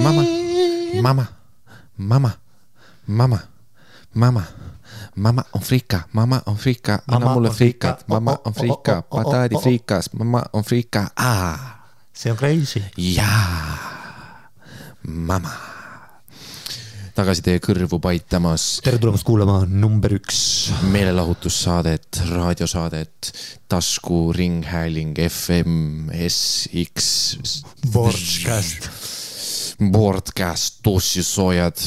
mama, mama, mama, mama, mama, mama on friika, mama on friika, anna Mama mulle on friikat, friika. mama Oh, oh, on oh, friika, oh, oh, oh, pataadifriikas, mama on friika, aa, see on crazy. jaa, mama. Tagasi teie kõrvu paitamas tere tulemast kuulama number üks. meelelahutussaadet, raadiosaadet, taskuringhääling FM SX. Podcast. Podcast, tossisoojad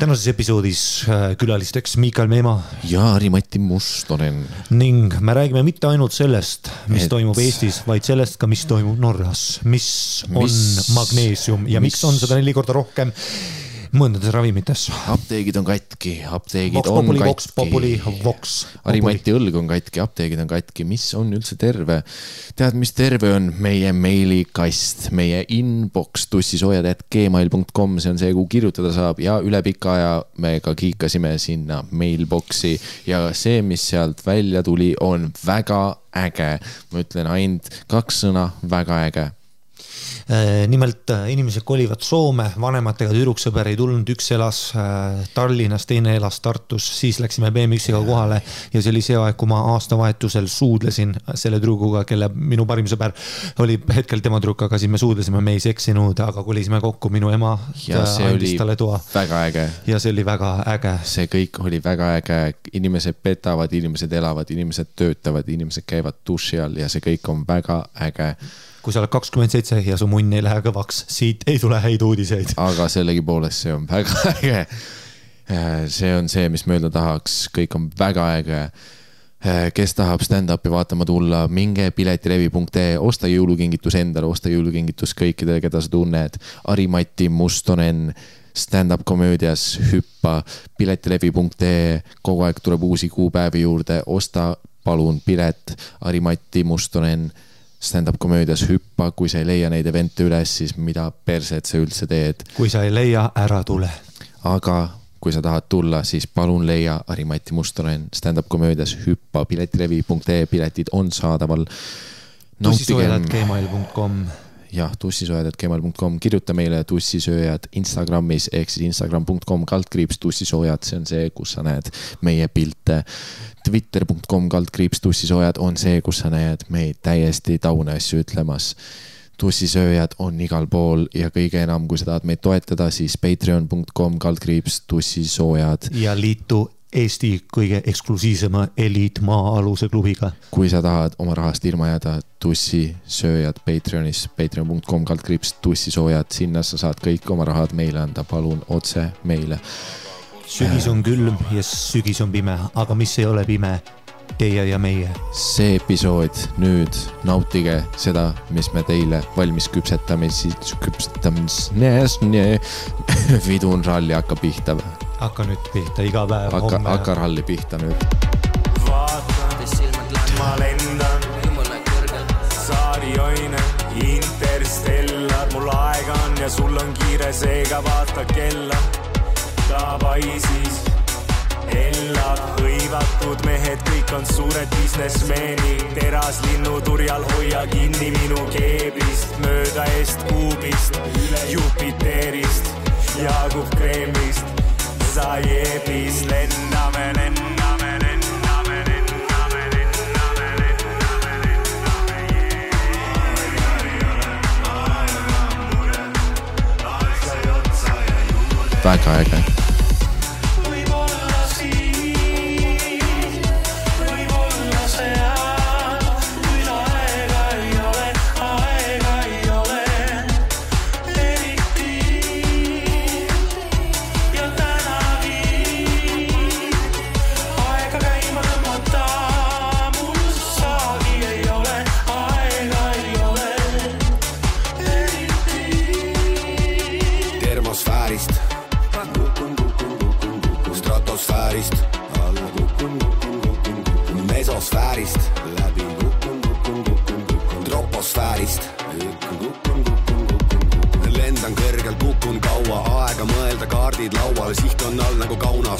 tänases episoodis äh, külalisteks Miikal Meemaa ja Harimati Mustonen. ning me räägime mitte ainult sellest, mis Et- toimub Eestis, vaid sellest ka, mis toimub Norras, mis on Mis- magneesium ja miks mis- on seda neli korda rohkem mõndades ravimites. apteegid on katki, apteegid Vox on Populi, Vox Populi katki., Vox. Harimati õlg on katki, apteegid on katki, mis on üldse terve? tead, mis terve on meie meilikast, meie inbox tussisoojad.gmail.com, see on see, kuhu kirjutada saab ja üle pika aja me ka kiikasime sinna mailbox'i ja see, mis sealt välja tuli, on väga äge. ma ütlen ainult kaks sõna, väga äge nimelt äh, inimesed kolivad Soome, vanematega tüdruksõber ei tulnud, üks elas äh, Tallinnas, teine elas Tartus, siis läksime BMX-iga kohale ja see oli see aeg, kui ma aastavahetusel suudlesin selle tüdrukuga, kelle minu parim sõber oli hetkel tema tüdruk, aga siis me suudlesime, me ei seksinud, aga kolisime kokku, minu ema ja äh, see andis talle toa väga äge ja see oli väga äge. see kõik oli väga äge, inimesed petavad, inimesed elavad, inimesed töötavad, inimesed käivad duši all ja see kõik on väga äge. Kui sa oled kakskümmend seitse ja su munn ei lähe kõvaks, siit ei tule häid uudiseid. aga sellegipoolest see on väga äge. see on see, mis ma öelda tahaks, kõik on väga äge. kes tahab stand-up'i vaatama tulla, minge piletilevi.ee, osta jõulukingitus endale, osta jõulukingitus kõikidele, keda sa tunned. Ari-Mati Mustonen stand-up komöödias hüppa piletilevi.ee, kogu aeg tuleb uusi kuupäevi juurde, osta palun pilet Ari-Mati Mustonen stand-up komöödias hüppa, kui sa ei leia neid event'e üles, siis mida perset sa üldse teed. kui sa ei leia, ära tule. aga kui sa tahad tulla, siis palun leia Ari-Mati Mustonen stand-up komöödias hüppa piletilevi.ee, piletid on saadaval. tussisõelad.gmail.com jah, tussisööjad.gmail.com, kirjuta meile tussisööjad Instagramis ehk siis instagram.com kaldkriips tussisoojad, see on see, kus sa näed meie pilte. Twitter.com kaldkriips tussisoojad on see, kus sa näed meid täiesti taune asju ütlemas tussisööjad on igal pool ja kõige enam, kui sa tahad meid toetada, siis patreon.com kaldkriips tussisoojad. ja liitu Eesti kõige eksklusiivsema eliitmaa-aluse klubiga. kui sa tahad oma rahast ilma jääda, tussisööjad Patreonis, patreon.com kaldkriips tussisoojad, sinna sa saad kõik oma rahad meile anda, palun otse meile. sügis on külm ja sügis on pime, aga mis ei ole pime, teie ja meie. see episood nüüd nautige seda, mis me teile valmis küpsetame, siis küpsetamis, vidunralli hakkab pihta, hakka nüüd pihta iga päev, hakka, hakka ralli pihta nüüd. ma lendan, saarioine, interstellar, mul aega on ja sul on kiire, seega vaata kella. Davai siis, elab hõivatud mehed, kõik on suured businessmenid, teraslinnuturjal hoia kinni minu keebist, mööda Est-Kuubist, Jupiterist, Jaagup Kreemist, za je pislen namenen namenen namenen namenen namenen namenen namenen War geil, geil.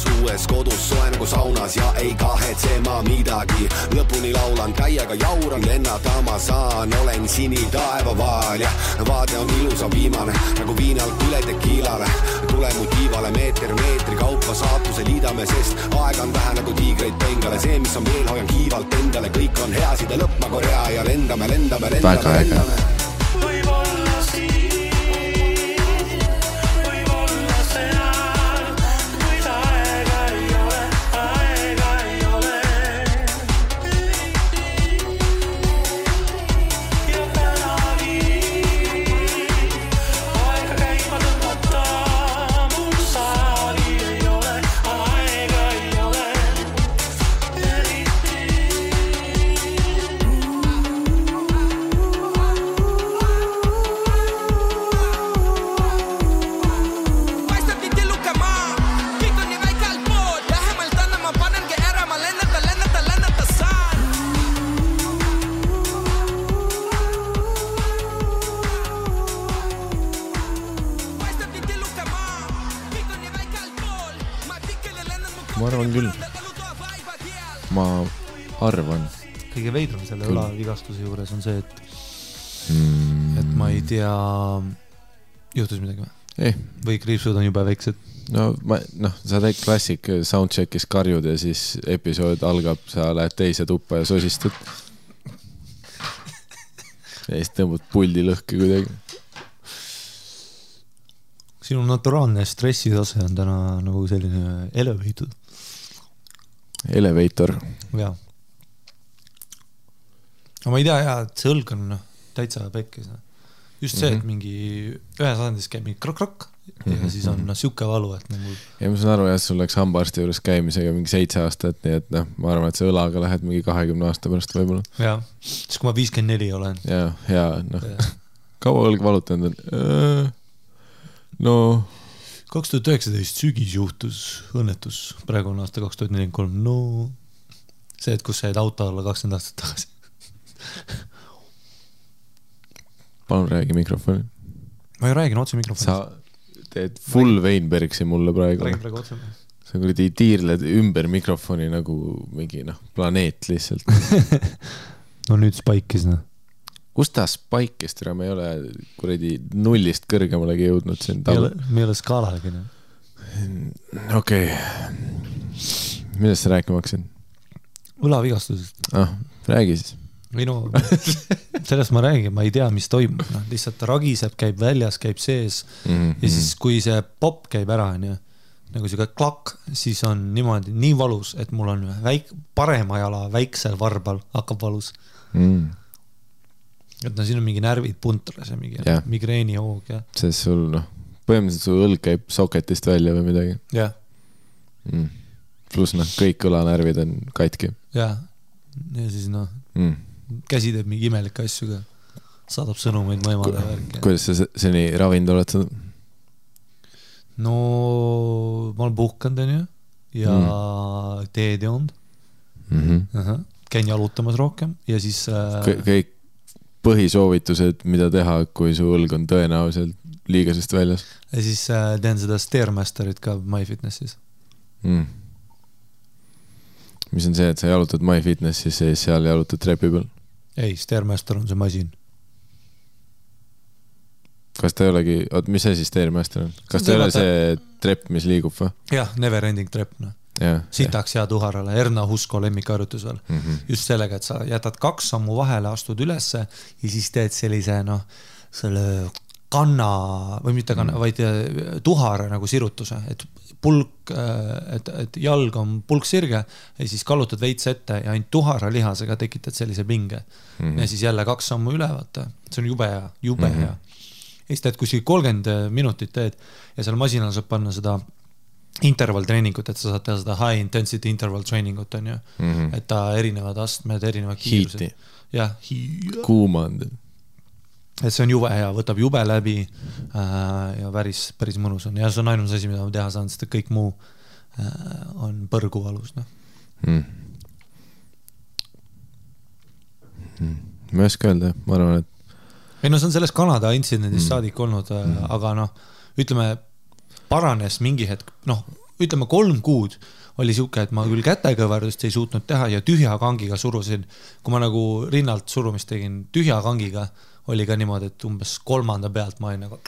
kaunas, uues kodus soe nagu saunas ja ei kahetse ma midagi. lõpuni laulan, täiega jauran, lennata ma saan, olen sinitaevavaal ja vaade on ilusa viimane nagu viinalt üle tekiilale. tule mu tiivale meeter meetri kaupa saatuse liidame, sest aega on vähe nagu tiigreid pengale, see, mis on veel, hoian kiivalt endale, kõik on hea, side lõpp ma Korea ja lendame, lendame, lendame, lendame. Õlavigastuse juures on see, et, mm,. et ma ei tea, juhtus midagi või? ei, või kriipsud on jube väiksed. no ma, noh, sa teed klassik, soundcheck'is karjud ja siis episood algab, sa lähed teise tuppa ja sosistud. ja siis tõmbad puldi lõhki kuidagi. sinu naturaalne stressitase on täna nagu selline elevated. Elevator, jaa. Aga ma ei tea jaa, et see õlg on noh, täitsa pekkis. just see, et Mhm. mingi ühes asendis käib mingi krokk-krokk ja Mhm, siis on noh, sihuke valu, et nagu ja ma saan aru jah, sul läks hambaarsti juures käimisega mingi seitse aastat, nii et noh, ma arvan, et sa õlaga lähed mingi kahekümne aasta pärast võib-olla. jaa, siis kui ma viiskümmend neli olen. ja, ja noh, kaua õlg valutanud on? no kaks tuhat üheksateist sügis juhtus õnnetus, praegu on aasta kaks tuhat nelikümmend kolm, no see, et kus sa jäid auto alla kakskümmend aastat tagasi. palun räägi mikrofoni. ma ju räägin otse mikrofonist. sa teed full Weinbergsi mulle praegu. räägin praegu otse. sa kuradi tiirled ümber mikrofoni nagu mingi noh, planeet lihtsalt. no nüüd spaikis noh. kus ta spike'is, tere, ma ei ole kuradi nullist kõrgemalegi jõudnud siin me ei ole me ei ole skaalalgi noh. okei. millest sa rääkima hakkasid? õlavigastusest. ah, räägi siis. Minu, sellest ma räägin, ma ei tea, mis toimub, noh lihtsalt ragiseb, käib väljas, käib sees Mhm, ja siis, kui see popp käib ära, onju, nagu siuke klakk, siis on niimoodi nii valus, et mul on väik-, parema jala väiksel varbal hakkab valus. mm.. et no siin on mingi närvid puntras ja mingi Jah. migreenihoog ja, sest sul noh, põhimõtteliselt su õlg käib soketist välja või midagi jah, mm.. pluss noh, kõik õlanärvid on katki ja, ja siis noh, mm.. Käsi teeb mingi imelikke asju ka, saadab sõnumeid mu emale värki. kuidas sa se- seni ravinud oled seda? no ma olen puhkanud, onju, ja mm. teed joonud Mm -hmm. uh. -huh. käin jalutamas rohkem ja siis äh, kõik põhisoovitused, mida teha, kui su õlg on tõenäoliselt liigesest väljas ja siis äh, teen seda Stairmasterit ka MyFitnessis. mm.. mis on see, et sa jalutad MyFitnessis ja siis seal jalutad trepi peal. ei, Stairmaster on see masin. kas ta ei olegi, oot, mis asi Stairmaster on? kas ta ei ole see trepp, mis liigub või? jah, Never Ending Trap, noh. sitaks hea tuharale, Erna Husko lemmikharjutus veel mm. -hmm. just sellega, et sa jätad kaks sammu vahele, astud ülesse ja siis teed sellise noh, selle kanna või mitte kanna mm, vaid äh, tuhara nagu sirutuse, et pulk, et, et jalg on pulksirge ja siis kallutad veits ette ja ainult tuharalihasega tekitad sellise pinge mm. -hmm. ja siis jälle kaks sammu üle, vaata, see on jube hea, jube mm -hmm. hea. ja siis teed kuskil kolmkümmend minutit teed ja seal masinal saab panna seda interval treeningut, et sa saad teha seda high intensity interval training ut on ju mm, -hmm. et ta erinevad astmed, erinevad kiirused jah, kuumand. Et see on jube hea, võtab jube läbi äh, ja päris, päris mõnus on ja see on ainus asi, mida ma teha saan, sest et kõik muu äh, on põrguvalus, noh. mm.. Mm. ma ei oska öelda, ma arvan, et ei no see on sellest Kanada intsidendist mm. saadik olnud mm., aga noh, ütleme paranes mingi hetk, noh, ütleme kolm kuud oli sihuke, et ma küll kätekõverdust ei suutnud teha ja tühja kangiga surusin. kui ma nagu rinnalt surumist tegin tühja kangiga, oli ka niimoodi, et umbes kolmanda pealt ma olin nagu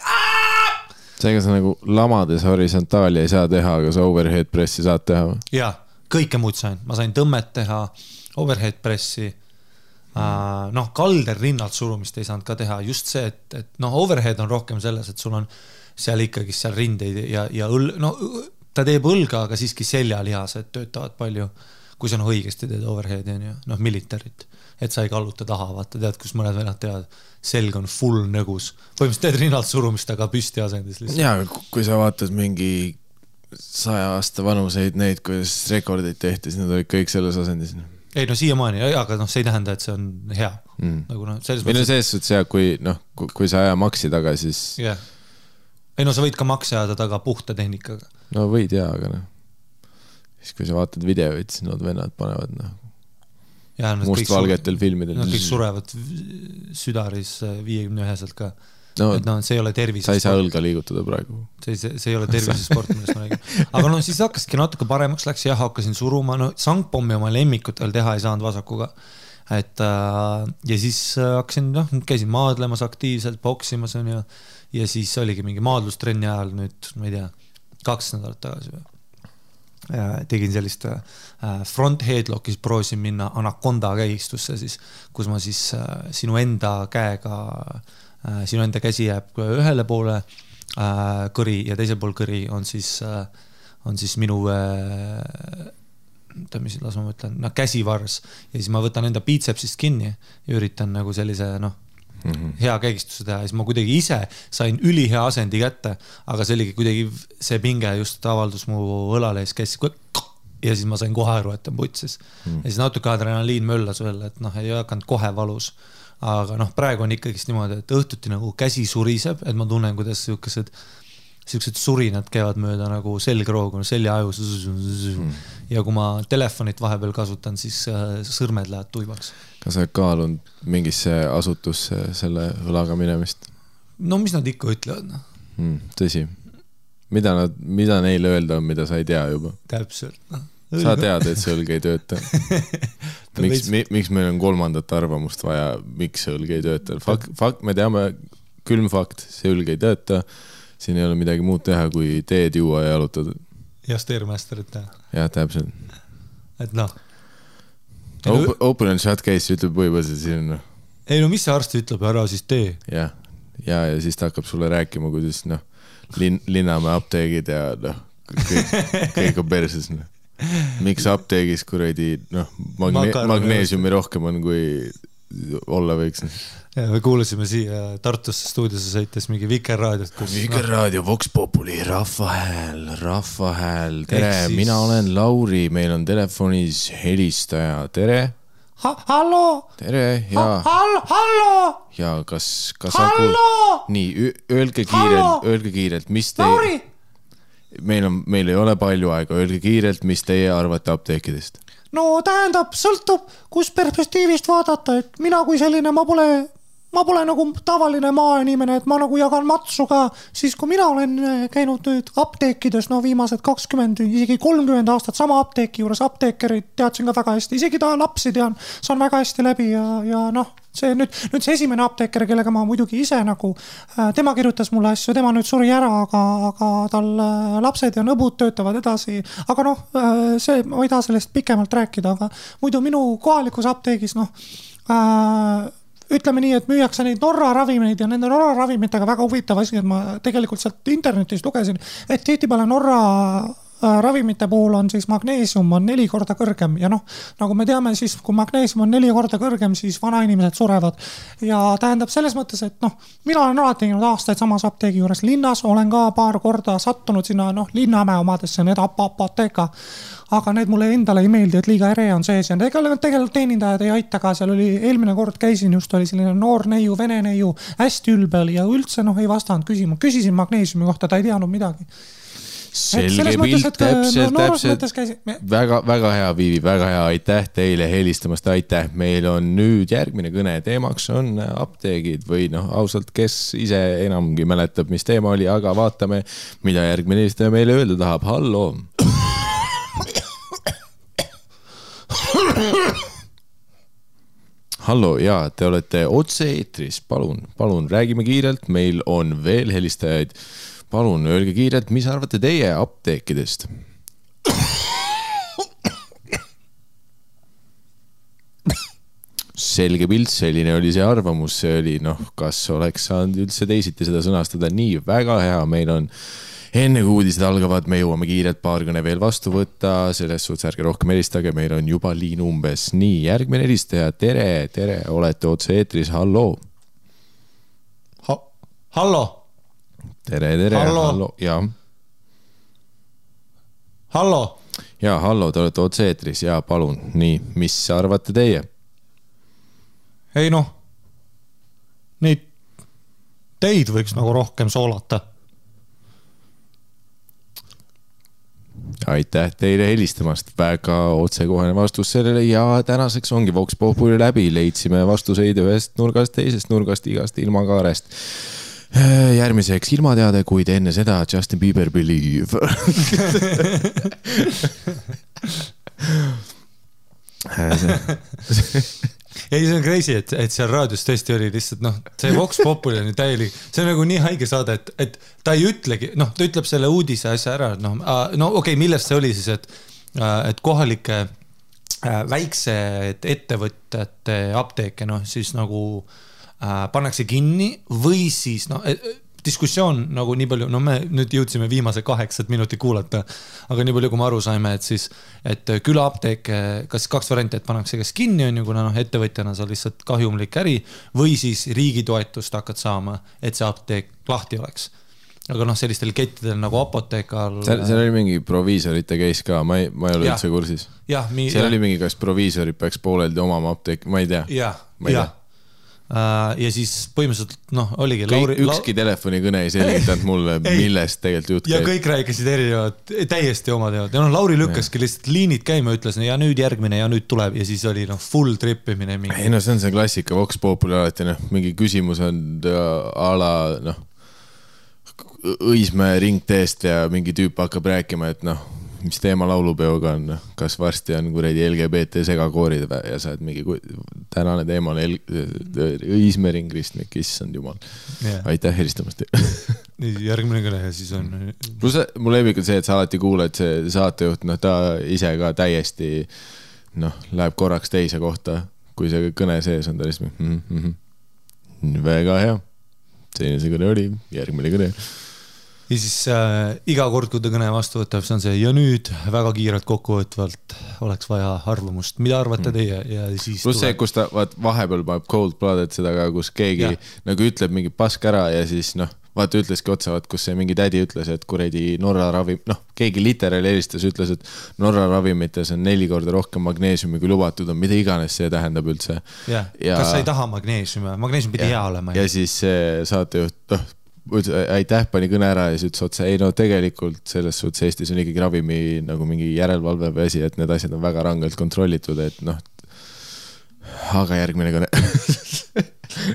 seega sa nagu lamades horisontaali ei saa teha, aga sa overhead pressi saad teha või? ja kõike muud sain, ma sain tõmmet teha, overhead pressi uh,. noh, kaldel rinnalt surumist ei saanud ka teha, just see, et, et noh, overhead on rohkem selles, et sul on seal ikkagi seal rindeid ja, ja õl-, no ta teeb õlga, aga siiski seljalihased töötavad palju. Kui sa noh õigesti teed overhead'i on ju, noh militarit, et sa ei kalluta taha, vaata tead, kus mõned vennad teevad, selg on full nõgus, põhimõtteliselt teed rinnalt surumist, aga püsti asendis lihtsalt. ja kui sa vaatad mingi saja aasta vanuseid neid, kuidas rekordeid tehti, siis nad olid kõik selles asendis. ei no siiamaani, aga noh, see ei tähenda, et see on hea Mm. nagu noh, selles või no mõttes, selles suhtes ja kui noh, kui sa ei aja maksi taga, siis jah. ei no sa võid ka makse ajada taga puhta tehnikaga. no võid jaa, aga noh. Siis kui sa vaatad videoid, siis need vennad panevad noh, mustvalgetel filmidel. nad kõik surevad südaris viiekümne üheselt ka. no et noh, see ei ole tervise sa ei saa õlga liigutada praegu. see, see, see ei ole tervisesport, millest ma räägin. aga noh, siis hakkaski natuke paremaks läks, jah, hakkasin suruma, no sangpommi oma lemmikutel teha ei saanud vasakuga. et äh, ja siis äh, hakkasin, noh, käisin maadlemas aktiivselt, poksimas on ju. ja siis oligi mingi maadlustrenni ajal nüüd, ma ei tea, kaks nädalat tagasi või. Tegin sellist äh, front headlock'is proovisin minna anakonda kägistusse siis, kus ma siis äh, sinu enda käega äh,, sinu enda käsi jääb ühele poole äh, kõri ja teisel pool kõri on siis äh,, on siis minu äh, oota, mis, las ma mõtlen, noh käsivars. Ja siis ma võtan enda biitsepsist kinni ja üritan nagu sellise noh, hea kägistuse teha ja siis ma kuidagi ise sain ülihea asendi kätte, aga see oligi kuidagi see pinge just avaldus mu õlale ja siis käis ja siis ma sain kohe aru, et on putsis mm.. ja siis natuke adrenaliin möllas veel, et noh, ei hakanud kohe valus. aga noh, praegu on ikkagist niimoodi, et õhtuti nagu käsi suriseb, et ma tunnen, kuidas siukesed, siuksed surinad käivad mööda nagu selgroogu, seljaajus mm.. ja kui ma telefonit vahepeal kasutan, siis äh, sõrmed lähevad tuimaks kas sa oled kaalunud mingisse asutusse selle õlaga minemist no mis nad ikka ütlevad, noh, mm,? tõsi. mida nad, mida neile öelda on, mida sa ei tea juba? täpselt, noh. sa tead, et see õlg ei tööta. miks, miks meil on kolmandat arvamust vaja, miks see õlg ei tööta? fakt, fakt, me teame, külm fakt, see õlg ei tööta. siin ei ole midagi muud teha, kui teed juua ja jalutada. ja Stairmasterit teha, jah, täpselt. et noh. Open, open and shut case ütleb põhimõtteliselt siin noh, ei no mis see arst ütleb, ära siis tee. jah, ja, ja siis ta hakkab sulle rääkima, kuidas noh, linn, Linnamäe apteegid ja noh, kõik, kõik on perses noh. miks apteegis kuradi noh, magne-, magneesiumi rohkem on, kui olla võiks. Ja me kuulasime siia Tartusse stuudiosse sõites mingi Vikerraadiot, kus vikerraadio Vox Populi, Rahva Hääl, Rahva Hääl, tere siis- mina olen Lauri, meil on telefonis helistaja, tere, ha,. hallo, tere ja, hallo, ja kas, kas hallo, nii, öelge kiirelt, öelge kiirelt, mis te, Lauri, meil on, meil ei ole palju aega, öelge kiirelt, mis teie arvate apteekidest. no tähendab, sõltub, kus perspektiivist vaadata, et mina kui selline, ma pole, ma pole nagu tavaline maainimene, et ma nagu jagan matsu ka, siis kui mina olen äh, käinud nüüd apteekides, no viimased kakskümmend, isegi kolmkümmend aastat sama apteeki juures, apteekerit teadsin ka väga hästi, isegi ta lapsi tean, saan väga hästi läbi ja, ja noh, see nüüd, nüüd see esimene apteeker, kellega ma muidugi ise nagu, tema kirjutas mulle asju, tema nüüd suri ära, aga, aga tal äh, lapsed ja nõbud töötavad edasi. aga noh, see, ma ei taha sellest pikemalt rääkida, aga muidu minu kohalikus apteegis noh äh, ütleme nii, et müüakse neid Norra ravimeid ja nende Norra ravimitega väga huvitav asi, et ma tegelikult sealt internetist lugesin, et tihtipeale Norra ravimite puhul on siis magneesium on neli korda kõrgem ja noh, nagu me teame, siis kui magneesium on neli korda kõrgem, siis vanainimesed surevad. ja tähendab selles mõttes, et noh, mina olen alati käinud aastaid samas apteegi juures linnas, olen ka paar korda sattunud sinna noh, Linnamäe omadesse, need ap- apoteeka aga need mulle endale ei meeldi, et liiga ere on sees ja tegelikult tegelikult teenindajad ei aita ka, seal oli eelmine kord käisin just oli selline noor neiu, vene neiu, hästi ülbe oli ja üldse noh, ei vastanud küsima, küsisin magneesiumi kohta, ta ei teadnud midagi. Selge pilt, täpselt, täpselt. käisime. väga, väga hea, Viivi, väga hea, aitäh teile helistamast, aitäh, meil on nüüd järgmine kõne, teemaks on apteegid või noh, ausalt, kes ise enamgi mäletab, mis teema oli, aga vaatame, mida järgmine helistaja meile öelda tahab, halloo. hallo ja te olete otse-eetris, palun, palun räägime kiirelt, meil on veel helistajaid. Palun öelge kiirelt, mis arvate teie apteekidest? selge pilt, selline oli see arvamus, see oli noh, kas oleks saanud üldse teisiti seda sõnastada, nii väga hea, meil on enne kui uudised algavad, me jõuame kiirelt paar kõne veel vastu võtta, selles suhtes ärge rohkem helistage, meil on juba liin umbes. nii, järgmine helistaja, tere, tere, olete otse-eetris, halloo. hallo, tere, tere, Hallo. hallo, ja, hallo, ja hallo, te olete otse-eetris ja palun, nii, mis arvate teie? ei noh, neid, teid võiks nagu rohkem soolata. aitäh teile helistamast, väga otsekohene vastus sellele ja tänaseks ongi Vox Populi läbi, leidsime vastuseid ühest nurgast, teisest nurgast, igast ilmakaarest. Järgmiseks ilmateade, kuid enne seda Justin Bieber Believe. ei, see on crazy, et, et seal raadios tõesti oli lihtsalt noh, see Vox Populi on ju täielik, see on nagu nii haige saade, et, et ta ei ütlegi, noh, ta ütleb selle uudise asja ära, noh, no okei okay,, millest see oli siis, et, et kohalike äh, väiksed ettevõtjate apteeke, noh siis nagu äh, pannakse kinni või siis noh, diskussioon nagu nii palju, no me nüüd jõudsime viimase kaheksat minutit kuulata, aga nii palju, kui me aru saime, et siis, et külaapteeke, kas kaks varianti, et pannakse kas kinni, on ju, kuna noh, ettevõtjana sa lihtsalt kahjumlik äri või siis riigi toetust hakkad saama, et see apteek lahti oleks. aga noh, sellistel kettidel nagu Apothekal. seal, seal oli mingi proviisorite case ka, ma ei, ma ei ole Jah. üldse kursis. seal oli mingi, kas proviisorid peaks pooleldi omama apteeki, ma ei tea. jah, jah. Ja siis põhimõtteliselt noh, oligi ükski telefonikõne ei selgitanud mulle, millest tegelikult jutt ja käib. kõik rääkisid erinevad, täiesti oma teevad ja noh, Lauri lükkaski lihtsalt liinid käima, ütles ja nüüd järgmine ja nüüd tuleb. Ja siis oli noh, full trip imine ei no see on see klassika Vox Populi alati noh, mingi küsimus on äh, a la noh, Õismäe ringteest ja mingi tüüp hakkab rääkima, et noh, mis teema laulupeoga on, kas varsti on kuradi LGBT segakoorid või ja sa oled mingi, tänane teema on El- Õismäe ringristmik, issand jumal. Jah. aitäh helistamast. järgmine kõne ja siis on. pluss mu lemmik on see, et sa alati kuuled, see saatejuht, noh, ta ise ka täiesti noh, läheb korraks teise kohta, kui see kõne sees on, ta lihtsalt mm -hmm. väga hea. selline see kõne oli, järgmine kõne. Ja siis äh, iga kord, kui ta kõne vastu võtab, see on see ja nüüd väga kiirelt kokkuvõtvalt oleks vaja arvamust, mida arvate teie ja siis. pluss see, kus ta vaat vahepeal paneb cold blooded seda ka, kus keegi ja. nagu ütleb mingi pask ära ja siis noh, vaata ütleski otsa, vaat kus see mingi tädi ütles, et kuradi Norra ravim, noh, keegi literaali helistas, ütles, et Norra ravimites on neli korda rohkem magneesiumi, kui lubatud on, mida iganes see tähendab üldse. jah, ja- kas sa ei taha magneesiumi, magneesium pidi hea olema. ja siis see saatejuht, noh, aitäh, pani kõne ära ja siis ütles otse, ei no tegelikult selles suhtes Eestis on ikkagi ravimi nagu mingi järelevalve või asi, et need asjad on väga rangelt kontrollitud, et noh. aga järgmine kõne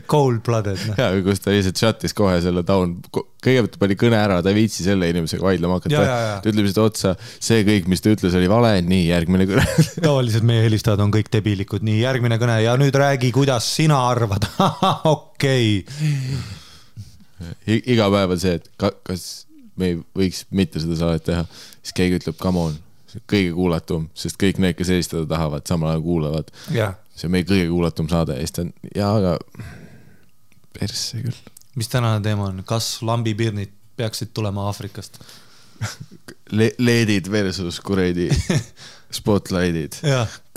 Cold blooded, noh. ja kus ta lihtsalt shut'is kohe selle down, kõigepealt pani kõne ära, ta ei viitsi selle inimesega vaidlema hakata ta ütleb lihtsalt otsa, see kõik, mis ta ütles, oli vale, nii järgmine kõne. tavaliselt meie helistajad on kõik debiilikud, nii järgmine kõne ja nüüd räägi, kuidas sina arvad. okei, iga päev on see, et ka, kas me ei võiks mitte seda saadet teha, siis keegi ütleb, come on, kõige kuulatum, sest kõik need, kes helistada tahavad, samal ajal kuulavad. jah. see on meie kõige kuulatum saade ja siis ta on, jaa, aga persse küll. mis tänane teema on, kas lambipirnid peaksid tulema Aafrikast? Le-, LED-id versus kuradi spotlight'id,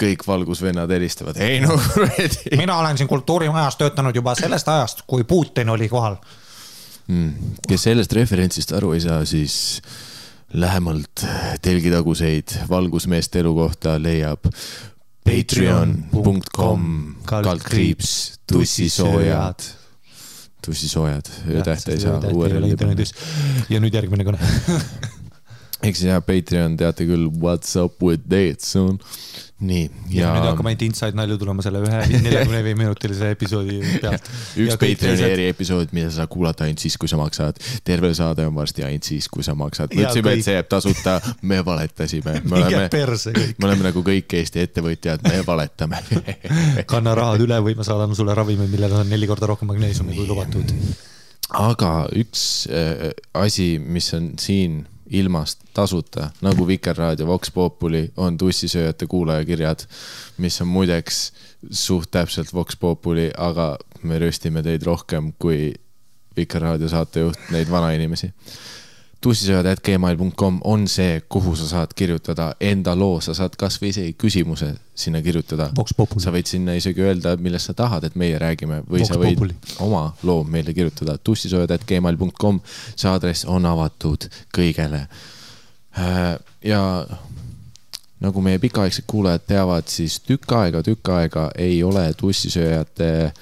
kõik valgusvennad helistavad, ei no kuradi. mina olen siin kultuurimajas töötanud juba sellest ajast, kui Putin oli kohal. Mm. kes sellest referentsist aru ei saa, siis lähemalt telgitaguseid valgusmeeste elu kohta leiab patreon.com kaldkriips tussisoojad. tussisoojad, öötähte ei saa ja nüüd järgmine kõne. ehk siis jah, Patreon teate küll, what's up with that son. nii, ja ja nüüd hakkab ainult inside nalju tulema selle ühe neljakümne viie minutilise episoodi pealt. üks Patreoni eriepisood, mida sa kuulata ainult siis, kui sa maksad. terve saade on varsti ainult siis, kui sa maksad. Mõtlesime, kõik- et see jääb tasuta, me valetasime, me oleme, me oleme nagu kõik Eesti ettevõtjad, me valetame. kanna rahad üle või me saadame sulle ravimeid, millel on neli korda rohkem magneesiumi kui lubatud. aga üks äh, asi, mis on siin ilmast tasuta, nagu Vikerraadio Vox Populi, on tussisööjate kuulajakirjad, mis on muideks suht täpselt Vox Populi, aga me röstime teid rohkem kui Vikerraadio saatejuht neid vanainimesi. tussisööjad.gmail.com on see, kuhu sa saad kirjutada enda loo, sa saad kasvõi isegi küsimuse sinna kirjutada. Sa võid sinna isegi öelda, millest sa tahad, et meie räägime või Vox sa võid Populi. oma loo meile kirjutada. tussisööjad.gmail.com, see aadress on avatud kõigele. ja nagu meie pikaaegsed kuulajad teavad, siis tükk aega, tükk aega ei ole tussisööjate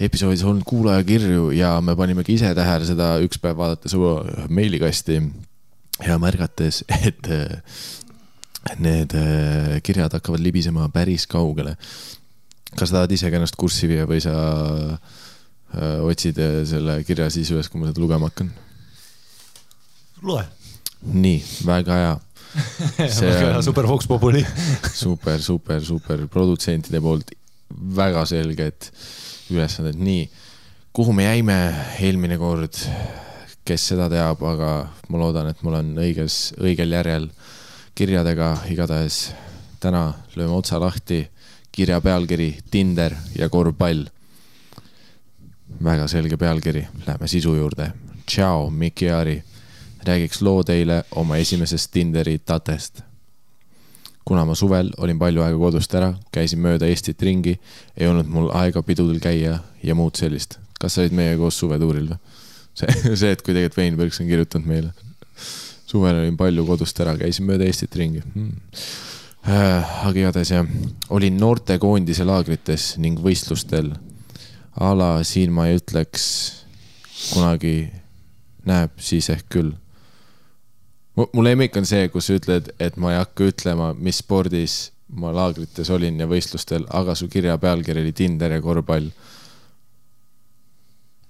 episoodis olnud kuulajakirju ja me panime ka ise tähele seda üks päev vaadates oma meilikasti ja märgates, et need äh, kirjad hakkavad libisema päris kaugele. kas tahad ise ka ennast kurssi viia või sa äh, otsid äh, selle kirja siis üles, kui ma seda lugema hakkan? loe. nii, väga hea. See on- super Vox Populi. super, super, super produtsentide poolt väga selged ülesanded, nii. kuhu me jäime eelmine kord, kes seda teab, aga ma loodan, et ma olen õiges, õigel järjel kirjadega, igatahes täna lööme otsa lahti, kirja pealkiri Tinder ja korvpall. väga selge pealkiri, lähme sisu juurde. tšau, Mikki Aari, räägiks loo teile oma esimesest Tinderi tatest kuna ma suvel olin palju aega kodust ära, käisin mööda Eestit ringi, ei olnud mul aega pidudel käia ja muud sellist. kas sa olid meiega koos suvetuuril või? see, see, et kui tegelikult Vein Põrks on kirjutanud meile. suvel olin palju kodust ära, käisin mööda Eestit ringi hmm.. aga igatahes jah, olin noortekoondise laagrites ning võistlustel. a la siin ma ei ütleks kunagi näeb, siis ehk küll Mu- lemmik on see, kus sa ütled, et ma ei hakka ütlema, mis spordis ma laagrites olin ja võistlustel, aga su kirja pealkiri oli Tinder ja korvpall.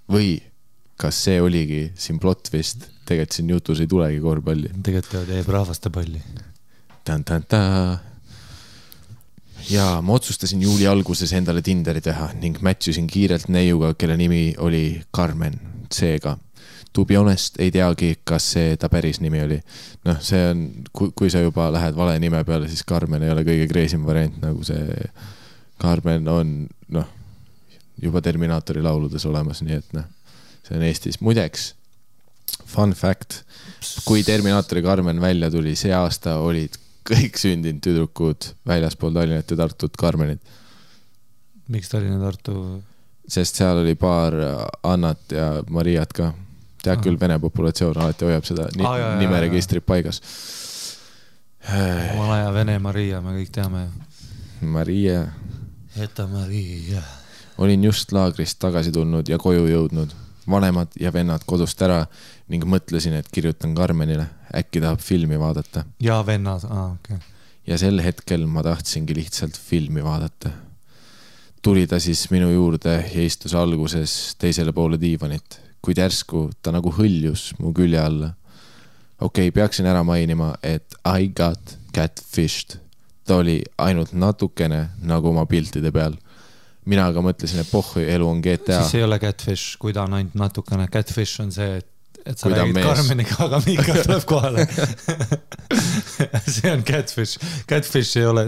või kas see oligi siin plott vist, tegelikult siin jutus ei tulegi korvpalli. tegelikult teeb rahvastepalli. ja ma otsustasin juuli alguses endale Tinderi teha ning match isin kiirelt neiuga, kelle nimi oli Carmen, seega to be honest ei teagi, kas see ta päris nimi oli. noh, see on, kui, kui sa juba lähed vale nime peale, siis Carmen ei ole kõige crazy im variant, nagu see Carmen on noh, juba Terminaatori lauludes olemas, nii et noh, see on Eestis, muideks fun fact, kui Terminaatori Carmen välja tuli, see aasta olid kõik sündinud tüdrukud väljaspool Tallinnat ja Tartut Carmenid, miks Tallinna, Tartu? sest seal oli paar Annat ja Mariat ka. Ahah. küll, vene populatsioon alati hoiab seda ni jaa, nimeregistrit paigas. omal ajal Vene Maria, me kõik teame. Maria, Eta Maria. olin just laagrist tagasi tulnud ja koju jõudnud, vanemad ja vennad kodust ära ning mõtlesin, et kirjutan Carmenile, äkki tahab filmi vaadata ja vennad, aa okei okay.. ja sel hetkel ma tahtsingi lihtsalt filmi vaadata. tuli ta siis minu juurde ja istus alguses teisele poole diivanit, kuid järsku ta nagu hõljus mu külje alla. okei okay,, peaksin ära mainima, et I got catfished. ta oli ainult natukene nagu oma piltide peal. mina aga mõtlesin, et pohhu, elu on GTA siis. ei ole catfish, kui ta on ainult natukene, catfish on see, et, et sa räägid. Karmeniga, aga Miika tuleb kohale. see on catfish, catfish ei ole,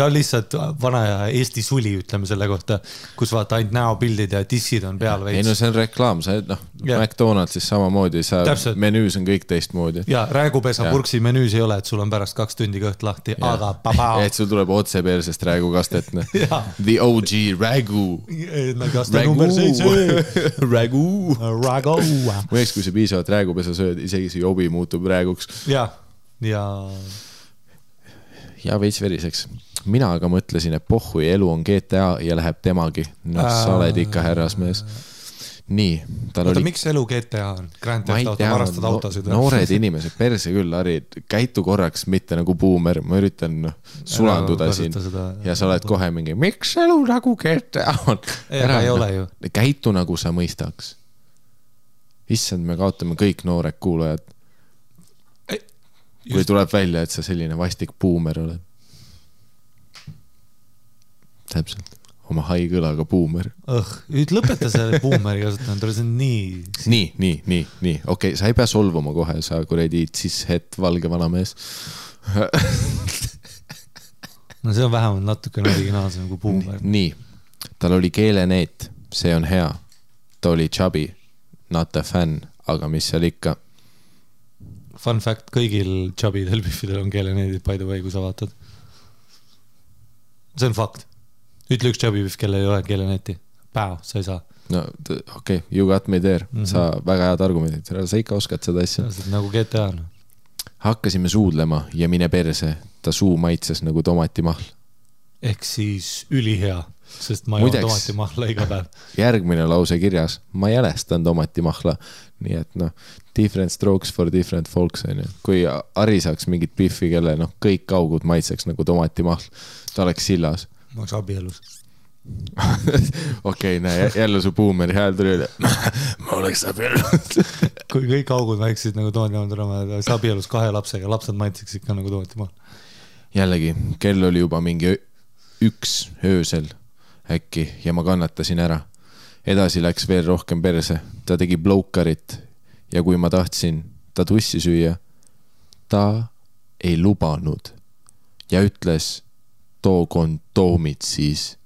ta on lihtsalt vana aja Eesti suli, ütleme selle kohta, kus vaata ainult näopildid ja dissid on peal ei no veits. see on reklaam, sa noh. McDonaldsis samamoodi, sa Täpselt. menüüs on kõik teistmoodi. ja räägupesa purksi menüüs ei ole, et sul on pärast kaks tundi kõht lahti, aga et sul tuleb otse persest räägukastet, noh. The OG Ragu. kaste number seitse. Ragu. Rago. muideks, kui sa piisavalt räägupesa sööd, isegi see jobi muutub rääguks ja, ja ja veits veriseks. mina aga mõtlesin, et pohhui elu on GTA ja läheb temagi. noh, sa oled ikka härrasmees. nii, tal oota, oli miks elu GTA on? Grand Theft Auto, varastad no,, autosid või? noored inimesed, perse küll, Harri, käitu korraks mitte nagu buumer, ma üritan noh, sulanduda Ära siin seda- ja sa oled kohe mingi, miks elu nagu GTA on? Ei, aga ei ole ju.. käitu nagu sa mõistaks. issand, me kaotame kõik noored kuulajad, kui tuleb välja, et sa selline vastik buumer oled. täpselt, oma hai kõlaga buumer õh, nüüd lõpeta selle buumeri kasutamine, tule see on nii. nii, nii, nii, nii, okei okay,, sa ei pea solvuma kohe, sa kuradi cis-het valge vanamees. no see on vähemalt natukene originaalsem kui buumer. nii, tal oli keeleneet, see on hea. ta oli chubby, not a fan, aga mis seal ikka. Fun fact, kõigil chubidel biffidel on keeleneedid by the way, kui sa vaatad. see on fakt. ütle üks chubby biff, kellel ei ole keeleneeti. Päo, sa ei saa. no okei okay,, you got me there mm, -hmm. sa väga head argumendid, sa ikka oskad seda asja. nagu GTA on. hakkasime suudlema ja mine perse, ta suu maitses nagu tomatimahl. ehk siis ülihea, sest ma joon tomatimahla iga päev. järgmine lause kirjas, ma jälestan tomatimahla. nii et noh, different strokes for different folks on ju. kui Harri saaks mingit biffi, kelle noh, kõik augud maitseks nagu tomatimahl, ta oleks sillas. ma oleks abielus. okei, näe jälle su buumeri hääl tuli üle. ma oleks abielus. kui kõik augud maitseksid nagu tomatimahla, tule ma oleks abielus kahe lapsega, lapsed maitseks ikka nagu tomatimahla. jällegi, kell oli juba mingi üks öösel äkki ja ma kannatasin ära. edasi läks veel rohkem perse, ta tegi blowkarit ja kui ma tahtsin ta tussi süüa, ta ei lubanud ja ütles, too kondoomid siis.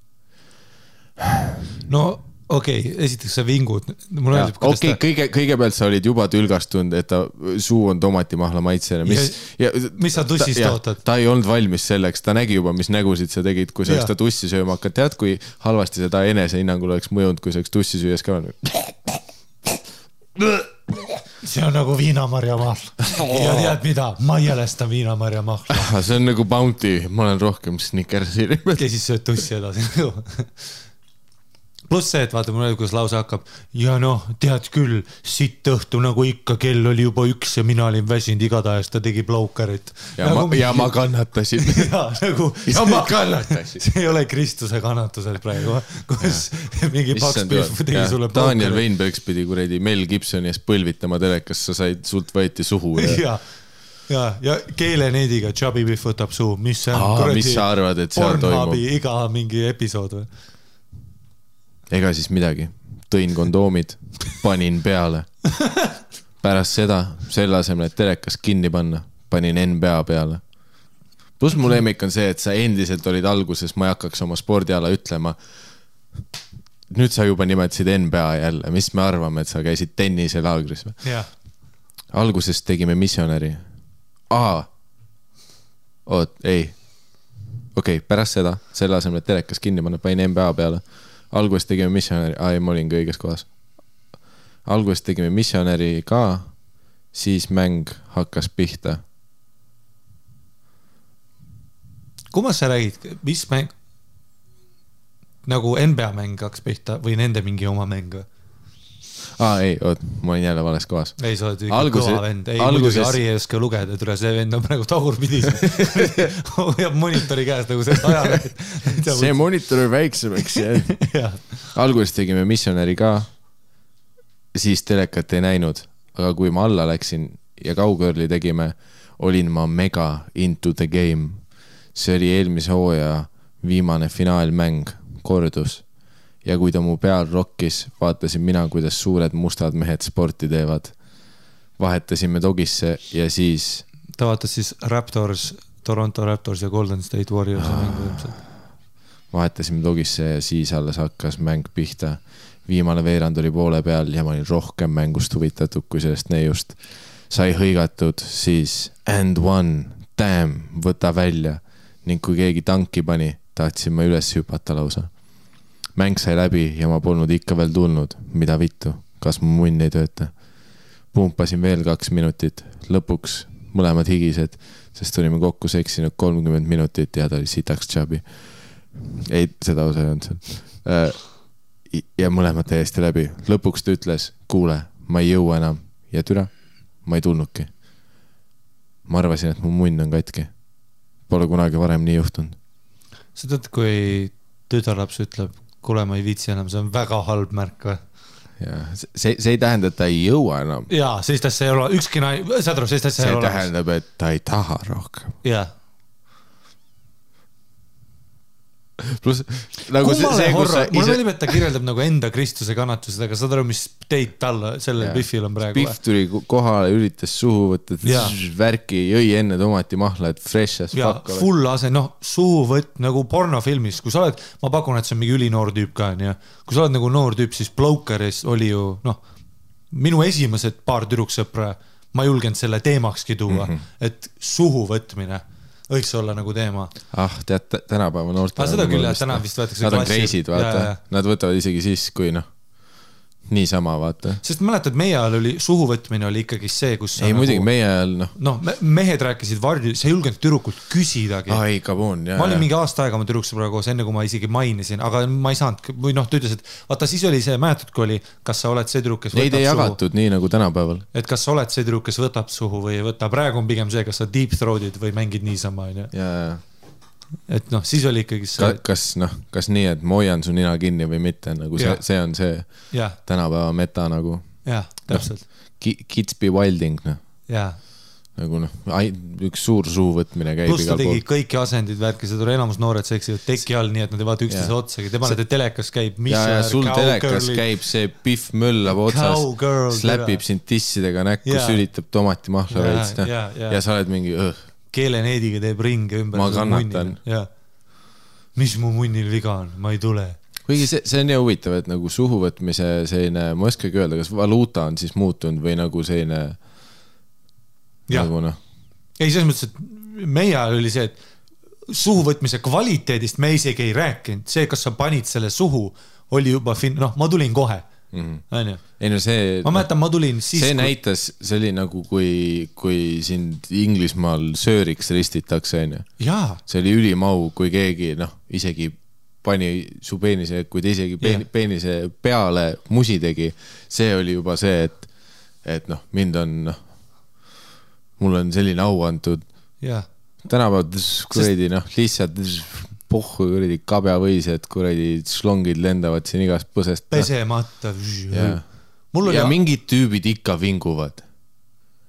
no okei okay,, esiteks sa vingud, mulle meeldib, okei okay,, kõige, kõigepealt sa olid juba tülgastunud, et ta suu on tomatimahla maitsena, mis ja, mis sa tussist ta, ootad? ta ei olnud valmis selleks, ta nägi juba, mis nägusid sa tegid, kui sa oleks ta tussi sööma hakanud, tead, kui halvasti see ta enesehinnangul oleks mõjunud, kui sa oleks tussi süües ka see on nagu viinamarjamahl. ja tead mida, ma jälestan viinamarjamahla. See on nagu Bounty, ma olen rohkem Snickersi ja siis sööd tussi edasi. pluss see, et vaata, mul oli, kuidas lause hakkab ja noh, tead küll, sitt õhtu nagu ikka, kell oli juba üks ja mina olin väsinud, igatahes ta tegi blowkarit. ja ma, ja ma kannatasin. ja nagu. Ja ma kannatasin. see ei ole Kristuse kannatused praegu, kus mingi paks pihv tegi sulle Daniel. Weinbergs pidi kuradi Mel Gibsoni eest põlvitama telekas, sa said, sult võeti suhu ja ja, ja, ja keeleneediga Chubby Biff võtab suu, mis see on mis sa arvad, et seal toimub? iga mingi episood või? Ega siis midagi, tõin kondoomid, panin peale. pärast seda, selle asemel, et telekas kinni panna, panin NBA peale. pluss mu lemmik on see, et sa endiselt olid alguses, ma ei hakkaks oma spordiala ütlema. nüüd sa juba nimetasid NBA jälle, mis me arvame, et sa käisid tenniselaagris või? alguses tegime missionäri. aa, oot, ei. okei okay,, pärast seda, selle asemel, et telekas kinni panna, panin NBA peale. Alguses tegime missionäri, aa ei, ma olingi õiges kohas. alguses tegime missionäri ka, siis mäng hakkas pihta. kummast sa räägid, mis mäng? nagu NBA mäng hakkas pihta või nende mingi oma mäng või? Aa ei, oot, ma olin jälle vales kohas. ei, sa oled ikka Alguse- kõva vend, ei alguses- muidugi Harri ei oska lugeda, tule see vend on praegu tagurpidi. hoiab monitori käes nagu see ajaleht. see monitor on väiksemaks jäänud. jah, alguses tegime missionäri ka, siis telekat ei näinud, aga kui ma alla läksin ja kaugõrli tegime, olin ma mega into the game. see oli eelmise hooaja viimane finaalmäng, kordus. Ja kui ta mu peal rokkis, vaatasin mina, kuidas suured mustad mehed sporti teevad. vahetasime dogisse ja siis ta vaatas siis Raptors, Toronto Raptors ja Golden State Warriorsi mängu ilmselt. vahetasime dogisse ja siis alles hakkas mäng pihta. viimane veerand oli poole peal ja ma olin rohkem mängust huvitatud kui sellest neiust. sai hõigatud, siis and one, damn, võta välja ning kui keegi tanki pani, tahtsin ma üles hüpata lausa. Mäng sai läbi ja ma polnud ikka veel tulnud, mida vittu, kas mu munn ei tööta. pumpasin veel kaks minutit, lõpuks mõlemad higised, sest olime kokku seksinud kolmkümmend minutit ja ta oli sitaks chubby ei, seda osa ei olnud seal. ja mõlemad täiesti läbi, lõpuks ta ütles, kuule, ma ei jõua enam ja türa, ma ei tulnudki. ma arvasin, et mu munn on katki. Pole kunagi varem nii juhtunud. sa tead, kui tütarlaps ütleb, kuule, ma ei viitsi enam, see on väga halb märk või? ja see, see ei tähenda, et ta ei jõua enam. jaa, sellist asja ei ole, ükski naine, saad aru, sellist asja see ei ole olemas. tähendab, et ta ei taha rohkem. jah, pluss nagu kummale see, kus sa horror, mulle ise, meeldib, et ta kirjeldab nagu enda Kristuse kannatused, aga saad aru, mis teid talle, sellel. Biffil on praegu Pihv tuli ko- kohale, üritas suhu võtta värki, jõi enne tomatimahla, et fresh as ja fuck full ase, noh, suuvõtt nagu pornofilmis, kui sa oled, ma pakun, et see on mingi ülinoor tüüp ka onju. kui sa oled nagu noor tüüp, siis Blokeris oli ju noh, minu esimesed paar tüdruksõpra, ma ei julgenud selle teemakski tuua mm. -hmm. et suhu võtmine võiks olla nagu teema. ah, tead, tänapäeva noortel. Seda küll, jah, täna vist võetakse Nad on crazy'd, vaata nad võtavad isegi siis, kui noh, niisama vaata. sest mäletad, meie ajal oli suhu võtmine oli ikkagi see, kus ei nagu, muidugi, meie ajal noh, noh, mehed rääkisid varju, sa ei julgenud tüdrukult küsidagi ai, come on, jaa, ma olin jaa. mingi aasta aega oma tüdruksõbraga koos, enne kui ma isegi mainisin, aga ma ei saanud või noh, ta ütles, et vaata, siis oli see, mäletad, kui oli, kas sa oled see tüdruk, kes Neid ei jagatud nii nagu tänapäeval. et kas sa oled see tüdruk, kes võtab suhu või ei võta, praegu on pigem see, kas sa deep throat'id või mängid niisama, onju. ja, ja et noh, siis oli ikkagi Ka, see, kas noh, kas nii, et ma hoian su nina kinni või mitte, nagu see see on see jah, tänapäeva meta nagu. jah, täpselt, Kids be wilding, noh, nagu noh, üks suur suu võtmine käib pluss ta igal pool. kõiki asendeid, värki, seda enamus noored seksivad teki all, nii et nad ei vaata üksteise otsagi, tema näiteks telekas käib. ja, ja sul telekas käib see Pihv möllab otsas släpib sind tissidega näkku, sülitab tomatimahla veits, noh. ja sa oled mingi, keeleneediga teeb ringe ümber. Ma kannatan.. mis mu munnil viga on, ma ei tule kuigi see, see on nii huvitav, et nagu suhu võtmise selline, ma ei oskagi öelda, kas valuuta on siis muutunud või nagu selline nagu noh, ei, selles mõttes, et meie ajal oli see, et suhuvõtmise kvaliteedist me isegi ei rääkinud, see, kas sa panid selle suhu, oli juba fin-, noh, ma tulin kohe, onju. ei no see. ma mäletan, ma tulin siis. see näitas, see oli nagu, kui, kui sind Inglismaal sööriks ristitakse, onju. see oli ülim au, kui keegi noh, isegi pani su peenise, kui ta isegi peen, peenise peale musi tegi, see oli juba see, et, et noh, mind on noh, mulle on selline au antud. tänapäeval kuradi noh, lihtsalt pohhu kuradi kabjavõised, kuradi šlongid lendavad siin igast põsest. pesemata. oli ja, mingid tüübid ikka vinguvad.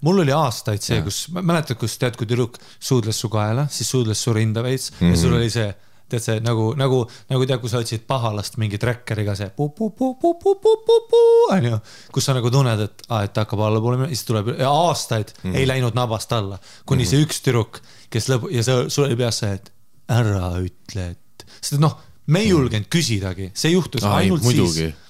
mul oli aastaid see, kus, mäletad, kus tead, kui tüdruk suudles su kaela, siis suudles su rinda veits mm -hmm. ja sul Mhm. oli see, tead see nagu, nagu, nagu tead, kui sa otsid pahalast mingi trackeriga see onju, kus sa nagu tunned, et aa, et ta hakkab allapoole minema, siis tuleb ja aastaid mm. -hmm. ei läinud nabast alla, kuni mm -hmm. see üks tüdruk, kes lõbu- ja see, sul oli peas see, et ära ütle, et, sest noh, me ei julgenud küsidagi, see juhtus. Ai, ainult muidugi. siis,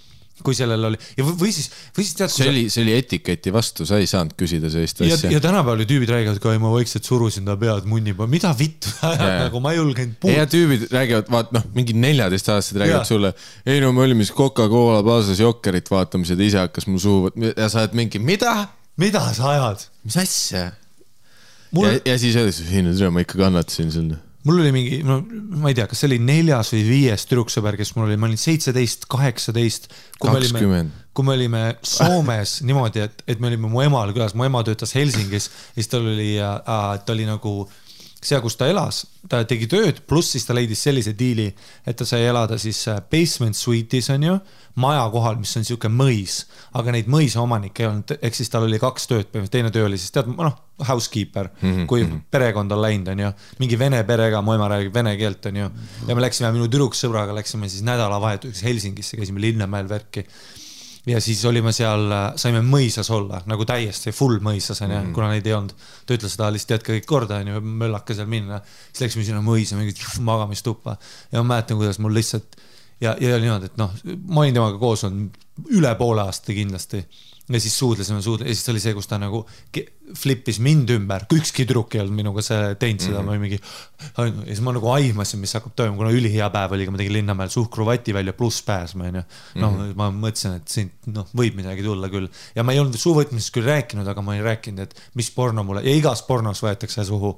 kui sellel oli ja või, siis, või siis tead, see oli, see oli etiketi vastu, sa ei saanud küsida sellist ja, asja ja. tänapäeval ju tüübid räägivad ka, ma vaikselt surusin ta pead munni peale, mida vittu nagu ma ei julgenud ja puutuda. tüübid räägivad, vaat noh, mingid neljateistaastased räägivad Jaa. sulle, ei no me olime siis Coca-Cola baasas Jokkerit vaatamas ja ta ise hakkas mu suu ja sa oled mingi, mida? mida sa ajad? mis asja? mul ja, ja siis öeldakse, ei no tere, ma ikka kannatasin seal. Mul oli mingi, no ma ei tea, kas see oli neljas või viies tüdruksõber, kes mul oli, ma olin seitseteist, kaheksateist. kakskümmend. kui me olime Soomes niimoodi, et, et me olime mu emal külas, mu ema töötas Helsingis ja siis tal oli, ta oli nagu seal, kus ta elas, ta tegi tööd, pluss siis ta leidis sellise diili, et ta sai elada siis äh, basement suite'is onju, maja kohal, mis on sihuke mõis, aga neid mõisa omanikke ei olnud, ehk siis tal oli kaks tööd, teine töö oli siis tead, noh, housekeeper mm, -hmm. kui perekond on läinud, onju, mingi vene perega, mu ema räägib vene keelt, onju, ja me läksime minu tüdruksõbraga läksime siis nädalavahetuseks Helsingisse, käisime Linnamäel värki ja siis olime seal, saime mõisas olla nagu täiesti full mõisas onju mm, -hmm. kuna neid ei olnud. ta ütles seda lihtsalt jätke kõik korda onju, möllake seal minna. siis läksime sinna mõisa, mingi magamistuppa ja ma mäletan, kuidas mul lihtsalt ja, ja oli niimoodi, et noh, ma olin temaga koos olnud üle poole aasta kindlasti. Ja siis suudlesime, suudlesime ja siis oli see, kus ta nagu flippis mind ümber, ükski tüdruk ei olnud minuga see teinud seda mm, -hmm. olin mingi. ja siis ma nagu aimasin, mis hakkab toimuma, kuna ülihea päev oli, ma tegin Linnamäel suhkruvati välja pluss pääsma onju. noh mm -hmm., ma mõtlesin, et siin noh, võib midagi tulla küll ja ma ei olnud suuvõtmisest küll rääkinud, aga ma olin rääkinud, et mis porno mulle ja igas pornos võetakse suhu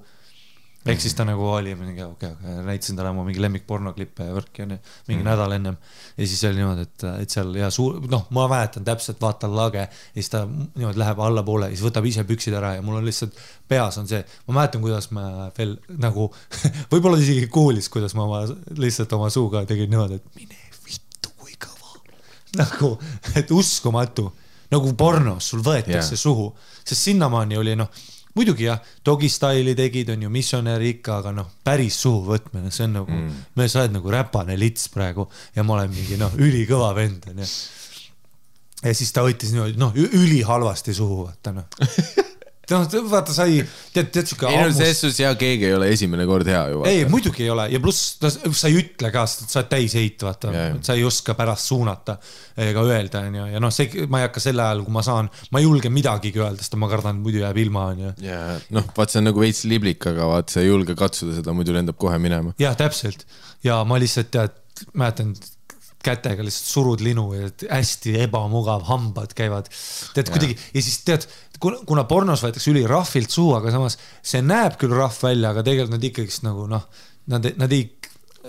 ehk siis ta nagu oli mingi okei okay, okay,, näitasin talle oma mingi lemmikpornoklippe ja värki onju, mingi mm. nädal ennem. ja siis oli niimoodi, et, et seal ja suur, noh, ma mäletan täpselt, vaatan lage ja siis ta niimoodi läheb allapoole ja siis võtab ise püksid ära ja mul on lihtsalt peas on see, ma mäletan, kuidas ma veel nagu võib-olla isegi kuulis, kuidas ma oma lihtsalt oma suuga tegin niimoodi, et mine vittu, kui kõva. nagu, et uskumatu, nagu pornos, sul võetakse yeah. suhu, sest sinnamaani oli noh, muidugi jah, Dogi Style'i tegid, on ju, missionäri ikka, aga noh, päris suhu võtmine, see on nagu mm., me sa oled nagu räpane lits praegu ja ma olen mingi noh, ülikõva vend onju. ja siis ta võttis niimoodi noh, ülihalvasti suhu vaata noh. noh, vaata sai, tead, tead siuke ei no selles suhtes ja keegi ei ole esimene kord hea ju. ei, muidugi ei ole ja pluss sa ei ütle ka, sest sa oled täisheit, vaata sa ei oska pärast suunata ega öelda, onju, ja noh, see, ma ei hakka selle ajal, kui ma saan, ma ei julge midagigi öelda, sest ma kardan, muidu jääb ilma, onju. ja noh, vaat see on nagu veits liblik, aga vaat sa ei julge katsuda seda, muidu lendab kohe minema. jah, täpselt ja ma lihtsalt tead, mäletan kätega lihtsalt surud linu ja hästi ebamugav, hambad käivad. tead kuidagi ja siis tead, kuna, pornos võetakse ülirahvilt suhu, aga samas see näeb küll rahv välja, aga tegelikult nad ikkagist nagu noh, nad, nad ei,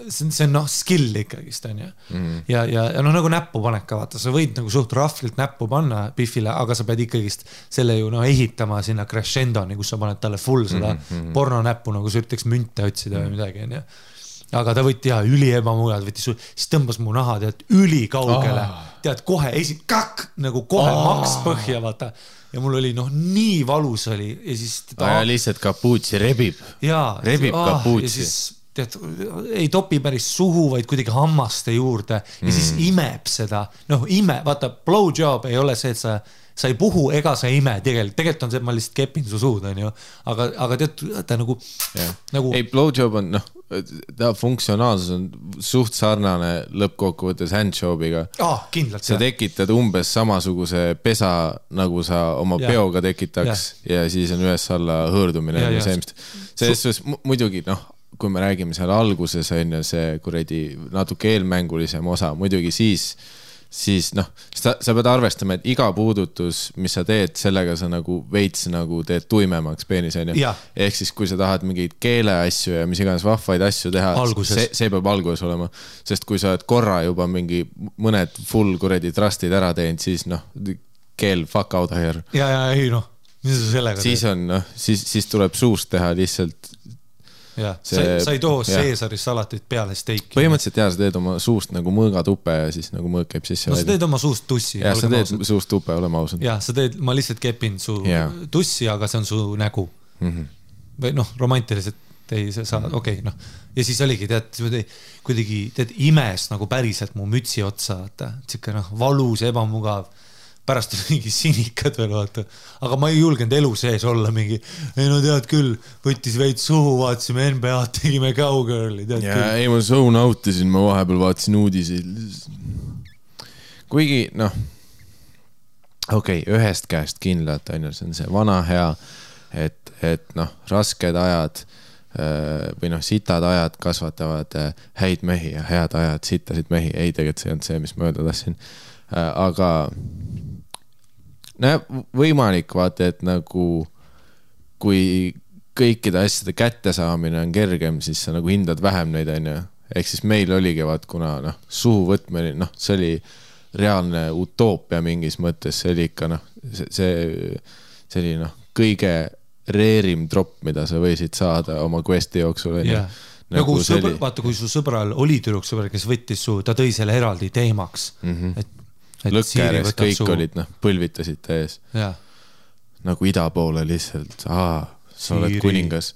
see on, see on noh, skill ikkagist onju mm.. ja, ja, ja noh, nagu näpupanek ka vaata, sa võid nagu suht rahvilt näppu panna Biffile, aga sa pead ikkagist selle ju noh, ehitama sinna crescendo'ni, kus sa paned talle full seda mm -hmm. pornonäppu nagu sa üritaks münte otsida või midagi onju aga ta võttis ja üli ebamugav, võttis, siis tõmbas mu naha tead ülikaugele oh., tead kohe esi-, kakk nagu kohe oh. maks põhja, vaata. ja mul oli noh, nii valus oli ja siis ja lihtsalt kapuutsi rebib. rebib ja kapuutsi. tead, ei topi päris suhu, vaid kuidagi hammaste juurde ja mm. siis imeb seda, noh, ime, vaata, blowjob ei ole see, et sa, sa ei puhu ega sa ei ime tegelikult, tegelikult on see, et ma lihtsalt kepin su suud, onju, aga, aga tead, ta nagu, nagu ei, blowjob on noh, ta funktsionaalsus on suht sarnane lõppkokkuvõttes handjob'iga. aa, kindlalt sa jah. tekitad umbes samasuguse pesa, nagu sa oma Jah. peoga tekitaks ja. ja siis on üles-alla hõõrdumine Ja, ju ja. see, mis, selles suhtes mu- muidugi noh, kui me räägime seal alguses on ju see kuradi natuke eelmängulisem osa, muidugi siis, siis noh, sa, sa pead arvestama, et iga puudutus, mis sa teed, sellega sa nagu veits nagu teed tuimemaks peenis on ju Jah.. ehk siis, kui sa tahad mingeid keeleasju ja mis iganes vahvaid asju teha, see, see peab alguses olema, sest kui sa oled korra juba mingi mõned full kuradi trust'id ära teinud, siis noh, keel fuck out here. ja, ja ei noh, mis sa sellega siis on noh, siis, siis tuleb suust teha lihtsalt, jah, sa see-, sa ei too jah. Caesari salatit peale steiki. põhimõtteliselt ja sa teed oma suust nagu mõõgatupe ja siis nagu mõõk käib sisse no sa teed oma suust tussi. ja sa teed suust tupe, oleme ausad. jah, sa teed, ma lihtsalt kepin su Jaa. tussi, aga see on su nägu mm. -hmm. või noh, romantiliselt ei, sa saad, okei okay,, noh. ja siis oligi, tead, kuidagi, tead, imes nagu päriselt mu mütsi otsa, vaata. sihuke noh, valus, ebamugav. Pärast oli mingi sinikad veel, vaata. aga ma ei julgenud elu sees olla mingi, ei no tead küll, võttis veits suhu, vaatasime NBA-d, tegime cowgirl'i, tead ja küll. ei, ma zone out isin, ma vahepeal vaatasin uudiseid. kuigi noh, okei okay,, ühest käest kindlalt on ju, see on see vana hea, et, et noh, rasked ajad äh, või noh, sitad ajad kasvatavad äh, häid mehi ja head ajad sittasid mehi. ei, tegelikult see ei olnud see, mis ma öelda tahtsin. aga nojah, võimalik vaata, et nagu kui kõikide asjade kättesaamine on kergem, siis sa nagu hindad vähem neid, onju. ehk siis meil oligi vaat, kuna noh, suhu võtmine, noh, see oli reaalne utoopia mingis mõttes, see oli ikka noh, see, see, see oli noh, kõige reerim tropp, mida sa võisid saada oma quest'i jooksul, onju jah, nagu sõber vaata, kui su sõbral oli tüdruksõber, kes võttis su, ta tõi selle eraldi teemaks mm. -hmm. et lõkke ääres kõik su... olid noh, põlvitasid ta ees nagu ida poole lihtsalt, aa, sa oled Siiri. kuningas.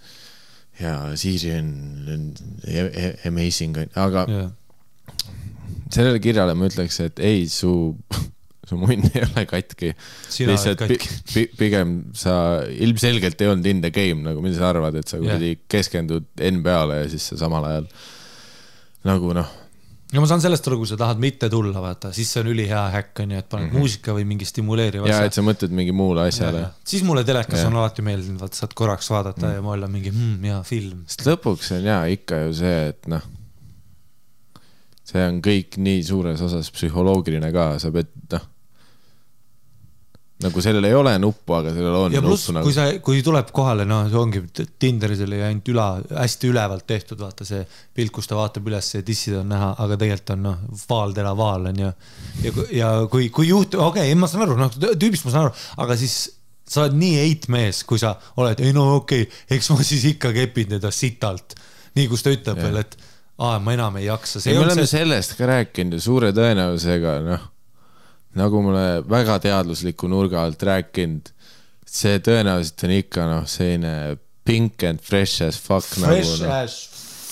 ja Siiri on, on e- e- amazing, aga jah, sellele kirjale ma ütleks, et ei, su, su munn ei ole katki. Oled lihtsalt katki. pi, pigem sa ilmselgelt ei olnud in the game nagu, mida sa arvad, et sa kuradi keskendud NBA-le ja siis sa samal ajal nagu noh, no ma saan sellest aru, kui sa tahad mitte tulla, vaata, siis see on ülihea häkk onju, et paned mm -hmm. muusika või mingi stimuleeriva ja et asja. sa mõtled mingi muule asjale. siis mulle telekas Jah. on alati meeldinud, vaata saad korraks vaadata mm. ja ma olen mingi mm, hea film. sest lõpuks on ja ikka ju see, et noh, see on kõik nii suures osas psühholoogiline ka, sa pead noh, nagu sellel ei ole nuppu, aga sellel on ja pluss, nagu kui. sa, kui tuleb kohale, noh, see ongi Tinderis oli ainult üla, hästi ülevalt tehtud, vaata see pilt, kus ta vaatab üles ja tissid on näha, aga tegelikult on noh, vaal, vaal on ju. ja, ja kui, kui juhtub, okei okay,, ma saan aru, noh, tüübist ma saan aru, aga siis sa oled nii heitmees, kui sa oled, ei no okei okay,, eks ma siis ikka kepin teda sitalt. nii, kus ta ütleb veel, et aa, ma enam ei jaksa. me oleme see... sellest ka rääkinud ja suure tõenäosusega noh, nagu me oleme väga teadusliku nurga alt rääkinud, see tõenäoliselt on ikka noh, selline pink and fresh as fuck fresh nagu noh, as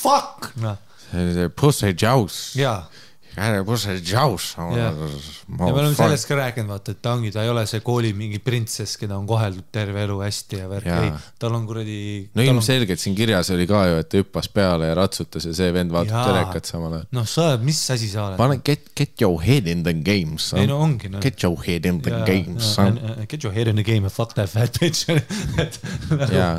fuck, noh, see pussy jaus, jaa pussy jaus. Jah. ja me oleme sellest ka rääkinud, vaata, et ta ongi, ta ei ole see kooli mingi printsess, keda on koheldud terve elu hästi ja värk, ei, tal on kuradi. no ilmselgelt siin kirjas oli ka ju, et ta hüppas peale ja ratsutas ja see vend vaatab telekat samal ajal. noh, sa oled, mis asi sa oled? pane, get, get your head in the game, ei son no. ongi noh. Get your head in the game, son. Get your head in the game and fuck that fat bitch. et, jaa,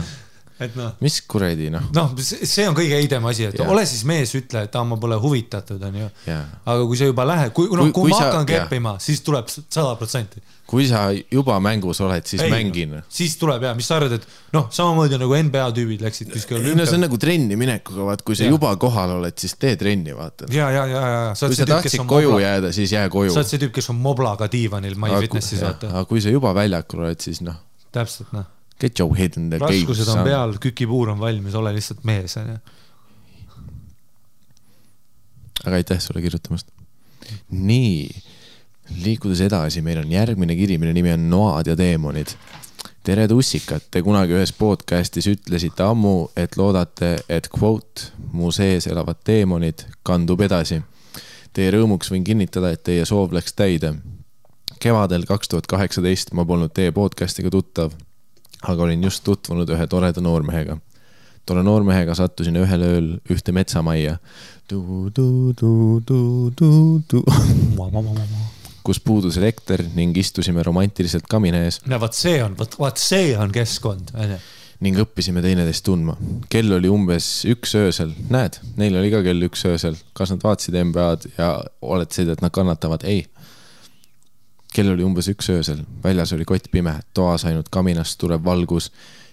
et noh, mis kuradi noh, noh, see on kõige heidem asi, et Jaa. ole siis mees, ütle, et aa, ma pole huvitatud, onju. jaa. aga kui sa juba lähed, kui, noh, Kui- kui, ma hakkan keppima, siis tuleb sada protsenti. kui sa juba mängus oled, siis Ei, mängi noh. siis tuleb ja, mis sa arvad, et noh, samamoodi nagu NBA tüübid läksid kuskile ei no see on nagu trenni minekuga, vaat kui sa Jaa. juba kohal oled, siis tee trenni, vaata. ja, ja, ja, ja, kui sa tahtsid koju jääda, siis jää koju sa. oled see tüüp, kes on moblaga diivanil MyFitnessis, vaata. aga kui sa juba väljakul oled, siis noh, täpselt, noh. Get your head in the game. raskused on peal, kükipuur on valmis, ole lihtsalt mees, onju. aga aitäh sulle kirjutamast. nii, liikudes edasi, meil on järgmine kiri, mille nimi on Noad ja teemonid. tere tussikad, te kunagi ühes podcast'is ütlesite ammu, et loodate, et quote, mu sees elavad teemonid kandub edasi. Teie rõõmuks võin kinnitada, et teie soov läks täide. kevadel kaks tuhat kaheksateist ma polnud teie podcast'iga tuttav, aga olin just tutvunud ühe toreda noormehega. Tolle noormehega sattusin ühel ööl ühte metsamajja, kus puudus elekter ning istusime romantiliselt kamina ees. No vot see on, vot, vot see on keskkond, onju. ning õppisime teineteist tundma. kell oli umbes üks öösel, näed, neil oli ka kell üks öösel, kas nad vaatasid NBA-d ja oletasid, et nad kannatavad, ei. Kell oli umbes üks öösel, väljas oli kott pime, toas ainult kaminast tulev valgus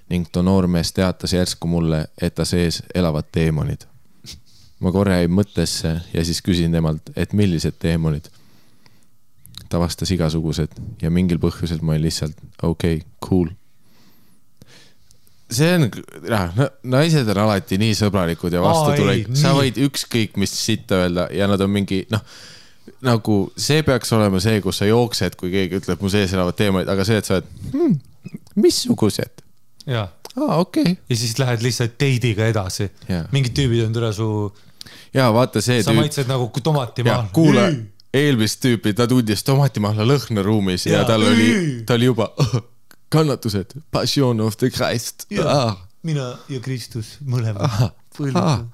ning too noormees teatas järsku mulle, et ta sees elavad teemonid. ma korra jäin mõttesse ja siis küsin temalt, et millised teemonid. ta vastas igasugused ja mingil põhjusel ma olin lihtsalt okei okay,, cool. See on, noh, naised on alati nii sõbralikud ja vastutulekud, sa võid ükskõik mis sitta öelda ja nad on mingi, noh, nagu see peaks olema see, kus sa jooksed, kui keegi ütleb, mu sees elavad teemad, aga see, et sa oled hmm,, missugused, aa, okei okay.. ja siis lähed lihtsalt date'iga edasi mingid tüübid on türa su, ja vaata see sa tüüp, maitsed nagu ja tomatimaal. kuule, eelmist tüüpi, ta tundis tomatimahla lõhna ruumis ja, ja tal oli, ta oli juba kannatused, passion of the Christ. mina ja Kristus mõlemad Ahah..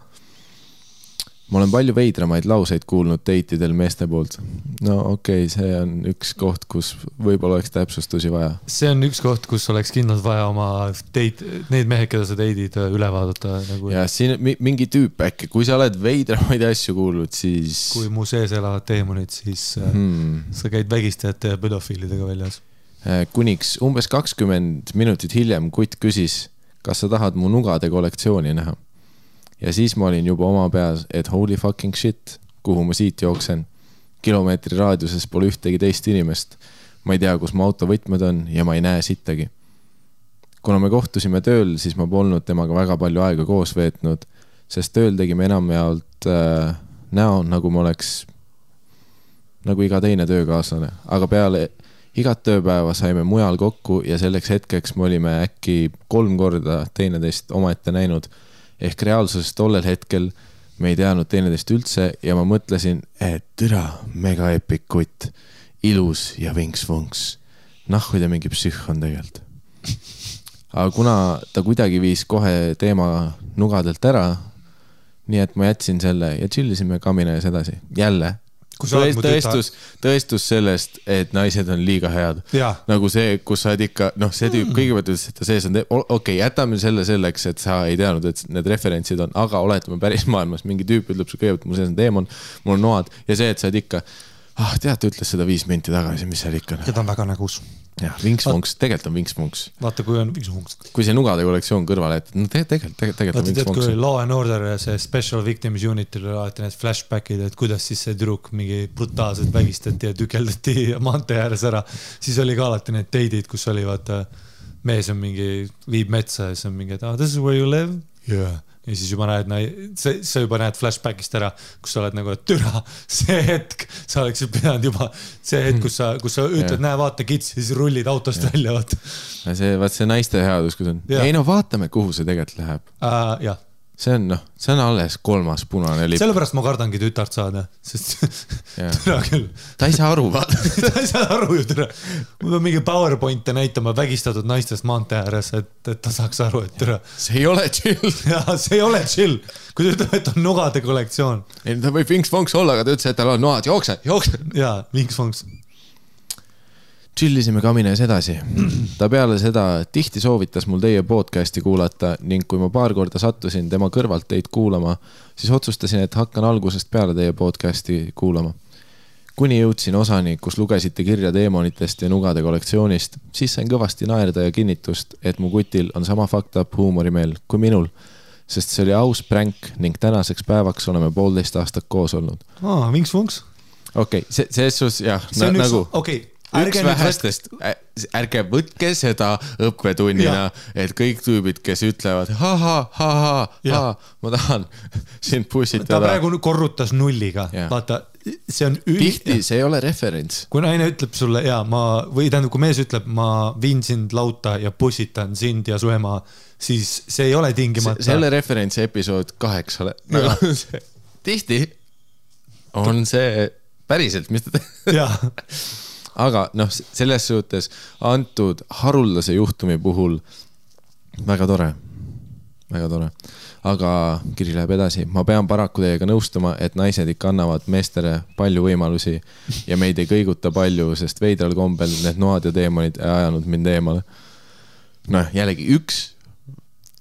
Ma olen palju veidramaid lauseid kuulnud date idel meeste poolt. no okei okay,, see on üks koht, kus võib-olla oleks täpsustusi vaja. see on üks koht, kus oleks kindlalt vaja oma date, need mehed, keda sa date'id, üle vaadata nagu. ja siin mi- mingi tüüp äkki, kui sa oled veidramaid asju kuulnud, siis kui mu sees elavad teemonid, siis hmm. hmm. sa käid vägistajate ja pedofiilidega väljas. Äh, kuniks umbes kakskümmend minutit hiljem kutt küsis, kas sa tahad mu nugade kollektsiooni näha. Ja siis ma olin juba oma peas, et holy fucking shit, kuhu ma siit jooksen. kilomeetri raadiuses pole ühtegi teist inimest. ma ei tea, kus mu autovõtmed on ja ma ei näe sittagi. kuna me kohtusime tööl, siis ma polnud temaga väga palju aega koos veetnud, sest tööl tegime enamjaolt äh, näo, nagu ma oleks nagu iga teine töökaaslane, aga peale igat tööpäeva saime mujal kokku ja selleks hetkeks me olime äkki kolm korda teineteist omaette näinud. Ehk reaalsuses tollel hetkel me ei teadnud teineteist üldse ja ma mõtlesin, et türa, mega epic kutt, ilus ja vinks-vonks. nahku ta mingi psühh on tegelikult. aga kuna ta kuidagi viis kohe teema nugadelt ära, nii et ma jätsin selle ja tšillisime kamina ees edasi, jälle Tõestus, tõestus sellest, et naised on liiga head. Nagu see, kus sa oled ikka, noh, see tüüp kõigepealt ütles, et ta sees on, okei okay,, jätame selle selleks, et sa ei teadnud, et need referentsid on, aga oletame päris maailmas mingi tüüp ütleb sulle kõigepealt, mu sees on teemon, mul on noad ja see, et sa oled ikka, ah, tead, ta ütles seda viis minti tagasi, mis seal ikka. ja ta on väga nägus. jah, vinks-vonks, tegelikult on vinks-vonks. vaata, kui on mingisugune kui see nugade kollektsioon kõrvale jätta, no te- tegelikult, tegelikult, tegelikult on tead, kui vinks-vonks. Law and Order ja see Special Victims Unitil oli alati need flashback'id, et kuidas siis see tüdruk mingi brutaalselt vägistati ja tükeldati maantee ääres ära. siis oli ka alati need date'id, kus oli vaata, mees on mingi, viib metsa ja siis on mingi, et ah, this is where you live yeah.. Ja siis juba näed, sa, sa juba näed flashback'ist ära, kus sa oled nagu, et türa, see hetk, sa oleksid pidanud juba, see hetk, kus sa, kus sa ütled, näe, vaata kits, siis rullid autost välja, vaata. See, vaat see naiste headus, kus on, Jah. ei no vaatame, kuhu see tegelikult läheb. jah see on noh, see on alles kolmas punane lipp. sellepärast ma kardangi tütart saada, sest türa küll, ta ei saa aru, vaata. ta ei saa aru ju türa. ma pean mingi PowerPoint'e näitama vägistatud naistest maantee ääres, et, et ta saaks aru, et türa. see ei ole chill. ja see ei ole chill, kui ta ütleb, et on nugade kollektsioon ei, ta võib vinks-vonks olla, aga ta ütles, et tal on noad, jookse, jookse. ja vinks vonks. Tšillisime kamines edasi. ta peale seda tihti soovitas mul teie podcast'i kuulata ning kui ma paar korda sattusin tema kõrvalt teid kuulama, siis otsustasin, et hakkan algusest peale teie podcast'i kuulama. kuni jõudsin osani, kus lugesite kirja teemonitest ja nugade kollektsioonist, siis sain kõvasti naerda ja kinnitust, et mu kutil on sama fucked up huumorimeel kui minul. sest see oli aus pränk ning tänaseks päevaks oleme poolteist aastat koos olnud. aa, vinks vonks. okei okay,, see, jah, see on üks nagu, okei, üks vähestest, ärge võtke seda õppetunnina, et kõik tüübid, kes ütlevad ha-ha-ha-ha-ha Jah., ma tahan sind ta pussitada. praegu korrutas nulliga vaata, see on üli- tihti see ei ole referents. kui naine ütleb sulle ja ma või tähendab, kui mees ütleb, ma viin sind lauta ja pussitan sind ja su ema, siis see ei ole tingimata. see ei ole referents episood kaheksale. nagu see- tihti on see päriselt, mis ta teeb. aga noh, selles suhtes antud haruldase juhtumi puhul väga tore, väga tore. aga kiri läheb edasi, ma pean paraku teiega nõustuma, et naised ikka annavad meestele palju võimalusi ja meid ei kõiguta palju, sest veidral kombel need noad ja teemonid ei ajanud mind eemale. noh, jällegi üks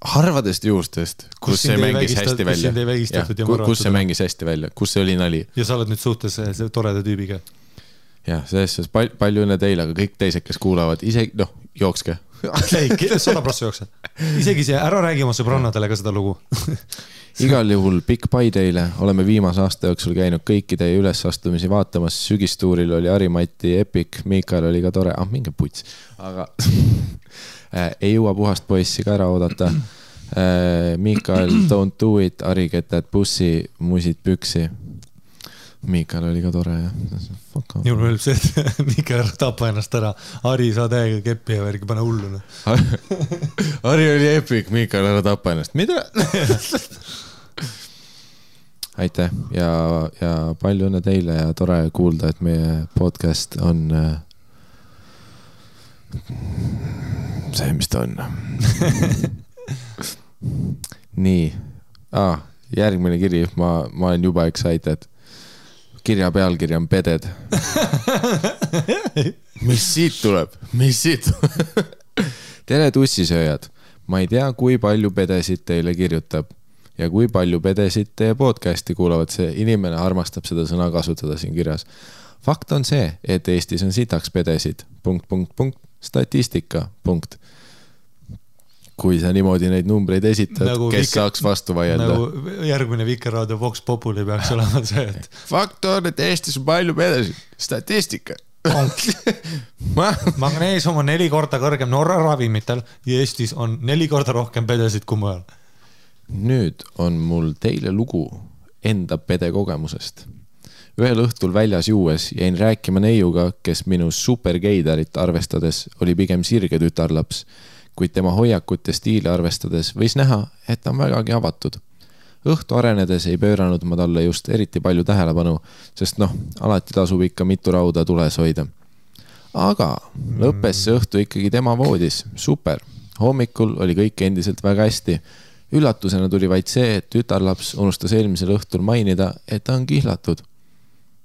harvadest juhustest, kus Kus see mängis hästi kus välja ja. kus see mängis hästi välja, kus see oli nali ja sa oled nüüd suhtes eh, toreda tüübiga. jah, selles suhtes palju, palju õnne teile, aga kõik teised, kes kuulavad, isegi noh, jookske. ei, sada prossa jookseb. isegi see, ära räägi oma sõbrannadele ka seda lugu. igal juhul pikk pai teile, oleme viimase aasta jooksul käinud kõiki teie ülesastumisi vaatamas, sügistuuril oli Harimati Epic, Miikal oli ka tore, ah minge puts, aga äh, ei jõua puhast poissi ka ära oodata. Miikal, don't do it, Hari ketad bussi, musid püksi. Miikal oli ka tore jah. minul meeldib see, et ära tapa ennast ära. Hari, saa täiega keppi ja värki, pane hullu. noh. Harri oli epic, Miikal, ära tapa ennast, mida? aitäh ja, ja palju õnne teile ja tore kuulda, et meie podcast on äh, see, mis ta on. nii ah,, järgmine kiri, ma, ma olen juba excited. Kirja pealkiri on peded. mis siit tuleb, mis siit tuleb? tere, tussisööjad. ma ei tea, kui palju pedesid teile kirjutab ja kui palju pedesid teie podcast'i kuulavad, see inimene armastab seda sõna kasutada siin kirjas. fakt on see, et Eestis on sitaks pedesid, punkt, punkt, punkt, statistika, punkt. Kui sa niimoodi neid numbreid esitad Nagu kes Vike- saaks vastu vaielda nagu...? järgmine Vikerraadio Vox Populi peaks olema see, et fakt on, et Eestis on palju pedesid, statistika. ma, magneesium on neli korda kõrgem Norra ravimitel ja Eestis on neli korda rohkem pedesid kui mujal. nüüd on mul teile lugu enda pede kogemusest. ühel õhtul väljas juues jäin rääkima neiuga, kes minu supergeidarit arvestades oli pigem sirge tütarlaps, kuid tema hoiakut ja stiili arvestades võis näha, et ta on vägagi avatud. õhtu arenedes ei pööranud ma talle just eriti palju tähelepanu, sest noh, alati tasub ikka mitu rauda tules hoida aga lõppes see õhtu ikkagi tema voodis, super. hommikul oli kõik endiselt väga hästi. üllatusena tuli vaid see, et tütarlaps unustas eelmisel õhtul mainida, et ta on kihlatud.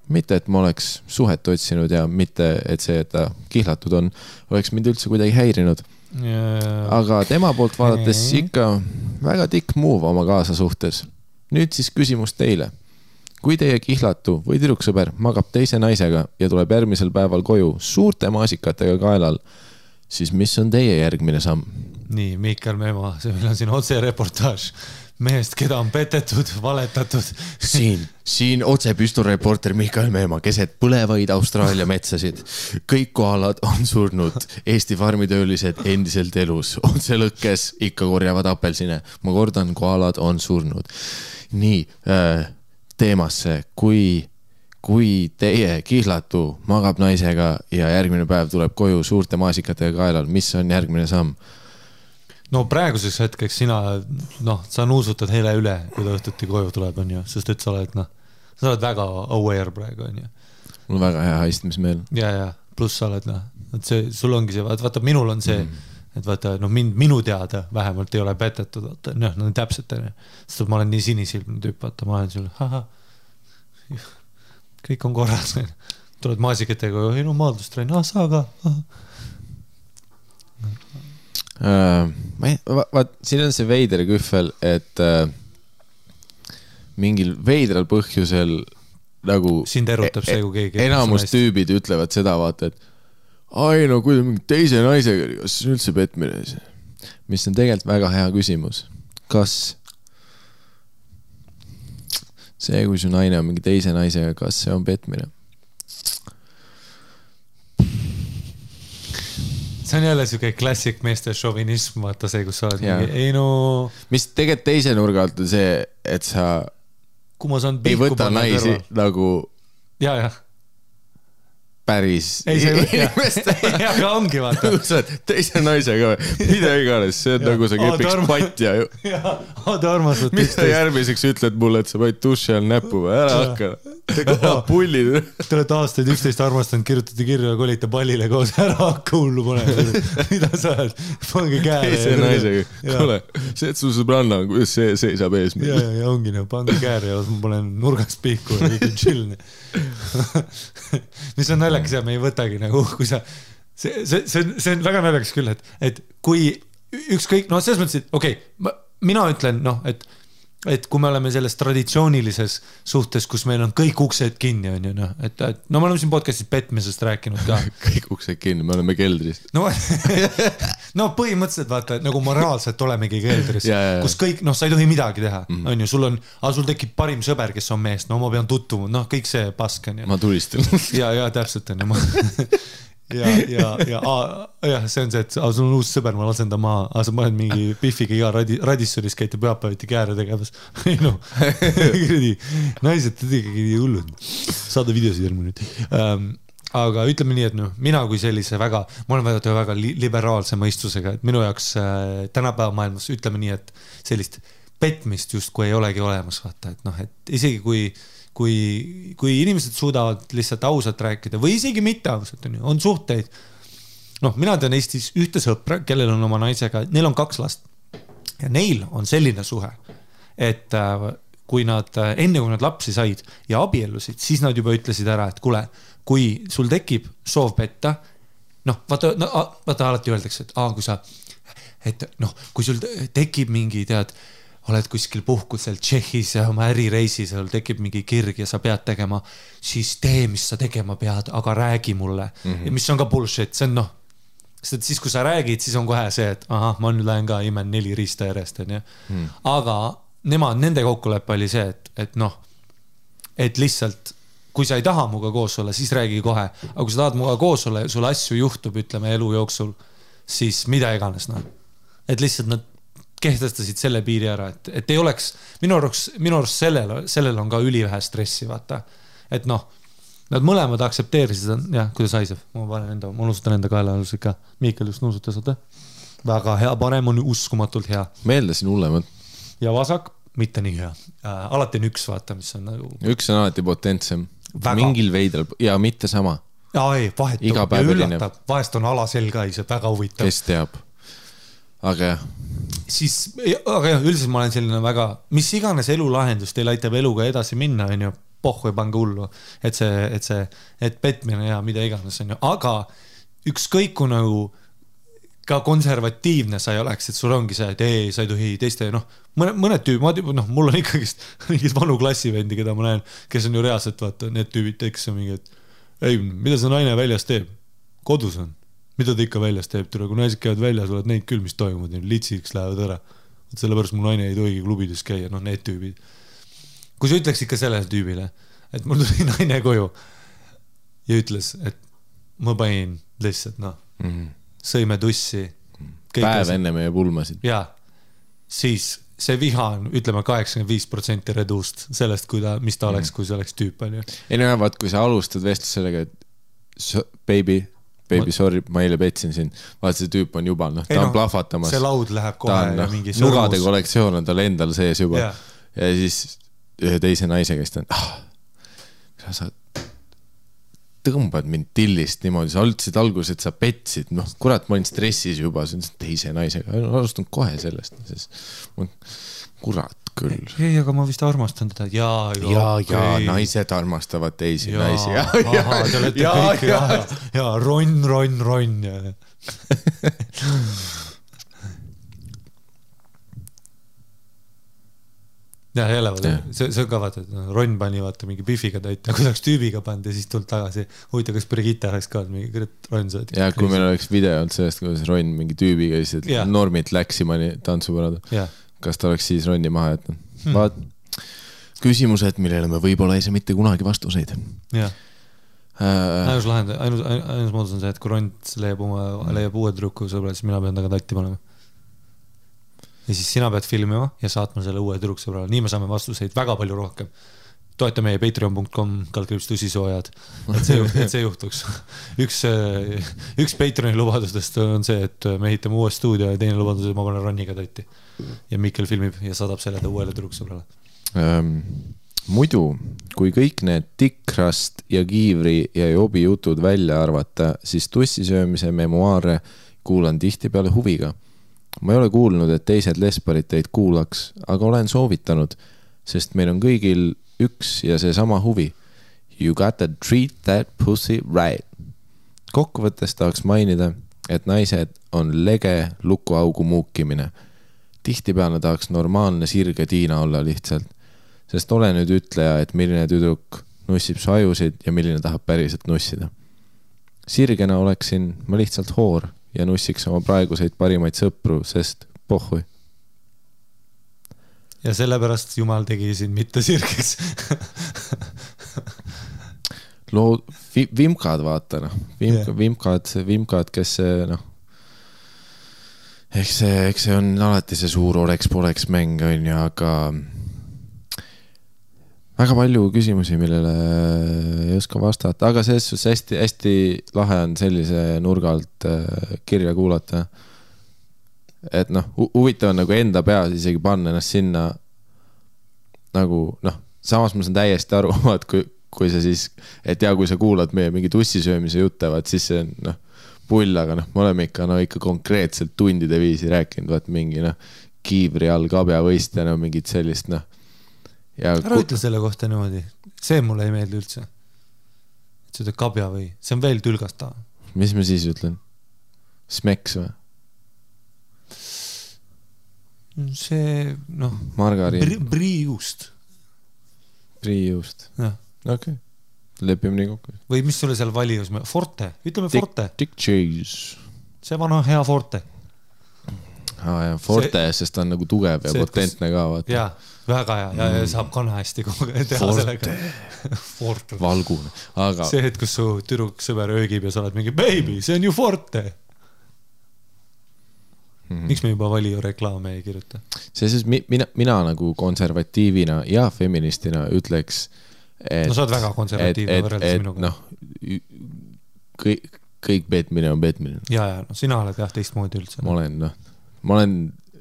mitte, et ma oleks suhet otsinud ja mitte, et see, et ta kihlatud on, oleks mind üldse kuidagi häirinud. Aga tema poolt vaadates ikka väga tikk move oma kaasa suhtes. nüüd siis küsimus teile. kui teie kihlatu või tüdruksõber magab teise naisega ja tuleb järgmisel päeval koju suurte maasikatega kaelal, siis mis on teie järgmine samm? nii, Miikal Meemaa, see meil on siin otsereportaaž mehest, keda on petetud, valetatud. siin, siin otsepüstoreporter Mihkel Meemaa keset põlevaid Austraalia metsasid. kõik koalad on surnud, Eesti farmitöölised endiselt elus, otselõkkes ikka korjavad apelsine. ma kordan, koalad on surnud. nii äh,, teemasse, kui, kui teie kihlatu magab naisega ja järgmine päev tuleb koju suurte maasikatega kaelal, mis on järgmine samm? No praeguseks hetkeks sina, noh, sa nuusutad hele üle, kui ta õhtuti koju tuleb, onju, sest et sa oled, noh, sa oled väga aware praegu, onju. mul on väga hea haistmismeel. ja, ja pluss sa oled, noh, et see, sul ongi see, vaata, minul on see mm., et vaata, noh, mind, minu teada vähemalt ei ole petetud, vaata, noh, no täpselt, onju. sest ma olen nii sinisilmne tüüp, vaata, ma olen sul, ahah, kõik on korras, onju. tuled maasikatega, ei no maadlustrenn, ah sa ka, ahah ma ei, vaat siin on see veider kühvel, et äh, mingil veidral põhjusel nagu. Sind erutab see, kui keegi- enamus tüübid ütlevad seda, vaata, et ai no kui ta mingi teise naisega oli, kas see on üldse petmine siis? mis on tegelikult väga hea küsimus. kas see, kui su naine on mingi teise naisega, kas see on petmine? See on jälle siuke klassik meeste šovinism, vaata see, kus sa oled mingi, ei no, mis tegelikult teise nurga alt on see, et sa ei võta naisi. nagu ja, jah. Päris ei, jah, aga ongi vaata. oled teise naisega või mida iganes, see on nagu sa kepiks Tarmo- patja ju. oota armastus. mis sa järgmiseks ütled mulle, et sa panid duši all näppu või ära hakka. ära pulli. Te olete aastaid üksteist armastanud, kirjutate kirja, kolite pallile koos, ära hakka hullu panema. mida sa oled, pange käe. teise naisega, kuule, see, et su sõbranna, kuidas see seisab ees ja, meil. ja, ja ongi nagu pange kääre ja ma panen nurgas pihku ja kõik on chill. mis on naljakas ja me ei võtagi nagu, kui sa, see, see, see on, see on väga naljakas küll, et, et kui ükskõik, no selles mõttes, et okei okay,, mina ütlen noh, et, et kui me oleme selles traditsioonilises suhtes, kus meil on kõik uksed kinni, on ju noh, et, et no me oleme siin podcast'is petmisest rääkinud ka kõik uksed kinni, me oleme keldris. no, no põhimõtteliselt vaata, et nagu moraalselt olemegi keldris kus kõik, noh, sa ei tohi midagi teha, on ju, sul on, aga sul tekib parim sõber, kes on mees, no ma pean tutvuma, noh, kõik see pask on ju. ma tulistan. ja, ja täpselt on ju, ma ja, ja, ja jah, see on see, et sul on uus sõber, ma lasen ta maha, aga sa paned mingi Biffiga iga radi-, Radissonis käite pühapäeviti kääre tegemas. ei noh, kuradi, naised, te olete ikkagi hullud. saada videosid järgmine nüüd ähm, aga ütleme nii, et noh, mina kui sellise väga, ma olen väga, väga li- liberaalse mõistusega, et minu jaoks äh, tänapäeva maailmas ütleme nii, et sellist petmist justkui ei olegi olemas, vaata, et noh, et isegi kui, kui, kui inimesed suudavad lihtsalt ausalt rääkida või isegi mitte ausalt, on ju, on suhteid. noh, mina tean Eestis ühte sõpra, kellel on oma naisega, neil on kaks last ja neil on selline suhe, et äh, kui nad äh, enne, kui nad lapsi said ja abiellusid, siis nad juba ütlesid ära, et kuule, kui sul tekib soov petta, noh, vaata no,, vaata alati öeldakse, et aa, kui sa, et noh, kui sul te- tekib mingi, tead, oled kuskil puhkusel Tšehhis ja oma ärireisil, sul tekib mingi kirg ja sa pead tegema, siis tee, mis sa tegema pead, aga räägi mulle mm. -hmm. ja mis on ka bullshit, see on noh, sest et siis, kui sa räägid, siis on kohe see, et ahah, ma nüüd lähen ka imen neli riista järjest, onju. aga nemad, nende kokkulepe oli see, et, et noh, et lihtsalt kui sa ei taha minuga koos olla, siis räägi kohe, aga kui sa tahad minuga koos olla ja sul asju juhtub, ütleme elu jooksul, siis mida iganes noh. et lihtsalt nad kehtestasid selle piiri ära, et, et ei oleks minu arust, minu arust sellel, sellel on ka ülivähe stressi, vaata. et noh, nad mõlemad aktsepteerisid, jah, kuidas haiseb, ma panen enda, ma nuusutan enda kaela alusel ka. Miikel just nuusutas, oota. väga hea, parem on uskumatult hea meeldasin hullemat. ja vasak mitte nii hea äh,. alati on üks, vaata, mis on nagu. üks on alati potentsem. Mingil veidral ja mitte sama, aa ei, vahetub ja üllatab, vahest on alasel ka ise väga huvitav. kes teab. aga jah, siis, aga jah, üldiselt ma olen selline väga, mis iganes elulahendus teil aitab eluga edasi minna, onju, pohhu ei pange hullu. et see, et see, et petmine ja mida iganes, onju, aga ükskõik kui nagu ka konservatiivne sa ei oleks, et sul ongi see, et ei, sa ei tohi teiste, noh, mõned, mõned tüübid, ma, noh, mul on ikkagist mingeid vanu klassivendi, keda ma näen, kes on ju reaalselt vaata, need tüübid, kes on mingi, et ei, mida see naine väljas teeb? kodus on, mida ta ikka väljas teeb, tule, kui naised käivad väljas, oled näinud küll, mis toimub, litsiks lähevad ära. vot sellepärast mu naine ei tohigi klubides käia, noh, need tüübid. kui sa ütleks ikka sellele tüübile, et mul tuli naine koju ja ütles, et ma panin lihtsalt noh, sõime tussi. päev enne meie pulmasid. ja siis see viha on, ütleme kaheksakümmend viis protsenti reduust sellest, kui ta, mis ta oleks, kui see oleks tüüp onju. ei no vaat, kui sa alustad vestlust sellega, et baby, baby sorry, ma eile petsin sind. vaata, see tüüp on juba, noh, ta on plahvatamas. see laud läheb ta kohe on, ja noh mingi, nugade kollektsioon on tal endal sees juba Jaa. ja siis ühe teise naise käest on ah,, sa tõmbad mind tillist niimoodi, sa ütlesid alguses, et sa petsid, noh, kurat, ma olin stressis juba, see on teise naisega, alustan kohe sellest, siis ma- kurat küll. ei, aga ma vist armastan teda, jaa, ja, ja naised armastavad teisi jaa, naisi. ahah, te olete kõik ja, ja, ja ronn, ronn, ronn ja. ja jälle vaata Jah., see, on ka vaata, et noh, Ronn pani vaata mingi Biffiga täita, kui oleks tüübiga pannud ja siis tulnud tagasi. huvitav, kas Brigitte oleks ka olnud mingi, kurat, Ronn sa oled. ja kui meil oleks video olnud sellest, kuidas Ronn mingi tüübiga lihtsalt Jah. normilt läksima tantsupõrada, jah, kas ta oleks siis Ronni maha jätnud hmm.? vaat, küsimused, millele me võib-olla ei saa mitte kunagi vastuseid jah. äh,. ainus lahend, ainus, ainus moodus on see, et kui Ronn leiab oma, leiab uue tüdruku sõbra, siis mina pean temaga tatti panema. Ja siis sina pead filmima ja saatma selle uue tüdruksõbrale, nii me saame vastuseid väga palju rohkem. toeta meie patreon.com kaldkriips tussisoojad, et see, et see juhtuks. üks, üks Patreoni lubadustest on see, et me ehitame uue stuudio ja teine lubadus, et ma panen Ronniga tatti. ja Mikkel filmib ja saadab selle uuele tüdruksõbrale. ähm, muidu, kui kõik need Tikrast ja Kiivri ja Jobi jutud välja arvata, siis tussisöömise memuaare kuulan tihtipeale huviga. Ma ei ole kuulnud, et teised lesbarid teid kuulaks, aga olen soovitanud, sest meil on kõigil üks ja seesama huvi. You got to treat that pussy right. kokkuvõttes tahaks mainida, et naised on lege lukuaugu muukimine. tihtipeale tahaks normaalne sirge Tiina olla lihtsalt, sest ole nüüd ütleja, et milline tüdruk nussib su ajusid ja milline tahab päriselt nussida. sirgena oleksin ma lihtsalt hoor ja nussiks oma praeguseid parimaid sõpru, sest pohhui. ja sellepärast Jumal tegi sind mitte sirgeks. loo-, vimkad, vaata noh, vimk- Jah., vimkad, vimkad, kes noh, eks see, eks see on alati see suur oleks-poleks mäng on ju, aga väga palju küsimusi, millele ei oska vastata, aga selles suhtes hästi-hästi lahe on sellise nurga alt äh, kirja kuulata. et noh, huvitav on nagu enda peas isegi panna ennast sinna nagu noh, samas ma saan täiesti aru, et kui, kui sa siis, et ja kui sa kuulad meie mingi tussisöömise jutte, vaat siis see on noh, pull, aga noh, me oleme ikka no ikka konkreetselt tundide viisi rääkinud, vaat mingi noh, kiivri all kabjavõist ja no mingit sellist noh. Ära ütle selle kohta niimoodi, see mulle ei meeldi üldse. sa ütled kabja või, see on veel tülgastav. mis ma siis ütlen? Smeks või? see noh, margariin, priiust, priijuust, jah. okei okay., lepime nii kokku. või mis sulle seal valius, Forte, ütleme Forte, Dick Cheese. see vana hea Forte Forte, sest ta on nagu tugev ja See, potentne ka vaata. ja väga hea ja, ja saab kana hästi teha Forte. sellega. Forte. valgune, aga see hetk, kus su tüdruksõber öögib ja sa oled mingi baby, see on ju Forte. Mhm. miks me juba Valio reklaame ei kirjuta? selles mi, mina, mina nagu konservatiivina ja feministina ütleks, no sa oled väga konservatiivne võrreldes minuga. noh, kõik, kõik petmine on petmine. ja, ja noh, sina oled jah teistmoodi üldse. ma olen noh, ma olen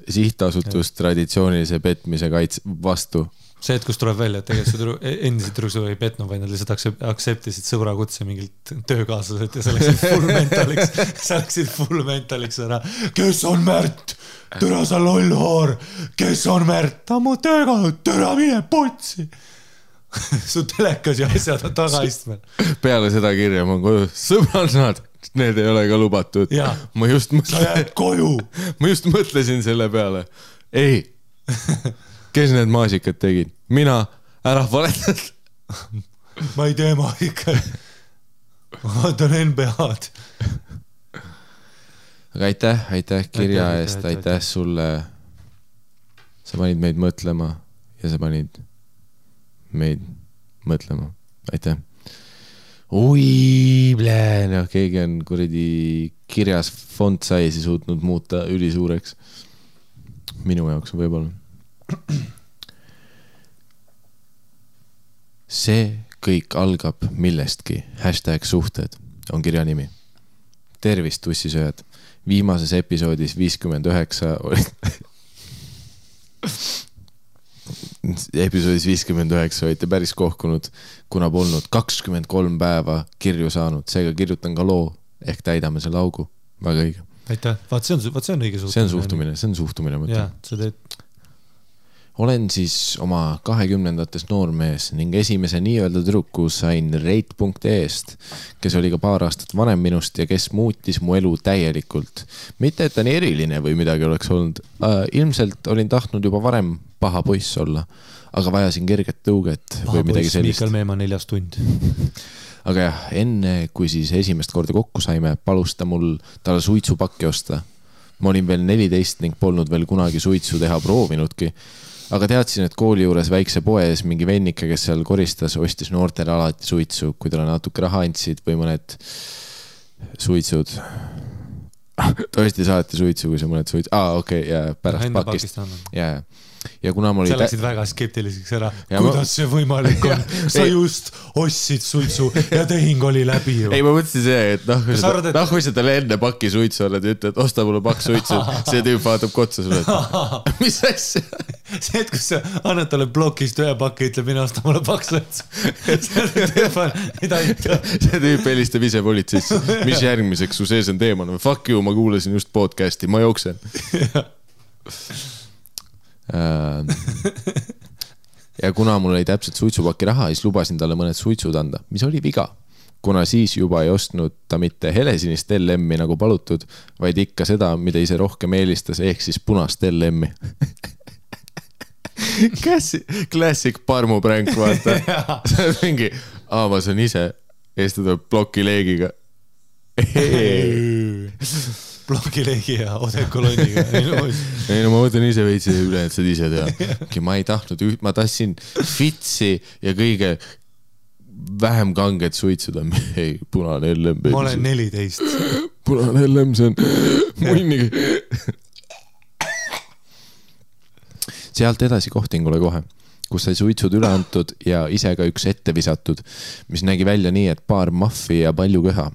sihtasutus traditsioonilise petmise kaitse vastu. see, et kus tuleb välja, et tegelikult su tüdru-, endised tüdruksõber ei petnud, vaid nad lihtsalt aktsep- aktseptisid sõbrakutse mingilt töökaaslaselt ja sa läksid full mentaliks, sa läksid full mentaliks ära. kes on Märt? türa sa loll haar, kes on Märt? ta on mu töökaaslane, türa mine putsi. su telekas ja asjad on tagaistmel. peale seda kirja ma olen koju, sõbrannad, Need ei ole ka lubatud ma just sa mõtlesin, jääd koju. ma just mõtlesin selle peale. ei, kes need maasikad tegid? mina, ära valetad. ma ei tee maasikaid. ma vaatan NBA-d. aga aitäh, aitäh kirja Aitäh, eest, aitäh sulle. sa panid meid mõtlema ja sa panid meid mõtlema, aitäh. oi, noh, keegi on kuradi kirjas font size'i suutnud muuta ülisuureks. minu jaoks võib-olla. see kõik algab millestki, hashtag suhted on kirja nimi. tervist, tussisööjad. viimases episoodis viiskümmend üheksa oli episoodis viiskümmend üheksa olite päris kohkunud, kuna polnud kakskümmend kolm päeva kirju saanud, seega kirjutan ka loo ehk täidame selle augu. väga õige, aitäh, vaat see on, vaat see on õige suhtumine. see on suhtumine, see on suhtumine, ma ütlen., sa teed, olen siis oma kahekümnendates noormees ning esimese nii-öelda tüdruku sain rate.ee-st, kes oli ka paar aastat vanem minust ja kes muutis mu elu täielikult. mitte, et ta nii eriline või midagi oleks olnud äh,, ilmselt olin tahtnud juba varem paha poiss olla, aga vajasin kerget tõuget või midagi sellist Miikal. Meemaa neljas tund. aga jah, enne kui siis esimest korda kokku saime, palus ta mul talle suitsupakki osta. ma olin veel neliteist ning polnud veel kunagi suitsu teha proovinudki. aga teadsin, et kooli juures väikse poe ees mingi vennike, kes seal koristas, ostis noortele alati suitsu, kui talle natuke raha andsid või mõned suitsud. ta ostis alati suitsu, kui sa mõned suitsu, aa okei okay,, ja pärast pakist. Ja, ja, ja kuna mul oli sa läksid väga skeptiliseks ära. Ja ma- kuidas see võimalik on? sa Ei. just ostsid suitsu ja tehing oli läbi ju ei,. ma mõtlesin see, et noh, et- noh, kui sa talle enne paki suitsu annad ja ütled, osta mulle pakk suitsu, see tüüp vaatab ka otsa sulle, et mis asja. see, et kus sa annad talle plokist ühe paki, ütleb mine osta mulle paks suitsu. mida ikka. see tüüp helistab ise politseisse, mis järgmiseks, su sees on teemant, fuck you, ma kuulasin just podcast'i, ma jooksen. Ja kuna mul oli täpselt suitsupaki raha, siis lubasin talle mõned suitsud anda, mis oli viga. kuna siis juba ei ostnud ta mitte helesinist LM-i nagu palutud, vaid ikka seda, mida ise rohkem eelistas, ehk siis punast LM-i. Classic, classic parmupränk, vaata. see on mingi, aa, ma saan ise, ja siis ta tuleb plokileegiga. ei plokileegi ja odekolonniga. no ma võtan ise veits ja ülejäänud saad ise teha. ma ei tahtnud üht, ma tahtsin Fitsi ja kõige vähem kanget suitsu, ta ei, punane LM. ma olen neliteist. punane LM, see on munnigi. sealt edasi kohtingule kohe, kus sai suitsud üle antud ja ise ka üks ette visatud, mis nägi välja nii, et paar mahvi ja palju köha.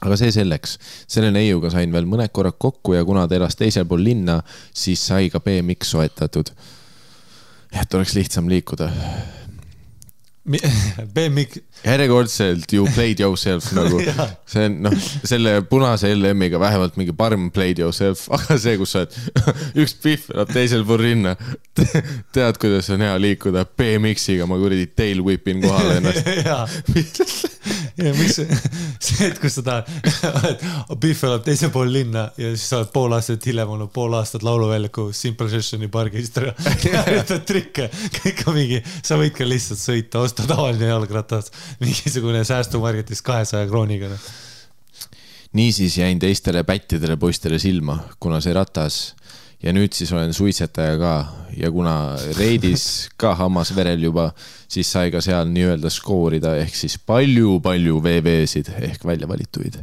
Aga see selleks, selle neiuga sain veel mõned korrad kokku ja kuna ta elas teisel pool linna, siis sai ka BMX soetatud. et oleks lihtsam liikuda. BMX, järjekordselt you played yourself nagu, see on noh, selle punase LM-iga vähemalt mingi parm played yourself, aga see, kus sa oled, üks pihv elab teisel pool rinna. tead, kuidas on hea liikuda BMX-iga, ma kuradi tail whip in kohale ennast. Ja miks see, et kus sa tahad, Pihv elab teisel pool linna ja siis sa oled pool aastat hiljem olnud pool aastat lauluväljaku Simple Sessioni pargis ja teed trikke, kõik on mingi, sa võid ka lihtsalt sõita, osta tavaline jalgratas, mingisugune säästumarketis kahesaja krooniga. noh. niisiis jäin teistele pättidele poistele silma, kuna see ratas ja nüüd siis olen suitsetaja ka. Ja kuna reidis ka hammas verel juba, siis sai ka seal nii-öelda skoorida ehk siis palju-palju VV-sid ehk välja valituid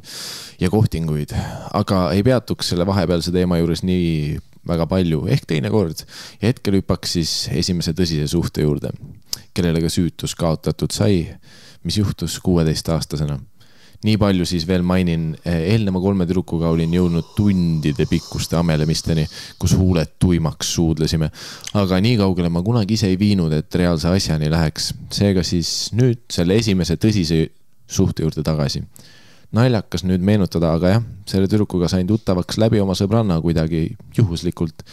ja kohtinguid, aga ei peatuks selle vahepealse teema juures nii väga palju. Ehk teinekord ja hetkel hüppaks siis esimese tõsise suhte juurde, kellele ka süütus kaotatud sai, mis juhtus kuueteistaastasena nii palju siis veel mainin, eelneva kolme tüdrukuga olin jõudnud tundide pikkuste amelemisteni, kus huuled tuimaks suudlesime. aga nii kaugele ma kunagi ise ei viinud, et reaalse asjani läheks. seega siis nüüd selle esimese tõsise suhte juurde tagasi. naljakas nüüd meenutada, aga jah, selle tüdrukuga sain tuttavaks läbi oma sõbranna kuidagi juhuslikult.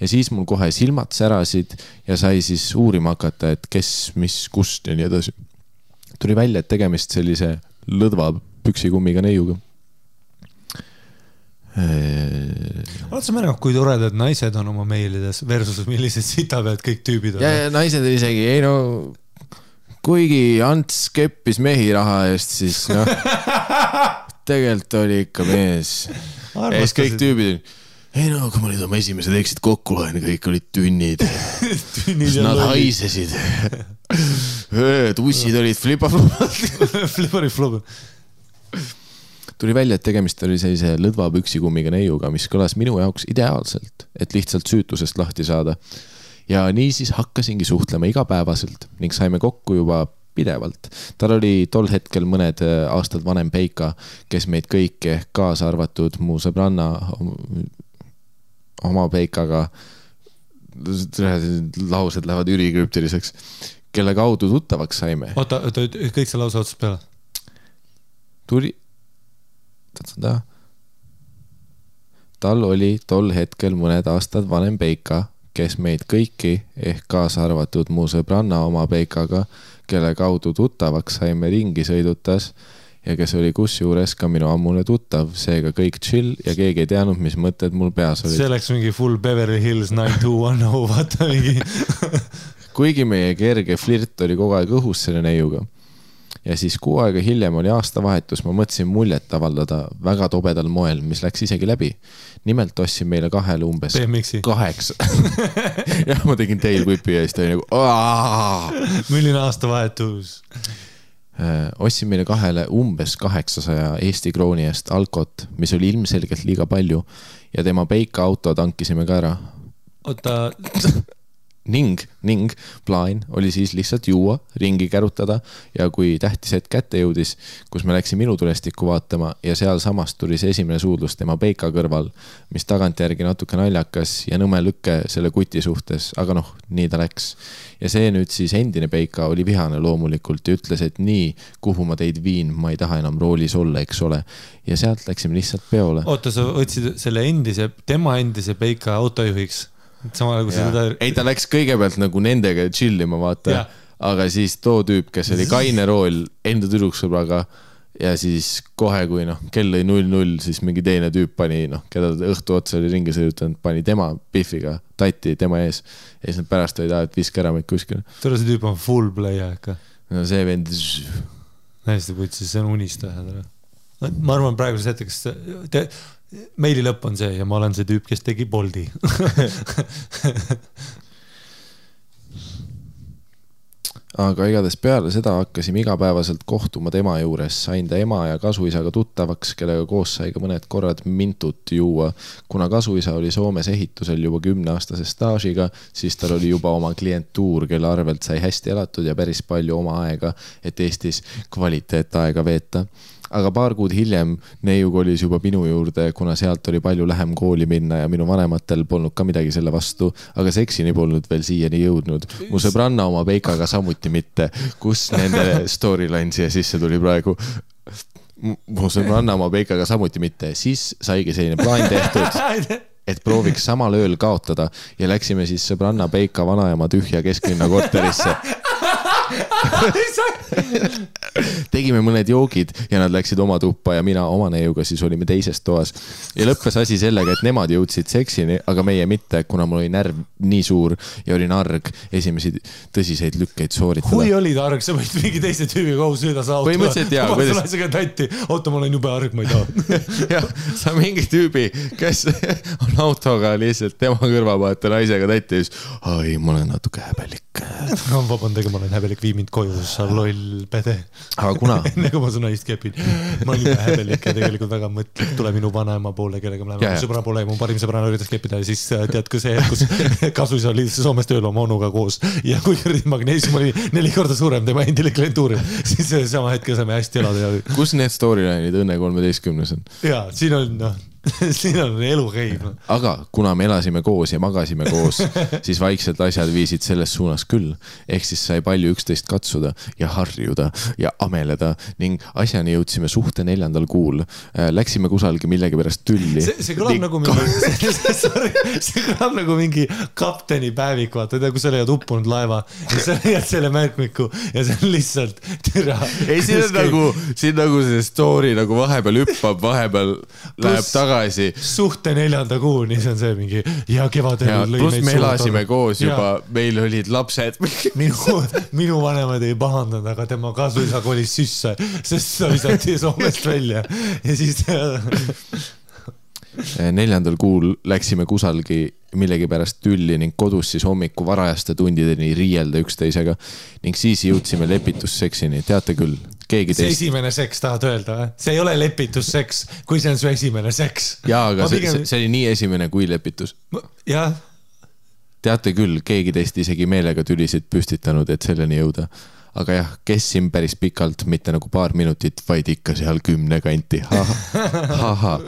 ja siis mul kohe silmad särasid ja sai siis uurima hakata, et kes, mis, kust ja nii edasi tuli välja, et tegemist sellise lõdva püksikummiga neiuga. oled sa märganud, kui toredad naised on oma meilides versus millised sitapead kõik tüübid on ja, ja naised isegi, ei no kuigi Ants keppis mehi raha eest, siis noh, tegelikult oli ikka mees. ja siis kõik tüübid, ei no kui ma nüüd oma esimesed eksid kokku loen, kõik olid tünnid, nad haisesid. tussid olid flipaflopad. Flippery flop. Tuli välja, et tegemist oli sellise lõdva püksikummiga neiuga, mis kõlas minu jaoks ideaalselt, et lihtsalt süütusest lahti saada. ja niisiis hakkasingi suhtlema igapäevaselt ning saime kokku juba pidevalt. tal oli tol hetkel mõned äh, aastad vanem Peika, kes meid kõiki kaasa arvatud mu sõbranna oma Peikaga, laused lähevad ülikrüptiliseks, kelle kaudu tuttavaks saime. oota, oota, kõik see lause otsast peale. tuli, ta, tal oli tol hetkel mõned aastad vanem Peika, kes meid kõiki ehk kaasa arvatud mu sõbranna oma Peikaga, kelle kaudu tuttavaks saime, ringi sõidutas ja kes oli kusjuures ka minu ammune tuttav, seega kõik chill ja keegi ei teadnud, mis mõtted mul peas olid see. läks mingi full Beverly Hills nine two one oh, vaata mingi. kuigi meie kerge flirt oli kogu aeg õhus selle neiuga. Ja siis kuu aega hiljem oli aastavahetus, ma mõtlesin muljet avaldada väga tobedal moel, mis läks isegi läbi. nimelt ostsin meile kahele umbes BMX-i, kaheksa. jah, ma tegin tail whip'i ja siis ta oli nagu milline aastavahetus? Äh, ostsin meile kahele umbes kaheksasaja Eesti krooni eest alkot, mis oli ilmselgelt liiga palju ja tema Peika auto tankisime ka ära oota, ning, ning plaan oli siis lihtsalt juua, ringi kärutada ja kui tähtis hetk kätte jõudis, kus me läksime ilutulestikku vaatama ja sealsamas tuli see esimene suudlus tema Peika kõrval, mis tagantjärgi natuke naljakas ja nõme lükke selle kuti suhtes, aga noh, nii ta läks. ja see nüüd siis endine Peika oli vihane loomulikult ja ütles, et nii, kuhu ma teid viin, ma ei taha enam roolis olla, eks ole. ja sealt läksime lihtsalt peole. oota, sa võtsid selle endise, tema endise Peika autojuhiks, samal ajal kui sa teda. ei, ta läks kõigepealt nagu nendega chill ima, vaata aga siis too tüüp, kes oli kaine rool enda tüdruksõbraga ja siis kohe, kui noh, kell lõi null null, siis mingi teine tüüp pani noh, keda ta õhtu otsa oli ringi sõidutanud, pani tema Biffiga tatti tema ees. ja siis nad pärast olid, et viska ära meid kuskile. tule, see tüüp on full player ikka. no see vend, hästi putsis, see on unistaja. ma arvan, praeguses hetkes te, meili lõpp on see ja ma olen see tüüp, kes tegi Boldi. aga igatahes peale seda hakkasime igapäevaselt kohtuma tema juures, sain ta ema ja kasuisaga tuttavaks, kellega koos sai ka mõned korrad mintut juua. kuna kasuisa oli Soomes ehitusel juba kümneaastase staažiga, siis tal oli juba oma klientuur, kelle arvelt sai hästi elatud ja päris palju oma aega, et Eestis kvaliteetaega veeta aga paar kuud hiljem neiu kolis juba minu juurde, kuna sealt oli palju lähem kooli minna ja minu vanematel polnud ka midagi selle vastu, aga seksini polnud veel siiani jõudnud. mu sõbranna oma Peikaga samuti mitte, kus nende storyline siia sisse tuli praegu. mu sõbranna oma Peikaga samuti mitte, siis saigi selline plaan tehtud et prooviks samal ööl kaotada ja läksime siis sõbranna Peika vanaema tühja kesklinna korterisse. tegime mõned joogid ja nad läksid oma tuppa ja mina oma neiuga siis olime teises toas. ja lõppes asi sellega, et nemad jõudsid seksini, aga meie mitte, kuna mul oli närv nii suur ja olin arg esimesi tõsiseid lükkeid sooritada kui. olid arg, sa võid mingi teise tüübiga koos sõida sa autoga. Põhimõtteliselt jaa, ma panen isegi tatti, oota, ma olen jube arg, ma ei taha. jah, sa mingi tüübi, kes on autoga lihtsalt tema kõrva vaata naisega tätti ja siis, ai, ma olen natuke häbelik. vabandage, ma olen häbelik, vii mind koju, sa loll pede. aga kuna enne kui ma su naist kepin, ma olin häbelik ja tegelikult väga mõtlik, tule minu vanaema poole, kellega me läheme sõbra poole ja mu parim sõbranna üritas keppida ja siis äh, tead ka see, kus kasus oli Soomes tööl oma onuga koos. Ja kui magneesium oli neli korda suurem tema endile klientuuril, siis sama hetkel saime hästi elada ja, kus need storyline'id Õnne kolmeteistkümnes on? ja siin on noh, siin on elu käib noh. aga kuna me elasime koos ja magasime koos, siis vaikselt asjad viisid selles suunas küll. ehk siis sai palju üksteist katsuda ja harjuda ja ameleda ning asjani jõudsime suhte neljandal kuul. Läksime kusalgi millegipärast tülli. see, kõlab nagu mingi, sorry, see kõlab nagu mingi kapteni päevik, vaata, tead, kui sa leiad uppunud laeva ja sa leiad selle märkmiku ja see on lihtsalt türa. ei, siin on nagu, siin nagu see story nagu vahepeal hüppab, vahepeal läheb Pluss- tagasi suhte neljanda kuuni, see on see mingi ja kevadel ja pluss me elasime koos Jaa. juba, meil olid lapsed. minu, minu vanemad ei pahandanud, aga tema kasuisa kolis sisse, sest ta visati Soomest välja ja siis neljandal kuul läksime kusalgi millegipärast tülli ning kodus siis hommiku varajaste tundideni riielda üksteisega ning siis jõudsime lepitusseksini, teate küll, keegi see teist. esimene seks tahad öelda või? see ei ole lepitusseks, kui see on su esimene seks. jaa, aga Ma see, pigem- see, see oli nii esimene kui lepitus. jah, teate küll, keegi teist isegi meelega tülisid püstitanud, et selleni jõuda. aga jah, kestsin päris pikalt, mitte nagu paar minutit, vaid ikka seal kümne kanti. ahah,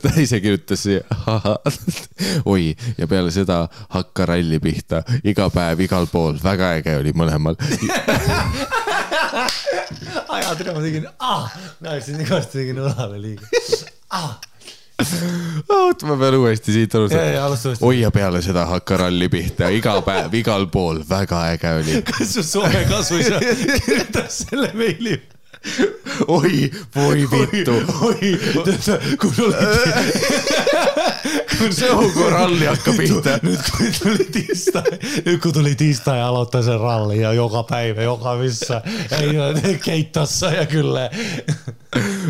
ta ise kirjutas siia, ahah. oi, ja peale seda hakka ralli pihta, iga päev igal pool, väga äge oli mõlemal. aja tere, ma tegin ah,, näeksin igasti tegin õlale liiga ah.. oot, ma pean uuesti siit uuesti. oi ja peale seda hakka ralli pihta, iga päev igal pool, väga äge oli. kas su Soome kasuisa kirjutas selle meili? oi, voi vittu. oi, kui tuli, Sõugu ralli hakkab pihta. nüüd kui tuli tiista, nüüd kui tuli tiista ja aloitas sen ralli ja joka päivä, joka missä. Ei, keitossa ja kyllä.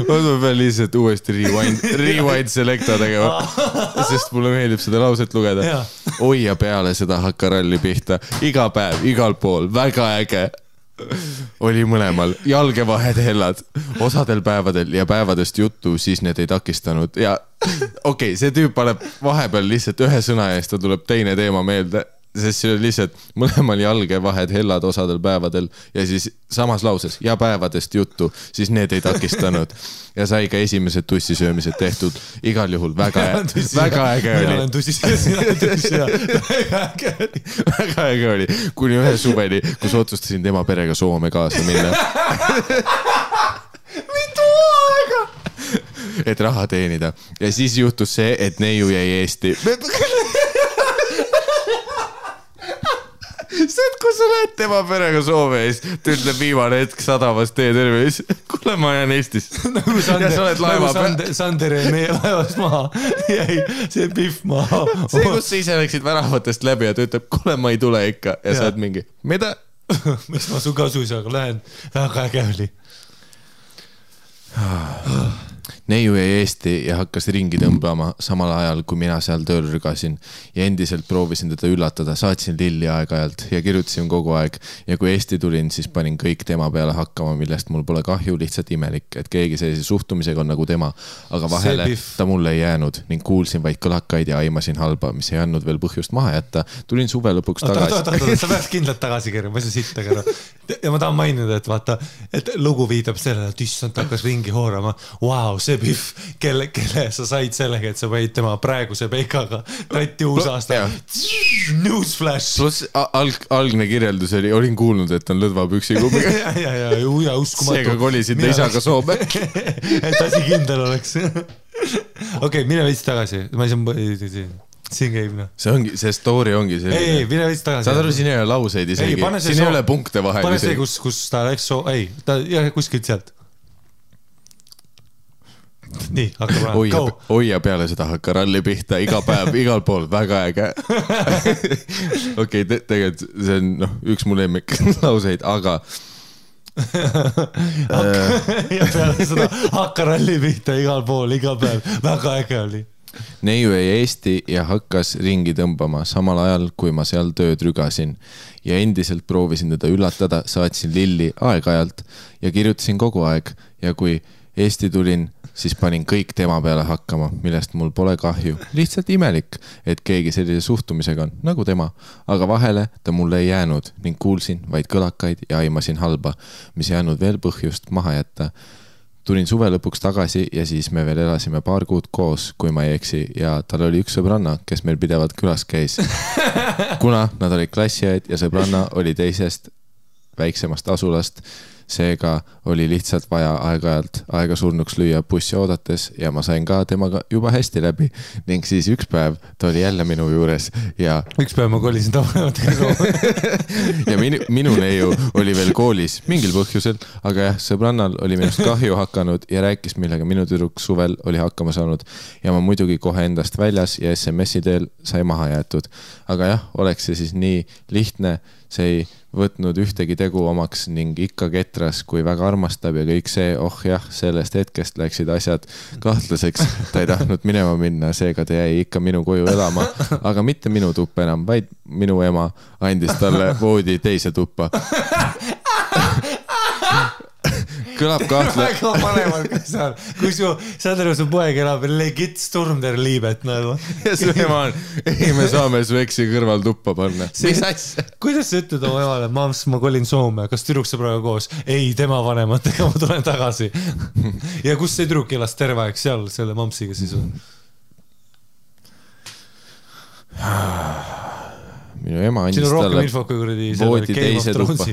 ma pean lihtsalt uuesti rewind, rewind selecta tegema, sest mulle meeldib seda lauset lugeda oi ja peale seda hakka ralli pihta, iga päev, igal pool, väga äge. Oli mõlemal, jalgevahed hellad, osadel päevadel ja päevadest juttu, siis need ei takistanud. Ja okei okay,, see tüüp paneb vahepeal lihtsalt ühe sõna eest, ta tuleb teine teema meelde sest see oli lihtsalt mõlemal jalgevahed hellad osadel päevadel ja siis samas lauses ja päevadest juttu, siis need ei takistanud. ja sai ka esimesed tussisöömised tehtud, igal juhul väga, väga äge mina oli olen. tussi, sina oled tussi ja väga äge oli. väga äge oli, kuni ühe suveni, kus otsustasin tema perega Soome kaasa minna. mitu aega? et raha teenida ja siis juhtus see, et neiu jäi Eesti. see, et kui sa lähed tema perega Soome ja siis ta ütleb viimane hetk sadamas tee tervis, kuule, ma jään Eestisse. nagu ja Sander, sa oled nagu laeva peal. Sander, Sander jäi meie laevast maha, jäi see Pihv maha. see, kus sa ise läksid väravatest läbi ja ta ütleb, kuule, ma ei tule ikka ja sa Jaa. oled mingi, mida? mis ma su kasuisaga lähen, väga äge oli. Neiu jäi Eesti ja hakkas ringi tõmbama samal ajal, kui mina seal tööl rügasin ja endiselt proovisin teda üllatada, saatsin lilli aeg-ajalt ja kirjutasin kogu aeg ja kui Eesti tulin, siis panin kõik tema peale hakkama, millest mul pole kahju, lihtsalt imelik, et keegi sellise suhtumisega on nagu tema. aga vahele ta mulle ei jäänud ning kuulsin vaid kõlakaid ja aimasin halba, mis ei andnud veel põhjust maha jätta. tulin suve lõpuks oota, oota, oota, tagasi. oota, sa peaks kindlalt tagasi kerima, ma ei saa siit tegema. Ja ma tahan mainida, et vaata, et lugu viitab sellele, et issand, ta hakkas ringi hoorama. Vau, see Pihv, kelle, kelle sa said sellega, et sa panid tema praeguse peikaga tatti uusaasta. Newsflash. pluss alg, algne kirjeldus oli, olin kuulnud, et on lõdva püksiklubiga. ja, ja, ja, ja uskumatu. seega kolisin ta isaga Soome. et asi kindel oleks. okei, mine veits tagasi, ma ei saa, siin käib noh. see ongi, see story ongi ei, ei, selline. mine veits tagasi. saad aru, siin ei ole lauseid isegi, siin ei soo- ole punkte vahel pane see, kus, kus ta läks soo-, ei, ta, jah, kuskilt sealt. nii, olema, go., oi ja peale seda hakka ralli pihta iga päev, igal pool, väga äge. okei, tegelikult see on noh, üks mu lemmiklauseid, aga ja peale seda hakka ralli pihta igal pool, iga päev, väga äge oli. Neiu jäi Eesti ja hakkas ringi tõmbama samal ajal, kui ma seal tööd rügasin ja endiselt proovisin teda üllatada, saatsin lilli aeg-ajalt ja kirjutasin kogu aeg ja kui Eesti tulin, siis panin kõik tema peale hakkama, millest mul pole kahju. lihtsalt imelik, et keegi sellise suhtumisega on, nagu tema. aga vahele ta mulle ei jäänud ning kuulsin vaid kõlakaid ja aimasin halba, mis ei andnud veel põhjust maha jätta tulin suve lõpuks tagasi ja siis me veel elasime paar kuud koos, kui ma ei eksi ja tal oli üks sõbranna, kes meil pidevalt külas käis. kuna nad olid klassiõed ja sõbranna oli teisest väiksemast asulast, seega oli lihtsalt vaja aeg-ajalt aega surnuks lüüa bussi oodates ja ma sain ka temaga juba hästi läbi. ning siis üks päev ta oli jälle minu juures ja üks päev ma kolisin tavanematega koos. ja minu, minu neiu oli veel koolis mingil põhjusel, aga jah, sõbrannal oli minust kahju hakanud ja rääkis, millega minu tüdruk suvel oli hakkama saanud. ja ma muidugi kohe endast väljas ja SMS-i teel sai maha jäetud. aga jah, oleks see siis nii lihtne, see ei võtnud ühtegi tegu omaks ning ikka ketras, kui väga armastab ja kõik see, oh jah, sellest hetkest läksid asjad kahtlaseks. ta ei tahtnud minema minna, seega ta jäi ikka minu koju elama, aga mitte minu tuppa enam, vaid minu ema andis talle voodi teise tuppa. kõlab kahtle-, väga vanemad ka seal, kui su, saad aru, su poeg elab legit Sturmder-Liibet nagu. ja su ema on, ei, me saame su eksi kõrval tuppa panna. mis asja? kuidas sa ütled oma emale, mamss, ma kolin Soome, kas tüdruksõbraga koos? ei, tema vanematega, ma tulen tagasi. ja kus see tüdruk elas terve aeg seal selle mammsiga siis või? minu ema andis on talle voodi teise tuppa.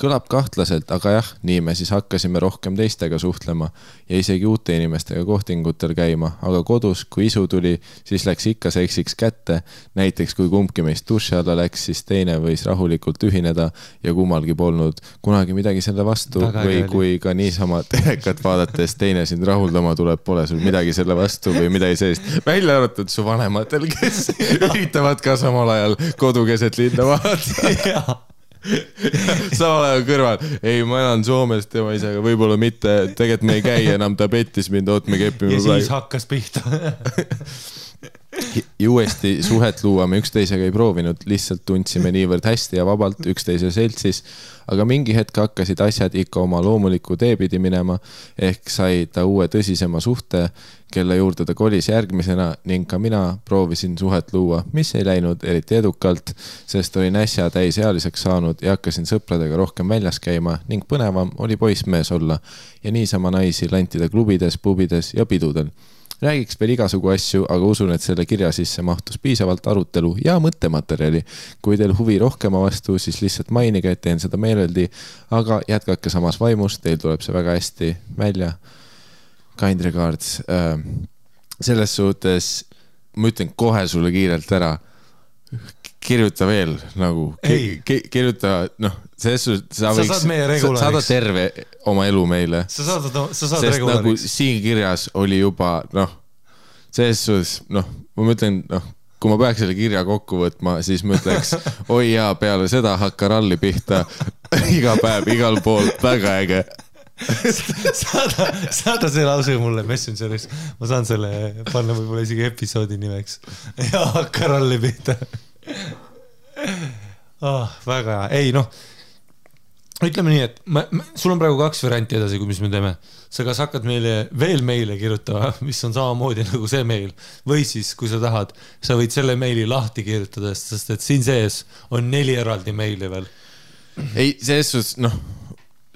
Kõlab kahtlaselt, aga jah, nii me siis hakkasime rohkem teistega suhtlema ja isegi uute inimestega kohtingutel käima, aga kodus, kui isu tuli, siis läks ikka seksiks kätte. näiteks kui kumbki meist duši alla läks, siis teine võis rahulikult ühineda ja kummalgi polnud kunagi midagi selle vastu Väga või kui ka niisama telekat vaadates teine sind rahuldama tuleb, pole sul midagi selle vastu või midagi sellist. välja arvatud su vanematel, kes üritavad ka samal ajal kodu keset linna vaadata. samal ajal kõrval, ei, ma elan Soomes tema isaga, võib-olla mitte, tegelikult me ei käi enam, ta pettis mind, oot, me kepime ja siis praegu. hakkas pihta. uuesti suhet luua me üksteisega ei proovinud, lihtsalt tundsime niivõrd hästi ja vabalt üksteise seltsis. aga mingi hetk hakkasid asjad ikka oma loomulikku tee pidi minema ehk sai ta uue tõsisema suhte, kelle juurde ta kolis järgmisena ning ka mina proovisin suhet luua, mis ei läinud eriti edukalt, sest olin äsja täisealiseks saanud ja hakkasin sõpradega rohkem väljas käima ning põnevam oli poissmees olla ja niisama naisi lantida klubides, pubides ja pidudel räägiks veel igasugu asju, aga usun, et selle kirja sisse mahtus piisavalt arutelu ja mõttematerjali. kui teil huvi rohkema vastu, siis lihtsalt mainige, et teen seda meeleldi, aga jätkake samas vaimus, teil tuleb see väga hästi välja. Kind regards äh,. selles suhtes ma ütlen kohe sulle kiirelt ära. Kirjuta veel nagu Ei., kirjuta, noh, selles suhtes sa Sa võiks, regulaariks. saada terve oma elu meile sa saad, sa saad sest nagu regulaariks. siin kirjas oli juba noh, selles suhtes noh, ma mõtlen noh, kui ma peaks selle kirja kokku võtma, siis ma ütleks, oi jaa, peale seda hakka ralli pihta iga päev, igal pool, väga äge. saada, saada see lause mulle Messengeris, ma saan selle panna võib-olla isegi episoodi nimeks ja hakka ralli pihta oh,. väga hea, ei noh, ütleme nii, et ma, ma, sul on praegu kaks varianti edasi, mis me teeme. sa kas hakkad meile veel meile kirjutama, mis on samamoodi nagu see meil või siis, kui sa tahad, sa võid selle meili lahti kirjutada, sest et siin sees on neli eraldi meili veel. ei, selles suhtes noh,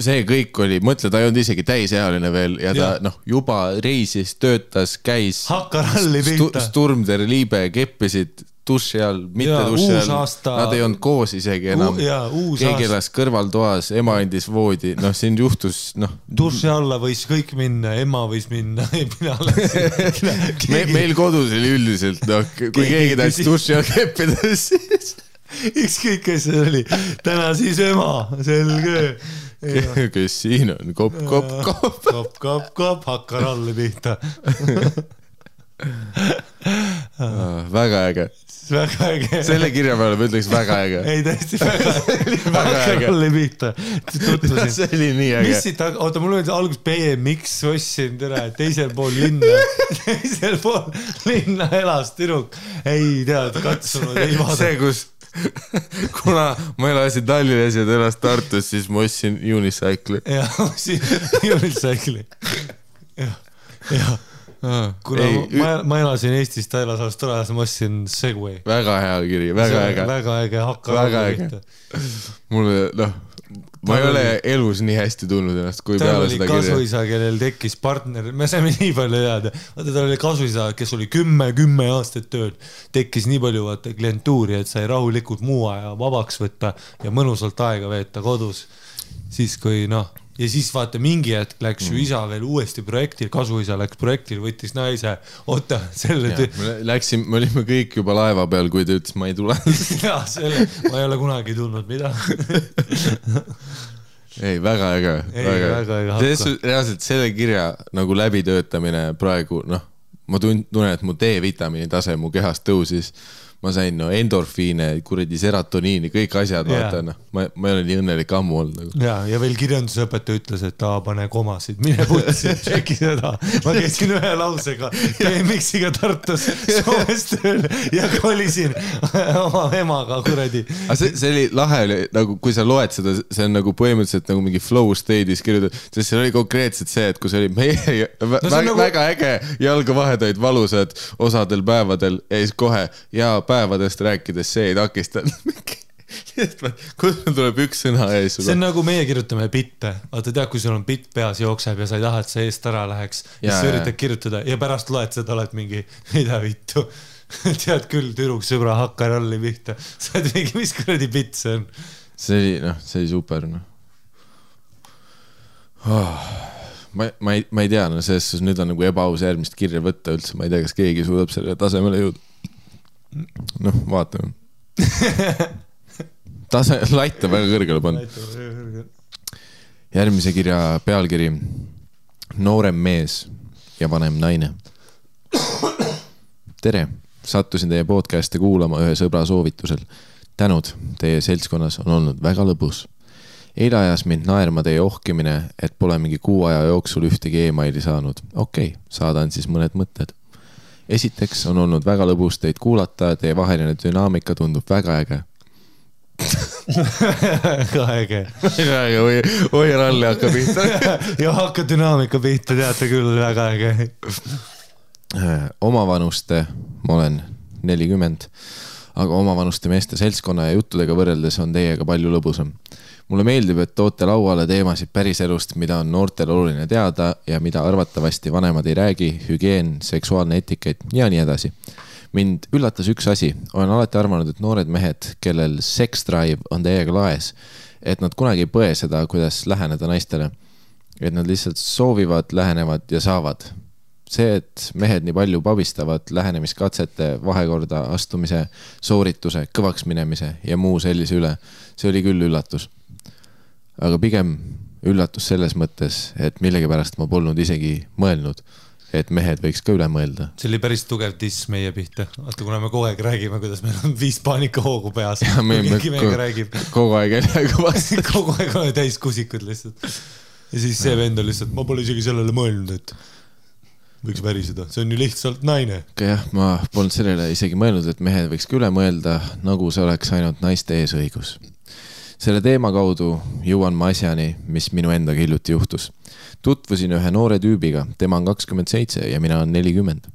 see kõik oli, mõtle, ta ei olnud isegi täisealine veel ja ta noh, juba reisis, töötas, käis. Hakka ralli pihta. Sturmder, Liibe keppisid duši all, mitte duši all, aasta- nad ei olnud koos isegi enam keegi elas kõrvaltoas, ema andis voodi, noh, siin juhtus, noh, duši alla võis kõik minna, ema võis minna, mina läksin me,. meil kodus oli üldiselt noh, kui Keegi keegi tahtis duši all keppida, siis ükskõik, kes see oli, täna siis ema, selge. kes siin on, kopp, kopp, kopp. kopp, kopp, kopp, hakka ralli pihta. väga äge, väga äge. selle kirja peale ma ütleks väga äge. ei tõesti väga, äge. ralli pihta. tutvusin. see oli nii äge mis. siit, oota, mul oli alguses BMX ostsin, tere, teisel pool linna, teisel pool linna elas tüdruk. ei tead, katsunud, ei see, vaadanud. kus, kuna ma elasin Tallinnas ja ta elas Tartus, siis ma ostsin unicycle'i. jah, siin unicycle'i. jah, jah, kuna ei ma, ma elasin Eestis, ta elas Austraalias, ma ostsin Segway. väga hea kiri, väga äge. väga äge, hakka Väga äge. mulle, noh, ma ei ole elus nii hästi tundnud ennast, kui peale oli seda kirja. kasuisa, kellel tekkis partner, me saime nii palju teada, vaata tal oli kasuisa, kes oli kümme, kümme aastat tööl, tekkis nii palju vaata klientuuri, et sai rahulikult muu aja vabaks võtta ja mõnusalt aega veeta kodus. siis kui noh, ja siis vaata mingi hetk läks Mm. ju isa veel uuesti projektil, kasuisa läks projektil, võttis naise, oota, selle töö, me olime kõik juba laeva peal, kui ta ütles, ma ei tule. jaa, selle, ma ei ole kunagi tundnud midagi. ei, väga äge, väga äge reaalselt selle kirja nagu läbitöötamine praegu, noh, ma tun-, tunnen, et mu D-vitamiini tase mu kehas tõusis. Ma sain no endorfiine, kuradi serotoniini, kõik asjad, Jaa. vaata noh, ma, ma ei ole nii õnnelik ammu olnud nagu. ja, ja veel kirjandusõpetaja ütles, et aa, pane komasid, mine putsi, tšeki seda. ma käisin ühe lausega BMX-iga Tartus Soomes tööl ja kolisin oma emaga kuradi. aga see, see oli lahe oli nagu, kui sa loed seda, see on nagu põhimõtteliselt nagu mingi flow state'is kirjutatud, sest seal oli konkreetselt see, et kui see oli meie no, väga, nagu- väga äge, jalgavahed olid valusad osadel päevadel ja siis kohe ja päevadest rääkides see ei takistanud. kuidas sul tuleb üks sõna ees see on? nagu meie kirjutame bitte, vaata tead, kui sul on bitt peas jookseb ja sa ei taha, et see eest ära läheks. Jaa, siis sa üritad kirjutada ja pärast loed seda, oled mingi, mida vittu. tead küll, tüdruksõbra hakka ralli pihta. sa oled mingi, mis kuradi bitt see on? see oli, noh, see oli super, noh oh,. ma, ma ei, ma ei tea, no selles suhtes nüüd on nagu ebaaus järgmist kirja võtta üldse, ma ei tea, kas keegi suudab sellele tasemele jõuda. noh, vaatame. tase, latt on väga kõrgele pannud. järgmise kirja pealkiri. noorem mees ja vanem naine. tere, sattusin teie podcast'i kuulama ühe sõbra soovitusel. tänud, teie seltskonnas on olnud väga lõbus. eile ajas mind naerma teie ohkimine, et pole mingi kuu aja jooksul ühtegi emaili saanud. okei okay,, saadan siis mõned mõtted. Esiteks on olnud väga lõbus teid kuulata, teie vaheline dünaamika tundub väga äge. väga äge. väga äge, oi, oi ralli hakkab pihta. ja hakka dünaamika pihta, teate küll, väga äge. omavanuste, ma olen nelikümmend, aga omavanuste meeste seltskonna ja juttudega võrreldes on teiega palju lõbusam. Mulle meeldib, et toote lauale teemasid päriselust, mida on noortel oluline teada ja mida arvatavasti vanemad ei räägi, hügieen, seksuaalne etikett ja nii edasi. mind üllatas üks asi, olen alati arvanud, et noored mehed, kellel sex drive on täiega laes, et nad kunagi ei põe seda, kuidas läheneda naistele. et nad lihtsalt soovivad, lähenevad ja saavad see, et mehed nii palju pabistavad lähenemiskatsete, vahekorda astumise, soorituse, kõvaks minemise ja muu sellise üle, see oli küll üllatus. Aga pigem üllatus selles mõttes, et millegipärast ma polnud isegi mõelnud, et mehed võiks ka üle mõelda. see oli päris tugev diss meie pihta, vaata kuna me kogu aeg räägime, kuidas meil on viis paanikahoogu peas. mingi meiega räägib, kogu aeg jälle vastu. kogu aeg oleme täis kusikud lihtsalt. ja siis see vend on lihtsalt, ma pole isegi sellele mõelnud, et võiks väriseda, see on ju lihtsalt naine. jah, ma polnud sellele isegi mõelnud, et mehed võiks ka üle mõelda, nagu see oleks ainult naiste eesõigus. Selle teema kaudu jõuan ma asjani, mis minu endaga hiljuti juhtus. tutvusin ühe noore tüübiga, tema on kakskümmend seitse ja mina olen nelikümmend.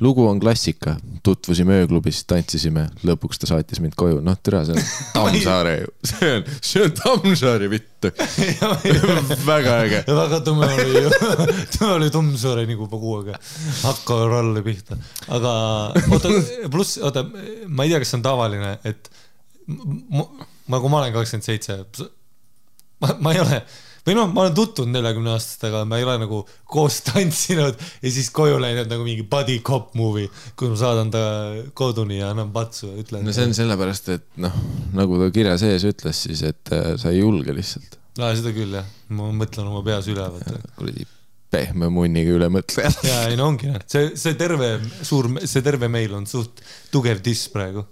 lugu on klassika, tutvusime ööklubis, tantsisime, lõpuks ta saatis mind koju, noh tere, see on Tammsaare ju, see on, see on Tammsaare vittu. väga äge. väga tume oli ju, tume oli Tummsaare nagu puuga, hakka ralli pihta, aga oota, pluss, oota, ma ei tea, kas see on tavaline, et m- m- nagu ma olen kakskümmend seitse, ma, ma ei ole või noh, ma olen tutvunud neljakümne aastastega, ma ei ole nagu koos tantsinud ja siis koju läinud nagu mingi buddy cop movie, kus ma saadan ta koduni ja annan patsu ja ütlen. no see on sellepärast, et noh, nagu ta kirja sees ütles siis, et äh, sa ei julge lihtsalt. aa, seda küll jah, ma mõtlen oma peas üle, vaata. kuradi pehme munniga ülemõtlejad. ja ei no ongi, see, see terve suur, see terve meil on suht tugev diss praegu.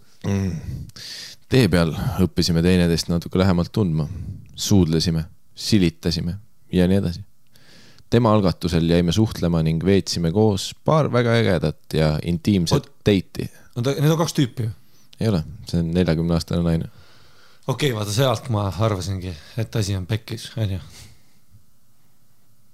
Tee peal õppisime teineteist natuke lähemalt tundma, suudlesime, silitasime ja nii edasi. tema algatusel jäime suhtlema ning veetsime koos paar väga ägedat ja intiimset date'i. no ta, need on kaks tüüpi ju. ei ole, see on neljakümne aastane naine. okei okay,, vaata sealt ma arvasingi, et asi on pekkis, onju.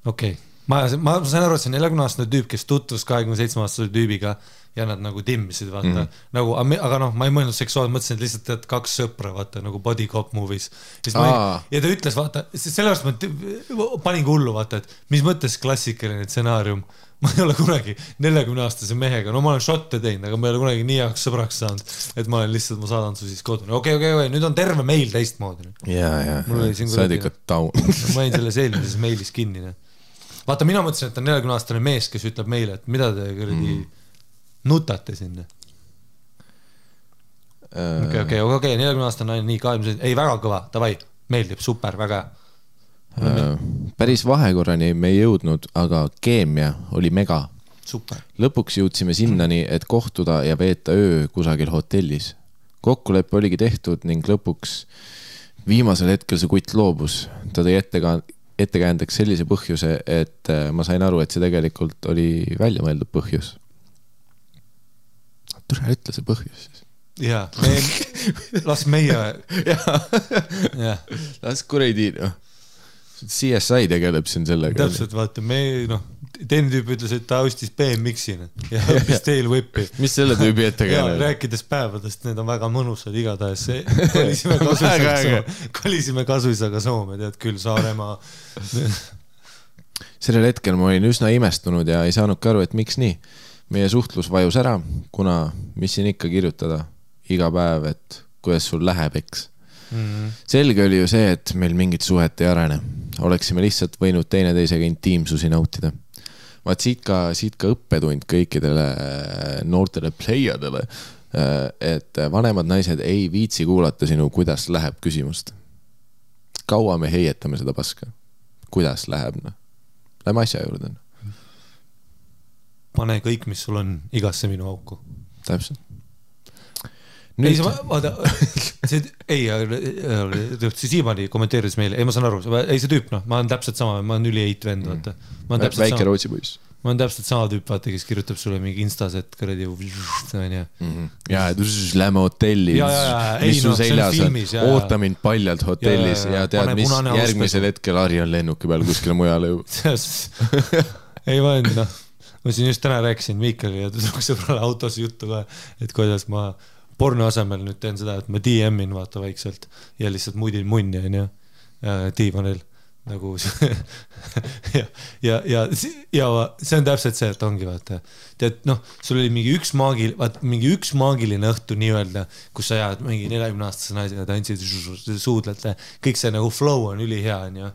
okei okay., ma, ma sain aru, et see on neljakümne aastane tüüp, kes tutvus kahekümne seitsme aastase tüübiga ja nad nagu timmisid, vaata mm. -hmm. nagu, aga noh, ma ei mõelnud seksuaalselt, mõtlesin, et lihtsalt tead kaks sõpra, vaata nagu body cop movies. Ja ta ütles, vaata, sellepärast ma paningi hullu, vaata, et mis mõttes klassikaline stsenaarium. ma ei ole kunagi neljakümne aastase mehega, no ma olen šotte teinud, aga ma ei ole kunagi nii heaks sõbraks saanud, et ma olen lihtsalt, ma saadan su siis kodu. okei, okei, okei, nüüd on terve meil teistmoodi. ja, ja sa oled ikka taun. ma jäin selles eelmises meilis kinni, noh. vaata, mina mõtlesin, et on neljakümne aastane mees, kes ütleb meile, et mida te kuradi mm. nutate sinna. Äh, okei, okei, okei, neljakümne aastane naine, nii seitse, ei väga kõva, davai, meeldib, super, väga hea. Äh, päris vahekorrani me ei jõudnud, aga keemia oli mega. super. lõpuks jõudsime sinnani, et kohtuda ja veeta öö kusagil hotellis. kokkulepe oligi tehtud ning lõpuks viimasel hetkel see kutt loobus. ta tõi etteka-, ettekäändeks sellise põhjuse, et äh, ma sain aru, et see tegelikult oli väljamõeldud põhjus. tule ütle see põhjus siis. ja, las meie, jah, las kuradi, noh. CSI tegeleb siin sellega. täpselt, vaata, me noh, teine tüüp ütles, et ta ostis BMX-i noh, ja õppis tail whip'i. mis selle tüübi ja ettekäänne oli? rääkides päevadest, need on väga mõnusad, igatahes kolisime kasuisaga. Soome, kolisime kasuisaga Soome, tead küll, Saaremaa. sellel hetkel ma olin üsna imestunud ja ei saanudki aru, et miks nii. meie suhtlus vajus ära, kuna mis siin ikka kirjutada iga päev, et kuidas sul läheb, eks. selge oli ju see, et meil mingit suhet ei arene, oleksime lihtsalt võinud teineteisega intiimsusi nautida. Vaat siit ka, siit ka õppetund kõikidele äh, noortele pleiadele. et vanemad naised ei viitsi kuulata sinu, kuidas läheb küsimust. kaua me heietame seda paska? kuidas läheb, noh? Lähme asja juurde, noh. pane kõik, mis sul on, igasse minu auku. täpselt. ei, vaata, see, ei, see Siimani kommenteeris meile, ei, ma saan aru, ei see tüüp, noh, ma olen täpselt sama, ma olen üliheit vend, vaata. ma olen täpselt väike sama, Rootsi poiss. ma olen täpselt sama tüüp, vaata, kes kirjutab sulle mingi Instas, et kuradi, onju. ja, et lähme hotelli. Mis sul noh, seljas on? oota mind paljalt hotellis Ja, ja, ja, tead mis järgmisel hetkel Harri on lennuki peal kuskile mujale ju. ei, ma olen, noh, ma siin just täna rääkisin Miikali ja tüdruksõbrale autos juttu ka, et kuidas ma porno asemel nüüd teen seda, et ma DM-in vaata vaikselt ja lihtsalt mudin munni, onju, diivanil nagu see ja, ja, ja, ja see on täpselt see, et ongi vaata, tead noh, sul oli mingi üks maagil-, vaat mingi üks maagiline õhtu nii-öelda, kus sa jääd mingi neljakümne aastase naisega tantsid, suudlete, kõik see nagu flow on ülihea, onju.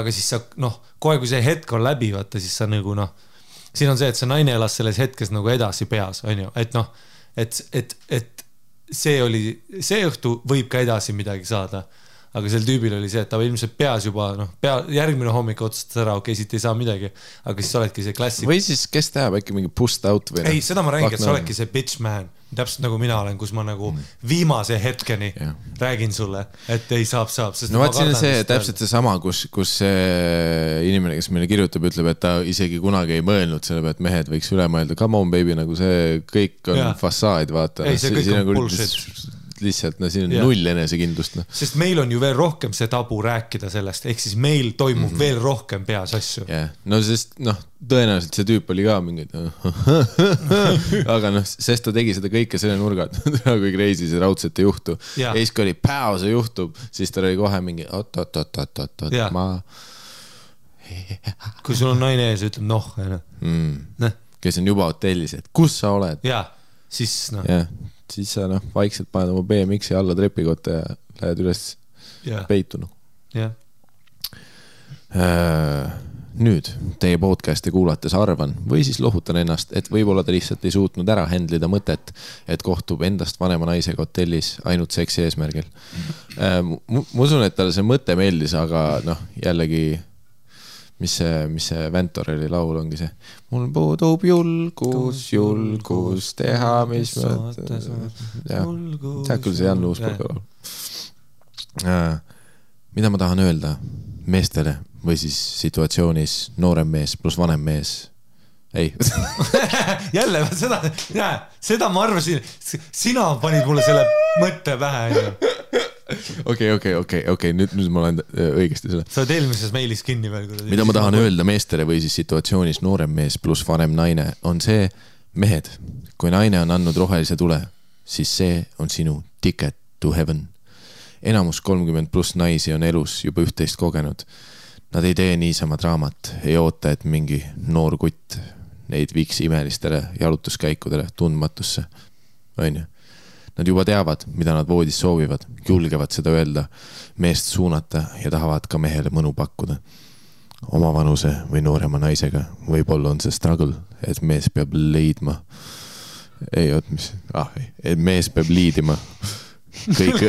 aga siis sa noh, kohe, kui see hetk on läbi, vaata siis sa nagu noh, siin on see, et see naine elas selles hetkes nagu edasi peas, onju, et noh, et, et, et see oli, see õhtu võib ka edasi midagi saada aga sel tüübil oli see, et ta ilmselt peas juba noh, pea, järgmine hommik otsustas ära, okei okay,, siit ei saa midagi, aga siis sa oledki see klassik. või siis, kes teab äkki mingi bust out või? ei, seda ma räägingi, et sa oledki see bitch man, täpselt nagu mina olen, kus ma nagu viimase hetkeni Jah. räägin sulle, et ei saab, saab. no vot, siin on see täpselt seesama, kus, kus see inimene, kes meile kirjutab, ütleb, et ta isegi kunagi ei mõelnud selle peale, et mehed võiks üle mõelda, come on baby, nagu see kõik on Jaa. fassaad, vaata. Ei, see kõik on bullshit. lihtsalt, no siin on Jah. null enesekindlust, noh. sest meil on ju veel rohkem see tabu rääkida sellest, ehk siis meil toimub mm -hmm. veel rohkem peas asju. jah, no sest noh, tõenäoliselt see tüüp oli ka mingi, aga noh, sest ta tegi seda kõike selle nurga, et kui crazy see raudselt ei juhtu. Ja siis, kui oli päo, see juhtub, siis tal oli kohe mingi oot-oot-oot-oot-oot, ma kui sul on naine ees ja ütleb noh, onju, mm,, noh kes on juba hotellis, et kus sa oled. ja siis noh, siis sa noh, vaikselt paned oma BMX-i alla trepikotta ja lähed üles jah, peitu noh. jah, nüüd teie podcast'i kuulates arvan või siis lohutan ennast, et võib-olla ta lihtsalt ei suutnud ära handle ida mõtet, et kohtub endast vanema naisega hotellis ainult seksi eesmärgil. ma usun, et talle see mõte meeldis, aga noh, jällegi, mis see, mis see Ventoreli laul ongi see. mul puudub julgus, julgus teha, mis ma. on küll see Jan Uuspõlve laul. mida ma tahan öelda meestele või siis situatsioonis noorem mees pluss vanem mees? ei, jälle seda, seda ma arvasin, sina panid mulle selle mõtte pähe, onju. okei, okei, okei, okei, nüüd, nüüd ma olen äh, õigesti selle. sa oled eelmises meilis kinni veel mida ma tahan öelda meestele või siis situatsioonis noorem mees pluss vanem naine, on see, mehed, kui naine on andnud rohelise tule, siis see on sinu ticket to heaven. enamus kolmkümmend pluss naisi on elus juba üht-teist kogenud. Nad ei tee niisama draamat, ei oota, et mingi noor kutt neid viiks imelistele jalutuskäikudele tundmatusse, onju. Nad juba teavad, mida nad voodis soovivad, julgevad seda öelda, meest suunata ja tahavad ka mehele mõnu pakkuda omavanuse või noorema naisega, võib-olla on see struggle, et mees peab leidma. ei oot, mis, ah, et mees peab liidima. kõik,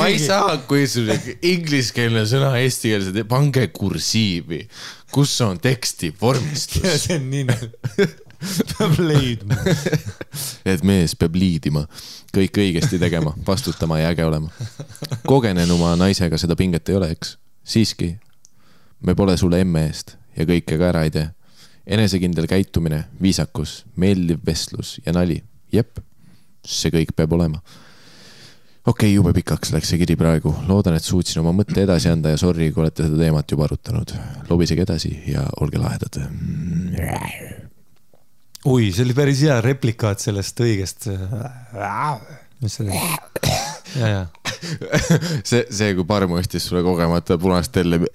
ma ei saa, kui sul ingliskeelne sõna eestikeelse, pange kursiivi, kus on teksti vormistus. see on nii naljakas. Peab leidma. et mees peab liidima, kõik õigesti tegema, vastutama ja äge olema. kogenenuma naisega seda pinget ei ole, eks? siiski, me pole sulle emme eest ja kõike ka ära ei tee. enesekindel käitumine, viisakus, meeldiv vestlus ja nali, jep, see kõik peab olema. okei okay,, jube pikaks läks see kiri praegu, loodan, et suutsin oma mõtte edasi anda ja sorry, kui olete seda teemat juba arutanud. lobisege edasi ja olge lahedad. oi, see oli päris hea replikaat sellest õigest. mis see oli? ja, ja. see, see, kui parm ostis sulle kogemata punast telli.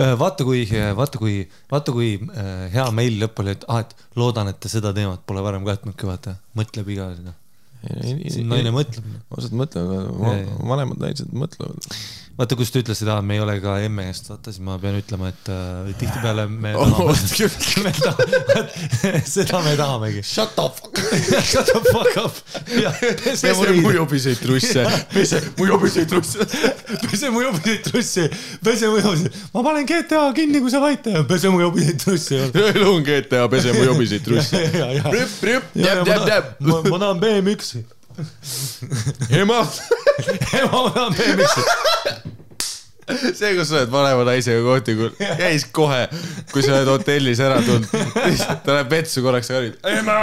Äh, vaata, kui, vaata, kui, vaata, kui äh, hea meil lõpp oli, et ah, et loodan, et te seda teemat pole varem katnudki, vaata, mõtleb iga, noh. naine mõtleb. Jaa, jaa., vanemad naised mõtlevad. vaata, kus ta ütles seda, me ei ole ka emme eest, vaata, siis ma pean ütlema, et äh, tihtipeale me Oh, tahame me tahame, seda me tahamegi. Shut the fuck. Shut the fuck up. pese mu jobiseid trusse, pese mu jobiseid trusse. pese mu jobiseid trussi, pese mu jobiseid, ma panen GTA kinni, kui sa vait teed, pese mu jobiseid trussi. elu on GTA, pese mu jobiseid trusse. ma tahan BM1-i. ema, ema, ma tahan BM1-i. see, kus sa oled vanema naisega kohtikul, käis kohe, kui sa oled hotellis ära tulnud, ta läheb vetsu korraks ära. ema,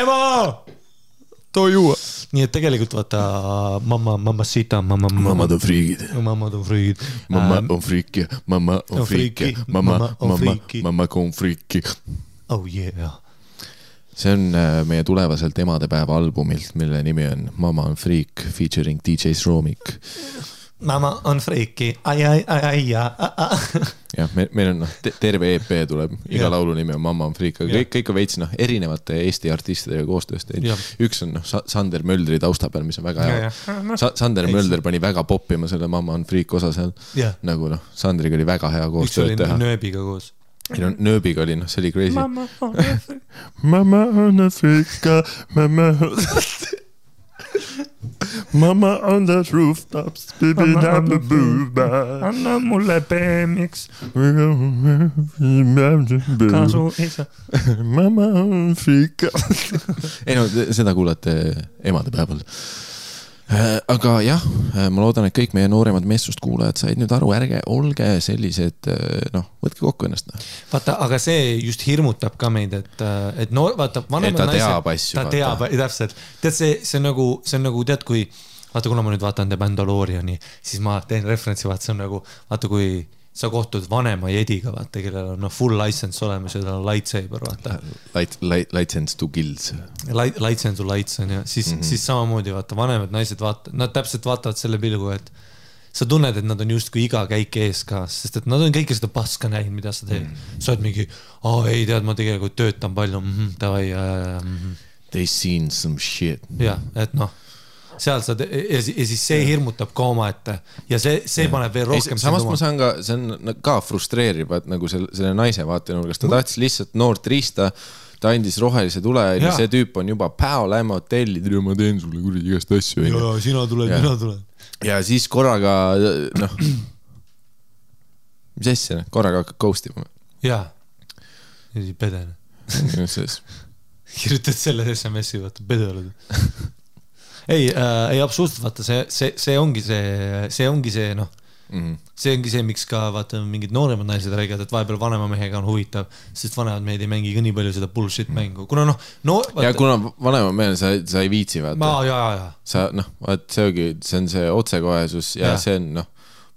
ema. too juua. nii et tegelikult vaata mamma, mamacita, mamma, mamma, mammad on friigid. mamma on friid. mamma on friik ja mamma on friik ja mamma, mamma mamma on friiki. oh yeah. See on äh, meie tulevaselt emadepäeva albumilt, mille nimi on Mama on friik featuring DJ Sroomik. mamma on friiki, ai, ai, ai, ai, ja, jah, meil, meil on noh, terve EP tuleb, iga Jah. laulu nimi on Mamma on friik, aga Jah. kõik, kõik on veits noh, erinevate Eesti artistidega koostöös teinud üks on noh, Sander Möldri tausta peal, mis on väga Ja, hea ja.. Sa, Sander. Mölder pani väga poppima selle Mamma on friik osa seal. Nagu noh, Sandriga oli väga hea koostööd teha. nööbiga koos. Ei no nööbiga oli noh, see oli crazy. mamma on friiki. Mama on mama on... The rooftops, baby the booba. anna mulle BMX, Kasu. isa. Mama on Africa. ei no seda kuulate emadepäeval. Aga jah, ma loodan, et kõik meie nooremad meessust kuulajad said nüüd aru, ärge olge sellised, noh, võtke kokku ennast noh.. vaata, aga see just hirmutab ka meid, et, et no vaata, vanemad ta naised. teab asju, ta teab, täpselt, tead see, see on nagu, see on nagu tead, kui vaata, kuna ma nüüd vaatan The Mandaloriani, siis ma teen referentsi, vaata, see on nagu, vaata, kui sa kohtud vanema jediga, vaata, kellel on noh, full license olemas ja tal on lightsaber, vaata. Light, light, license to kills. Light, license to lights on ju, siis mm. -hmm. siis samamoodi vaata, vanemad naised vaata, nad täpselt vaatavad selle pilgu, et sa tunned, et nad on justkui iga käik ees ka, sest et nad on kõike seda paska näinud, mida sa teed mm. -hmm. sa oled mingi, aa ei tead, ma tegelikult töötan palju mm, -hmm, davai ja mm. -hmm. They seen some shit. ja, et noh, seal sa ja, ja siis see hirmutab ka omaette ja see, see paneb veel rohkem. samas ma saan ka, see on ka frustreeriv, et nagu selle, selle naise vaatenurgast, ta tahtis lihtsalt noort riista. ta andis rohelise tule, see tüüp on juba päev, lähme hotelli, tere, ma teen sulle kuradi igast asju, onju. ja sina tuled, mina tulen. ja siis korraga, noh. mis asja, korraga hakkad ghost ima. ja, ja siis pedene, kirjutad selle SMS-i, vaata, pede oled. ei äh,, ei absoluutselt, vaata see, see, see ongi see, see ongi see noh, mm. -hmm. see ongi see, miks ka vaata mingid nooremad naised räägivad, et vahepeal vanema mehega on huvitav, sest vanemad mehed ei mängi ka nii palju seda bullshit mängu, kuna noh, no ja kuna vanema mehel sa, sa ei viitsi vaata ma, ja, ja, sa noh, vaat see ongi, see on see otsekohesus ja, ja. see on noh,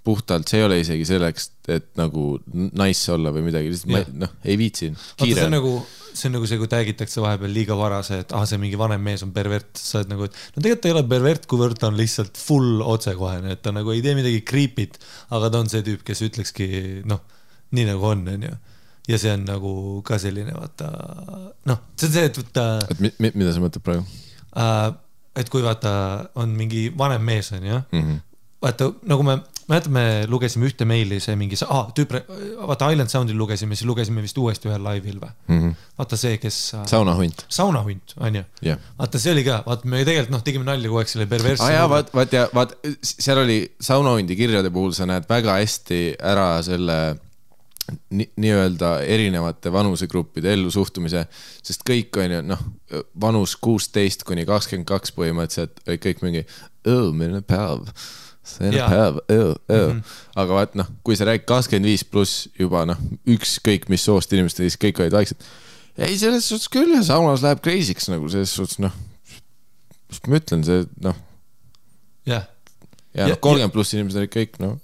puhtalt, see ei ole isegi selleks, et nagu nice olla või midagi, lihtsalt ma noh, ei viitsi. vaata, see on nagu, see on nagu see, kui tag'itakse vahepeal liiga vara see, et ah, see mingi vanem mees on pervert, sa oled nagu, et no tegelikult ta ei ole pervert, kuivõrd ta on lihtsalt full otsekohene, et ta nagu ei tee midagi creepy't, aga ta on see tüüp, kes ütlekski noh, nii nagu on, onju. ja see on nagu ka selline vaata, noh, see on see, et vaata et mi, mi, mida sa mõtled praegu äh,, et kui vaata on mingi vanem mees onju mm? -hmm. vaata nagu me, mäletad, me lugesime ühte meili, see mingi, aa tüüp, vaata Island Soundil lugesime, siis lugesime vist uuesti ühel laivil või? Mm -hmm. vaata see, kes. saunahunt, saunahunt, onju. jah. vaata, see oli ka, vaata me tegelikult noh, tegime nalja kogu aeg selle perversse. aa jaa, vaat, vaat ja vaat seal oli saunahundi kirjade puhul sa näed väga hästi ära selle ni- nii-öelda erinevate vanusegruppide ellusuhtumise, sest kõik on ju noh, vanus kuusteist kuni kakskümmend kaks põhimõtteliselt olid kõik mingi, milline päev, see on Jaa. päev, aga vaat noh, kui sa räägid kakskümmend viis pluss juba noh, ükskõik mis soost inimestega, siis kõik olid vaikselt. ei, selles suhtes küll ja saunas läheb crazy'ks nagu selles suhtes noh, mis ma ütlen, see noh, jah, ja Ja- noh, kolmkümmend pluss inimesed olid kõik noh,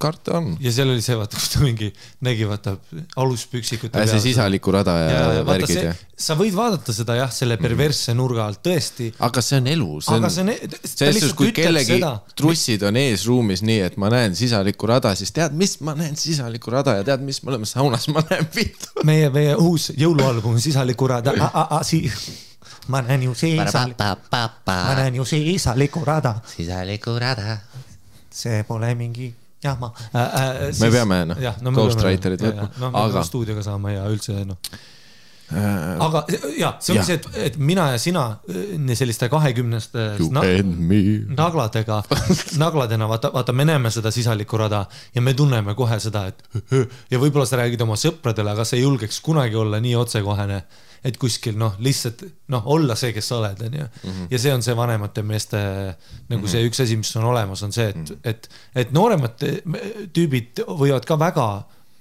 karta on. ja seal oli see, vaata, kus ta mingi nägi, vaata aluspüksikute see sisaliku rada ja, ja, ja värgid see ja,, sa võid vaadata seda jah, selle perversse nurga alt tõesti, aga see on elu, see on on, selles suhtes, kui kellegi trussid on ees ruumis nii, et ma näen sisalikku rada, siis tead, mis ma näen sisalikku rada ja tead, mis me oleme saunas, ma näen vittu. meie, meie uus jõulualbum Sisaliku rada, si-, ma näen ju sisalik-, ma näen ju sisaliku rada, sisaliku rada. see pole mingi jama äh,. Me peame, noh, ghostwriterid võtma, noh, me aga- peame stuudioga saama ja üldse noh. aga ja see ongi Jah. see, et, et mina ja sina äh, selliste kahekümneste me. nagladega, nagladena vaata, vaata, me näeme seda sisalikku rada ja me tunneme kohe seda, et ja võib-olla sa räägid oma sõpradele, aga sa ei julgeks kunagi olla nii otsekohene, et kuskil noh, lihtsalt noh, olla see, kes sa oled, onju. ja see on see vanemate meeste nagu see üks asi, mis on olemas, on see, et, et, et nooremad tüübid võivad ka väga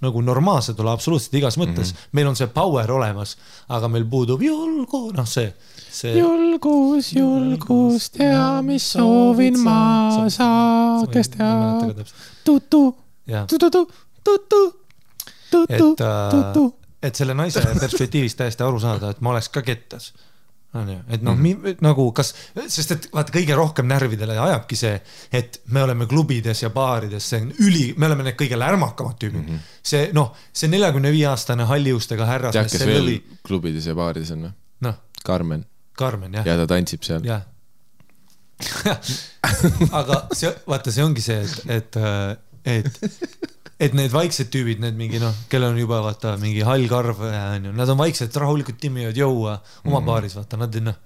nagu normaalsed olla absoluutselt igas mõttes mm, -hmm. meil on see power olemas, aga meil puudub julgu, noh, see, see. julgus, julgus, tea, mis soovin ma, sa, kes teab. tutu, tutu, tutu, tutu, et äh, tutu., et selle naise perspektiivist täiesti aru saada, et ma oleks ka kettas. onju, et noh mm, -hmm. nagu kas, sest et vaata, kõige rohkem närvidele ajabki see, et me oleme klubides ja baarides, see on üli, me oleme need kõige lärmakamad tüübid mm. -hmm. see noh, see neljakümne viie aastane halliustega tead, härrasmees, kes veel lõvi, klubides ja baarides on või? noh, Karmen Karmen jah ja ta tantsib seal. jah. aga see, vaata, see ongi see, et, et, et, et need vaiksed tüübid, need mingi noh, kellel on juba vaata mingi hall karv onju, nad on vaiksed, rahulikult timmivad jõua oma mm. baaris, vaata nad noh,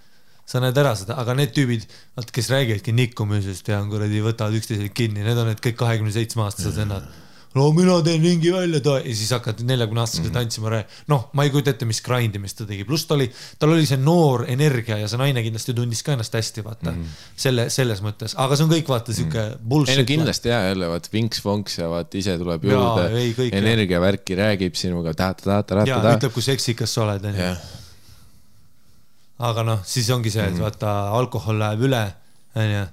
sa näed ära seda, aga need tüübid, vaata, kes räägivadki nikkumisest ja kuradi võtavad üksteisele kinni, need on need kõik kahekümne seitsme aastased vennad no mina teen ringi välja toa ja siis hakkad neljakümne aastasega tantsima. noh, ma ei kujuta ette, mis grind imist ta tegi, pluss ta oli, tal oli see noor energia ja see naine kindlasti tundis ka ennast hästi, vaata mm. -hmm. selle, selles mõttes, aga see on kõik vaata sihuke mm -hmm. bullshit. ei no kindlasti ja jälle vaat vinks-vonks ja vaat ise tuleb juurde energiavärki räägib sinuga ja ta-ta-ta-ta-ta-ta. ütleb, kui seksikas sa oled, onju. aga noh, siis ongi see, et vaata alkohol läheb üle, onju.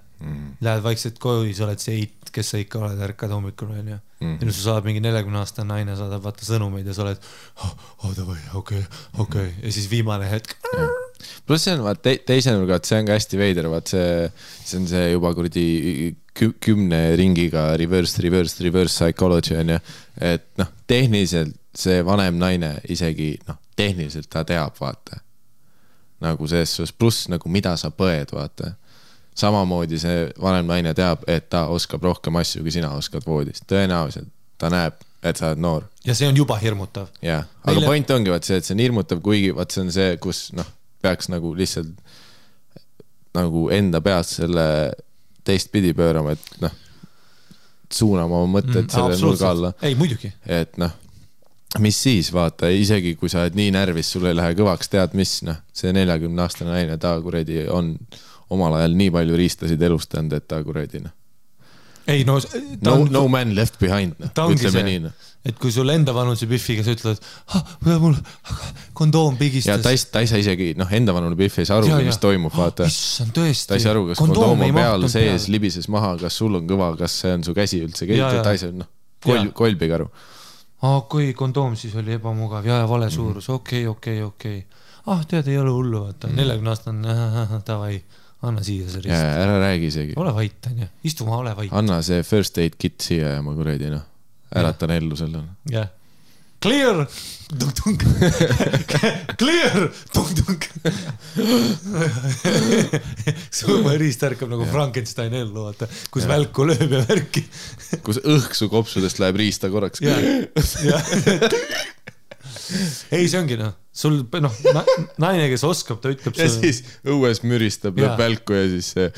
Lähed vaikselt koju, siis oled see eit, kes sa ikka oled, ärkad hommikul onju. ja nüüd sa saad mingi neljakümne aastane naine saadab vaata sõnumeid ja sa oled oh,, oh davai, okei, okei ja siis viimane hetk. pluss see on vaat te, teise nurga alt, see on ka hästi veider, vaat see, see on see juba kuradi kü- kümne ringiga reverse, reverse, reverse psychology on ju. et noh, tehniliselt see vanem naine isegi noh, tehniliselt ta teab, vaata. nagu selles suhtes, pluss nagu mida sa põed, vaata samamoodi see vanem naine teab, et ta oskab rohkem asju, kui sina oskad voodis, tõenäoliselt ta näeb, et sa oled noor. Ja see on juba hirmutav. jah, aga Meile- point ongi vaat see, et see on hirmutav, kuigi vaat see on see, kus noh, peaks nagu lihtsalt nagu enda peas selle teistpidi pöörama, et noh, suunama oma mõtted mm, selle nurga alla, ei muidugi, et noh, mis siis vaata, isegi kui sa oled nii närvis, sul ei lähe kõvaks, tead mis noh, see neljakümne aastane naine, ta kuradi on omal ajal nii palju riistasid elustanud, et ta kuradi noh, ei no no no man left behind, ongi ütleme nii, noh. et kui sul enda vanuse Biffiga sa ütled, mul kondoom ja pigistas. ta ei, ta ei saa isegi, noh, enda vanune Biff ei saa Ja, ja. mis toimub, vaata. issand, tõesti. ta ei saa aru, kas kondoom on peal, sees, libises maha, kas sul on kõva, kas see on su käsi üldse Ja, ja. ta ei saa, noh, kolm Ja., kolmigi aru. aa, kui kondoom siis oli ebamugav ja, ja vale Mhm. suurus, okei, okei, okei. ah, tead, ei ole hullu, vaata, neljakümne aastane, davai, anna siia see ja rist. ära räägi isegi, ole vait, onju, istu maha, ole vait. anna see first aid kit siia ja ma kuradi noh, äratan ellu selle. jah. Clear, tung-tung. Clear, tung-tung. surmariist ärkab nagu Frankenstein ellu, vaata, kus välku lööb ja värki. kus õhk su kopsudest läheb riista korraks. ei, see ongi noh, sul noh, naine, kes oskab, ta ütleb ja sulle. siis õues müristab, lööb välku ja siis see,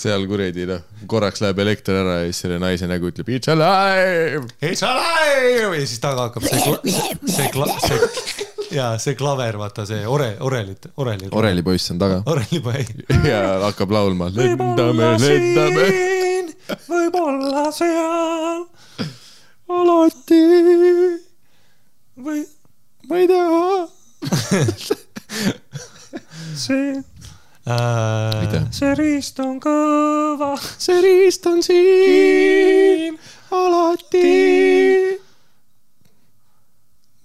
seal kuradi noh, korraks läheb elekter ära ja siis selle naise nägu ütleb it's alive. It's alive ja siis taga hakkab see, see, see, ja see klaver, vaata see ore, orelit, oreli. Oreli poiss on taga orelipoeg. ja hakkab laulma lendame, lendame. võib-olla seal alati, või ma ei tea. see äh,, see riist on kõva, see riist on siin alati.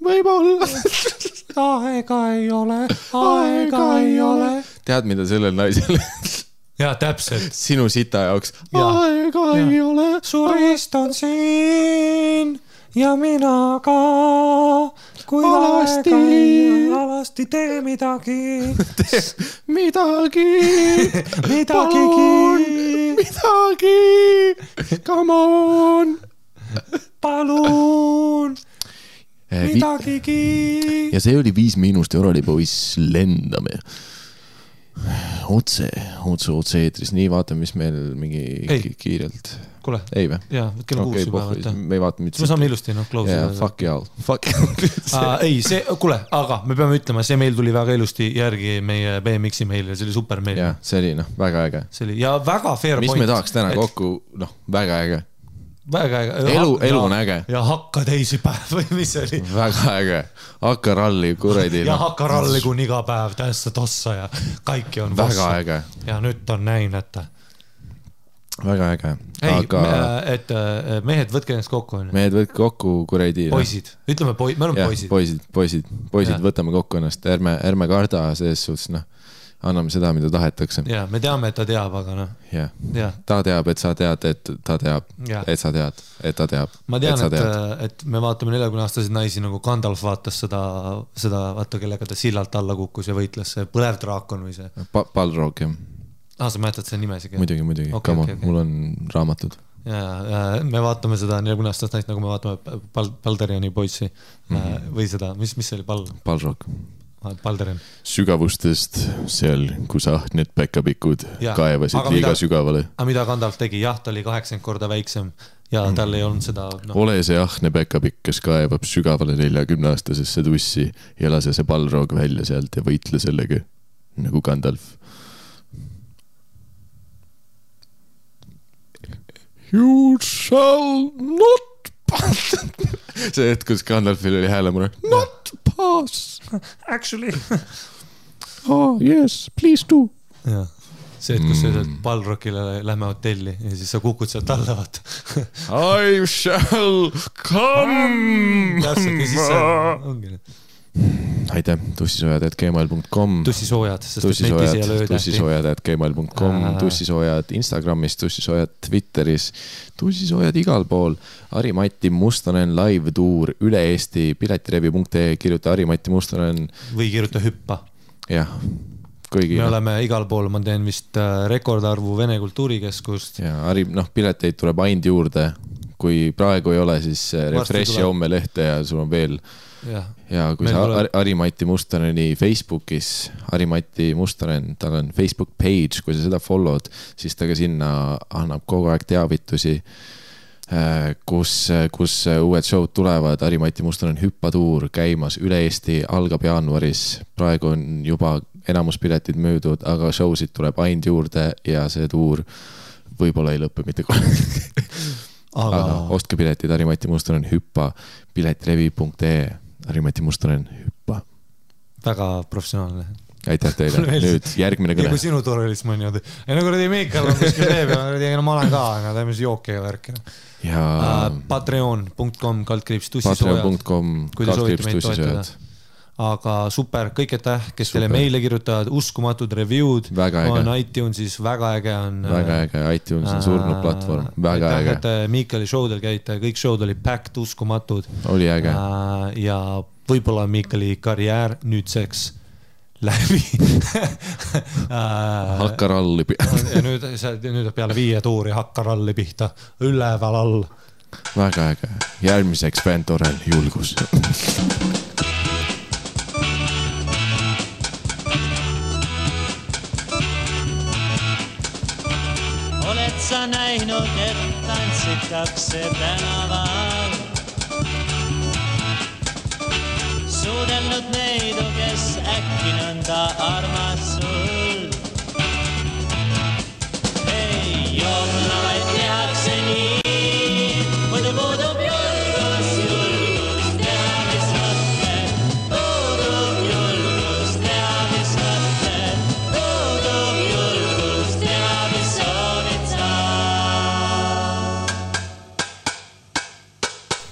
võib-olla. aega ei ole, aega ei ole. tead, mida sellel naisel ja täpselt, sinu sita jaoks Jaa. aega Jaa. ei ole. su riist on siin ja mina ka. kui Alasti. alasti tee midagi, midagi, midagigi, midagi, come on. palun, midagigi. ja see oli Viis Miinust Euroli poiss, lendame. otse, otse, otse-eetris, nii vaatame, mis meil mingi Ei. ki- kiirelt, kuule, ei või? jaa, kell on kuus okei, juba, vaata. me ei vaata mitte me. saame ilusti noh, close ida. fuck y'all, fuck Aa, ei, see, kuule, aga me peame ütlema, see meil tuli väga ilusti järgi meie BMX-i meile, see oli super meil. jah, see oli noh, väga äge. see oli ja väga fair mis point. me tahaks täna? kokku, noh, väga äge, väga äge. elu, elu on äge, ja hakka teisipäev või mis see oli? väga äge, hakka ralli kuradi, ja noh, hakka ralli kuni iga päev, täitsa tossa ja kaikki on väga. äge, ja nüüd on näinud, et väga äge, ei, aga et äh, mehed, võtke ennast kokku, mehed, võtke kokku kuradi. poisid, ütleme poi-, me oleme poisid. poisid, poisid, poisid võtame kokku ennast, ärme, ärme karda selles suhtes, noh, anname seda, mida tahetakse. ja me teame, et ta teab, aga noh, jah, jah. ta teab, et sa tead, et ta teab, et sa tead, et ta teab, ma et tean, sa et tead., et me vaatame neljakümne aastaseid naisi nagu Gandalf vaatas seda, seda, vaata kellega ta sillalt alla kukkus ja võitles, see põlev draakon või see. Pa-, Balrog, jah, ah, sa mäletad selle nimesigi? muidugi, muidugi, Okei, come okei, on, okei. mul on raamatud. ja, ja me vaatame seda neljakümne aastast naist, nagu me vaatame Bal-, Balderiani poissi mm. -hmm. või seda, mis, mis see oli, Bal-, Balrog. Balderian. sügavustest seal, kus ahned päkapikud Jah, kaevasid liiga mida- sügavale. aga mida Gandalf tegi, jah, ta oli kaheksakümmend korda väiksem ja Mhm. tal ei olnud seda, noh, ole see ahne päkapikk, kes kaevab sügavale neljakümneaastasesse tussi ja lase see Balrog välja sealt ja võitle sellega nagu Gandalf. You shall not pass. see hetk, kus Gandalfil oli häälemure. Not pass. actually. Oh yes, please do. jah, see, et kus sa Mm. ütled Balrogile lähme hotelli ja siis sa kukud sealt alla, vaata. I shall come. täpselt ja siis see ongi need aitäh, tussisoojad.gmail.com. tussisoojad, sest et netis ei ole tussisoojad, öötähti. tussisoojad.gmail.com Aa., tussisoojad Instagramis, tussisoojad Twitteris, tussisoojad igal pool. Harimati Mustonen live tuur üle Eesti, piletilevi.ee, kirjuta Harimati Mustonen, või kirjuta hüppa. jah, kuigi me oleme igal pool, ma teen vist äh, rekordarvu Vene Kultuurikeskust. ja Hari, noh, pileteid tuleb ainult juurde. kui praegu ei ole, siis äh, refresh'i homme lehte ja sul on veel jah, ja kui Meil sa Har- Harimati Mustoneni Facebookis, Harimati Mustonen, tal on Facebook page, kui sa seda follow'd, siis ta ka sinna annab kogu aeg teavitusi. kus, kus uued show'd tulevad, Harimati Mustonen hüppatuur käimas üle Eesti, algab jaanuaris. praegu on juba enamus piletid müüdud, aga show sid tuleb ainult juurde ja see tuur võib-olla ei lõpe mitte kunagi. aga aga ostke piletid, Harimati Mustonen, hüppa, piletilevi.ee, Harimati Mustonen, hüppa. väga professionaalne. aitäh teile, nüüd järgmine kõne kui. sinu turism on niimoodi, ei no kuradi Miikal on kuskil tee peal, kuradi, no ma olen ka, aga teeme siis jooki ja värki. ja Patreon.com kaldkriips tussisoojad, patreon.com, kaldkriips tussisööjad.. Aga super, kõik aitäh, kes Super. teile meile kirjutavad, uskumatud review'd on iTunesis, väga äge on. väga äge, iTunes on surnud platvorm, väga aitäh, äge et, te Miikali show del käite, kõik show'd olid packed, uskumatud. oli äge. ja võib-olla on Miikali karjäär nüüdseks läbi Äh, hakka ralli. ja nüüd nüüd peale viie tuuri hakka ralli pihta, üleval all. väga äge, järgmiseks bänd Torel, julgus. sa näinud, et tantsitakse tänaval? suudelnud neidu, kes äkki nõnda armas sul. ei jookna, vaid tehakse nii,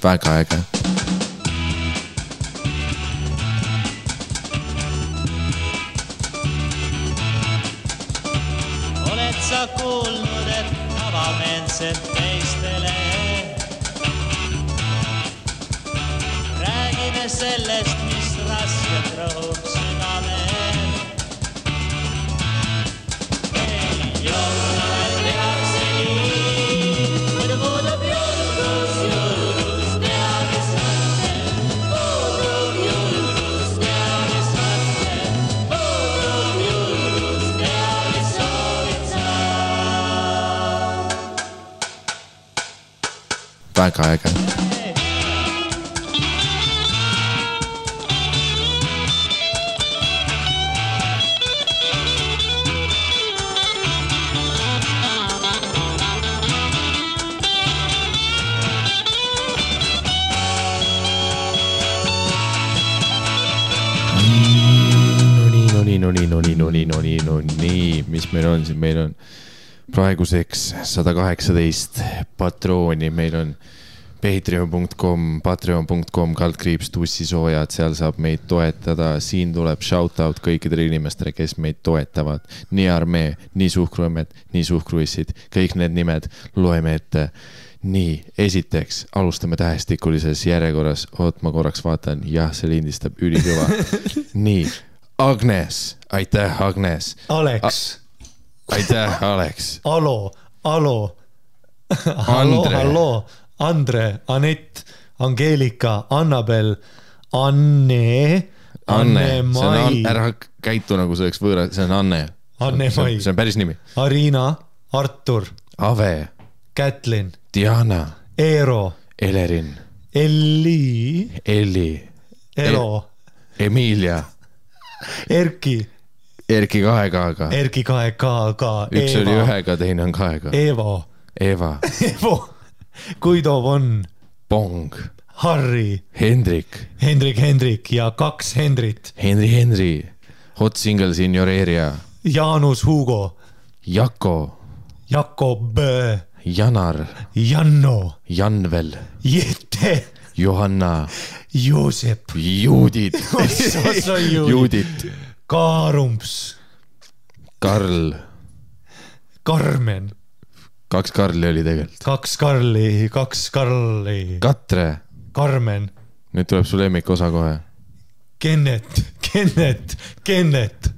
väga äge. oled sa kuulnud, et avameelselt väga äge. no nii, no nii, no nii, no nii, no nii, no nii, mis meil on siin, meil on praeguseks sada kaheksateist patrooni, meil on patreon.com, patreon.com kaldkriips tussisoojad, seal saab meid toetada, siin tuleb shout out kõikidele inimestele, kes meid toetavad. nii Armee, nii Suhkruemmet, nii Suhkruissid, kõik need nimed loeme ette. Nii, esiteks alustame tähestikulises järjekorras, oot, ma korraks vaatan, jah, see lindistab ülikõva. nii, Agnes, aitäh, Agnes, Alex, aitäh, Alex, Alo, Alo, hallo, hallo, Andre, Anett, Angeelika, Annabel, Anne, Anne-Mai Anne, ära käitu nagu see oleks võõras, see on Anne. Anne-Mai. see on päris nimi. Arina, Artur, Ave, Kätlin, Diana, Eero, Elerin, Elli, Elli, Elo, Emilia, Erki, Erki kahe K-ga. Erki kahe K-ga, üks oli Eeva, ühega, teine on kahega. Eevo, Eva, Evo, Guido von, Pong, Harri, Hendrik, Hendrik Hendrik ja kaks Hendrit, Henri Henri, Hot Single Signoreeria, Jaanus Hugo, Jako, Jakob, Janar, Janno, Janvel, Jette, Johanna, Joosep, Juudit Juudit. Kaarumps, Karl, Karmen, kaks Karli oli tegelikult, kaks Karli, kaks Karli, Katre, Karmen, nüüd tuleb su lemmikosa kohe, Kennet, Kennet, Kennet,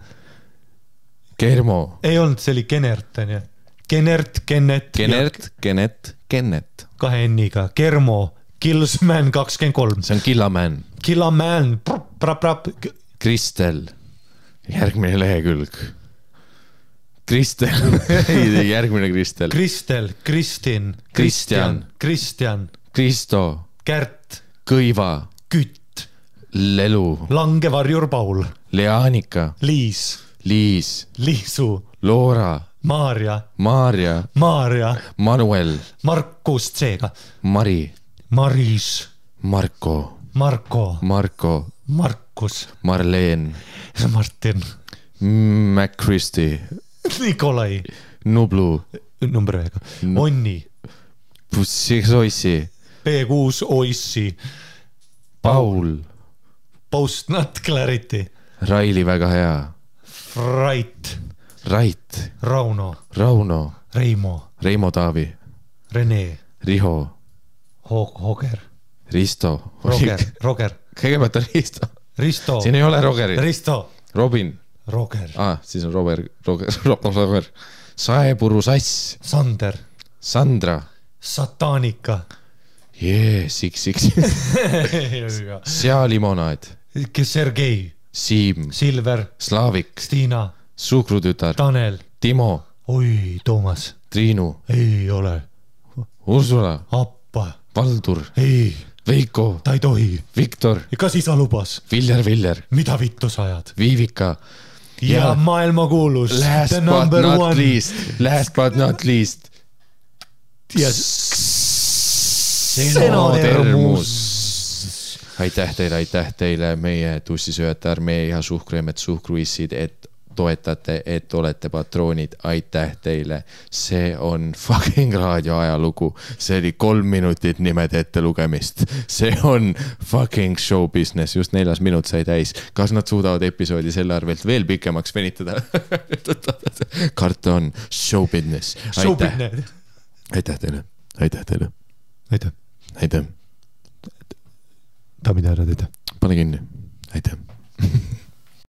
Germo, ei olnud, see oli Kenert onju, Kenert, Kennet, Kenert, Kenet, Kennet, kahe N-iga, Germo, Killsman kakskümmend kolm, see on Killaman, Killaman, prap-prap, Kristel, järgmine lehekülg. Kristel, järgmine Kristel, Kristel, Kristin, Kristjan. Kristjan, Kristo, Kärt, Kõiva, Kütt, Lelu, Langevarjur Paul, Leanika, Liis, Liis, Liisu, Loora, Maarja, Maarja, Maarja, Manuel, Markus C-ga, Mari, Maris, Marko, Marko, Marko, Markus, Marleen, Martin, MacChristi, Nikolai, Nublu, number ühega, Onni, Pussisoissi, B6 Oissi, Paul, Post Not Clarity, Raili väga hea, Rait, Rait, Rauno, Rauno, Reimo, Reimo Taavi, Rene, Riho, Ho-, Hoger, Risto, Roger, Roger, kõigepealt on Risto, Risto, siin ei ole Rogerit, Risto, Robin, Roger, aa, siis on Robert, Roger, Roger, Saepuru Sass, Sander, Sandra, Satanika, jee, Siks, Siks, sealimonaad, Sergei, Siim, Silver, Slaavik, Stiina, suhkrutütar, Tanel, Timo, oi, Toomas, Triinu, ei ole, Ursula, appa, Valdur, ei, Veiko, ta ei tohi, Viktor, kas isa lubas, Viljar, Viljar, mida vittu sa ajad? Viivika. Ja maailmakuulus, Last but not one. least, last but not least. ja Senodermus. aitäh teile, aitäh teile, meie tussisööjate armee ja suhkruemmed, suhkruissid, et toetate, et olete patroonid, aitäh teile. see on fucking raadio ajalugu, see oli kolm minutit nimede ettelugemist, see on fucking show business, just neljas minut sai täis. kas nad suudavad episoodi selle arvelt veel pikemaks venitada? karta on show business, aitäh, aitäh teile, aitäh teile, aitäh, aitäh, daamid ja härrad, aitäh. pane kinni, aitäh.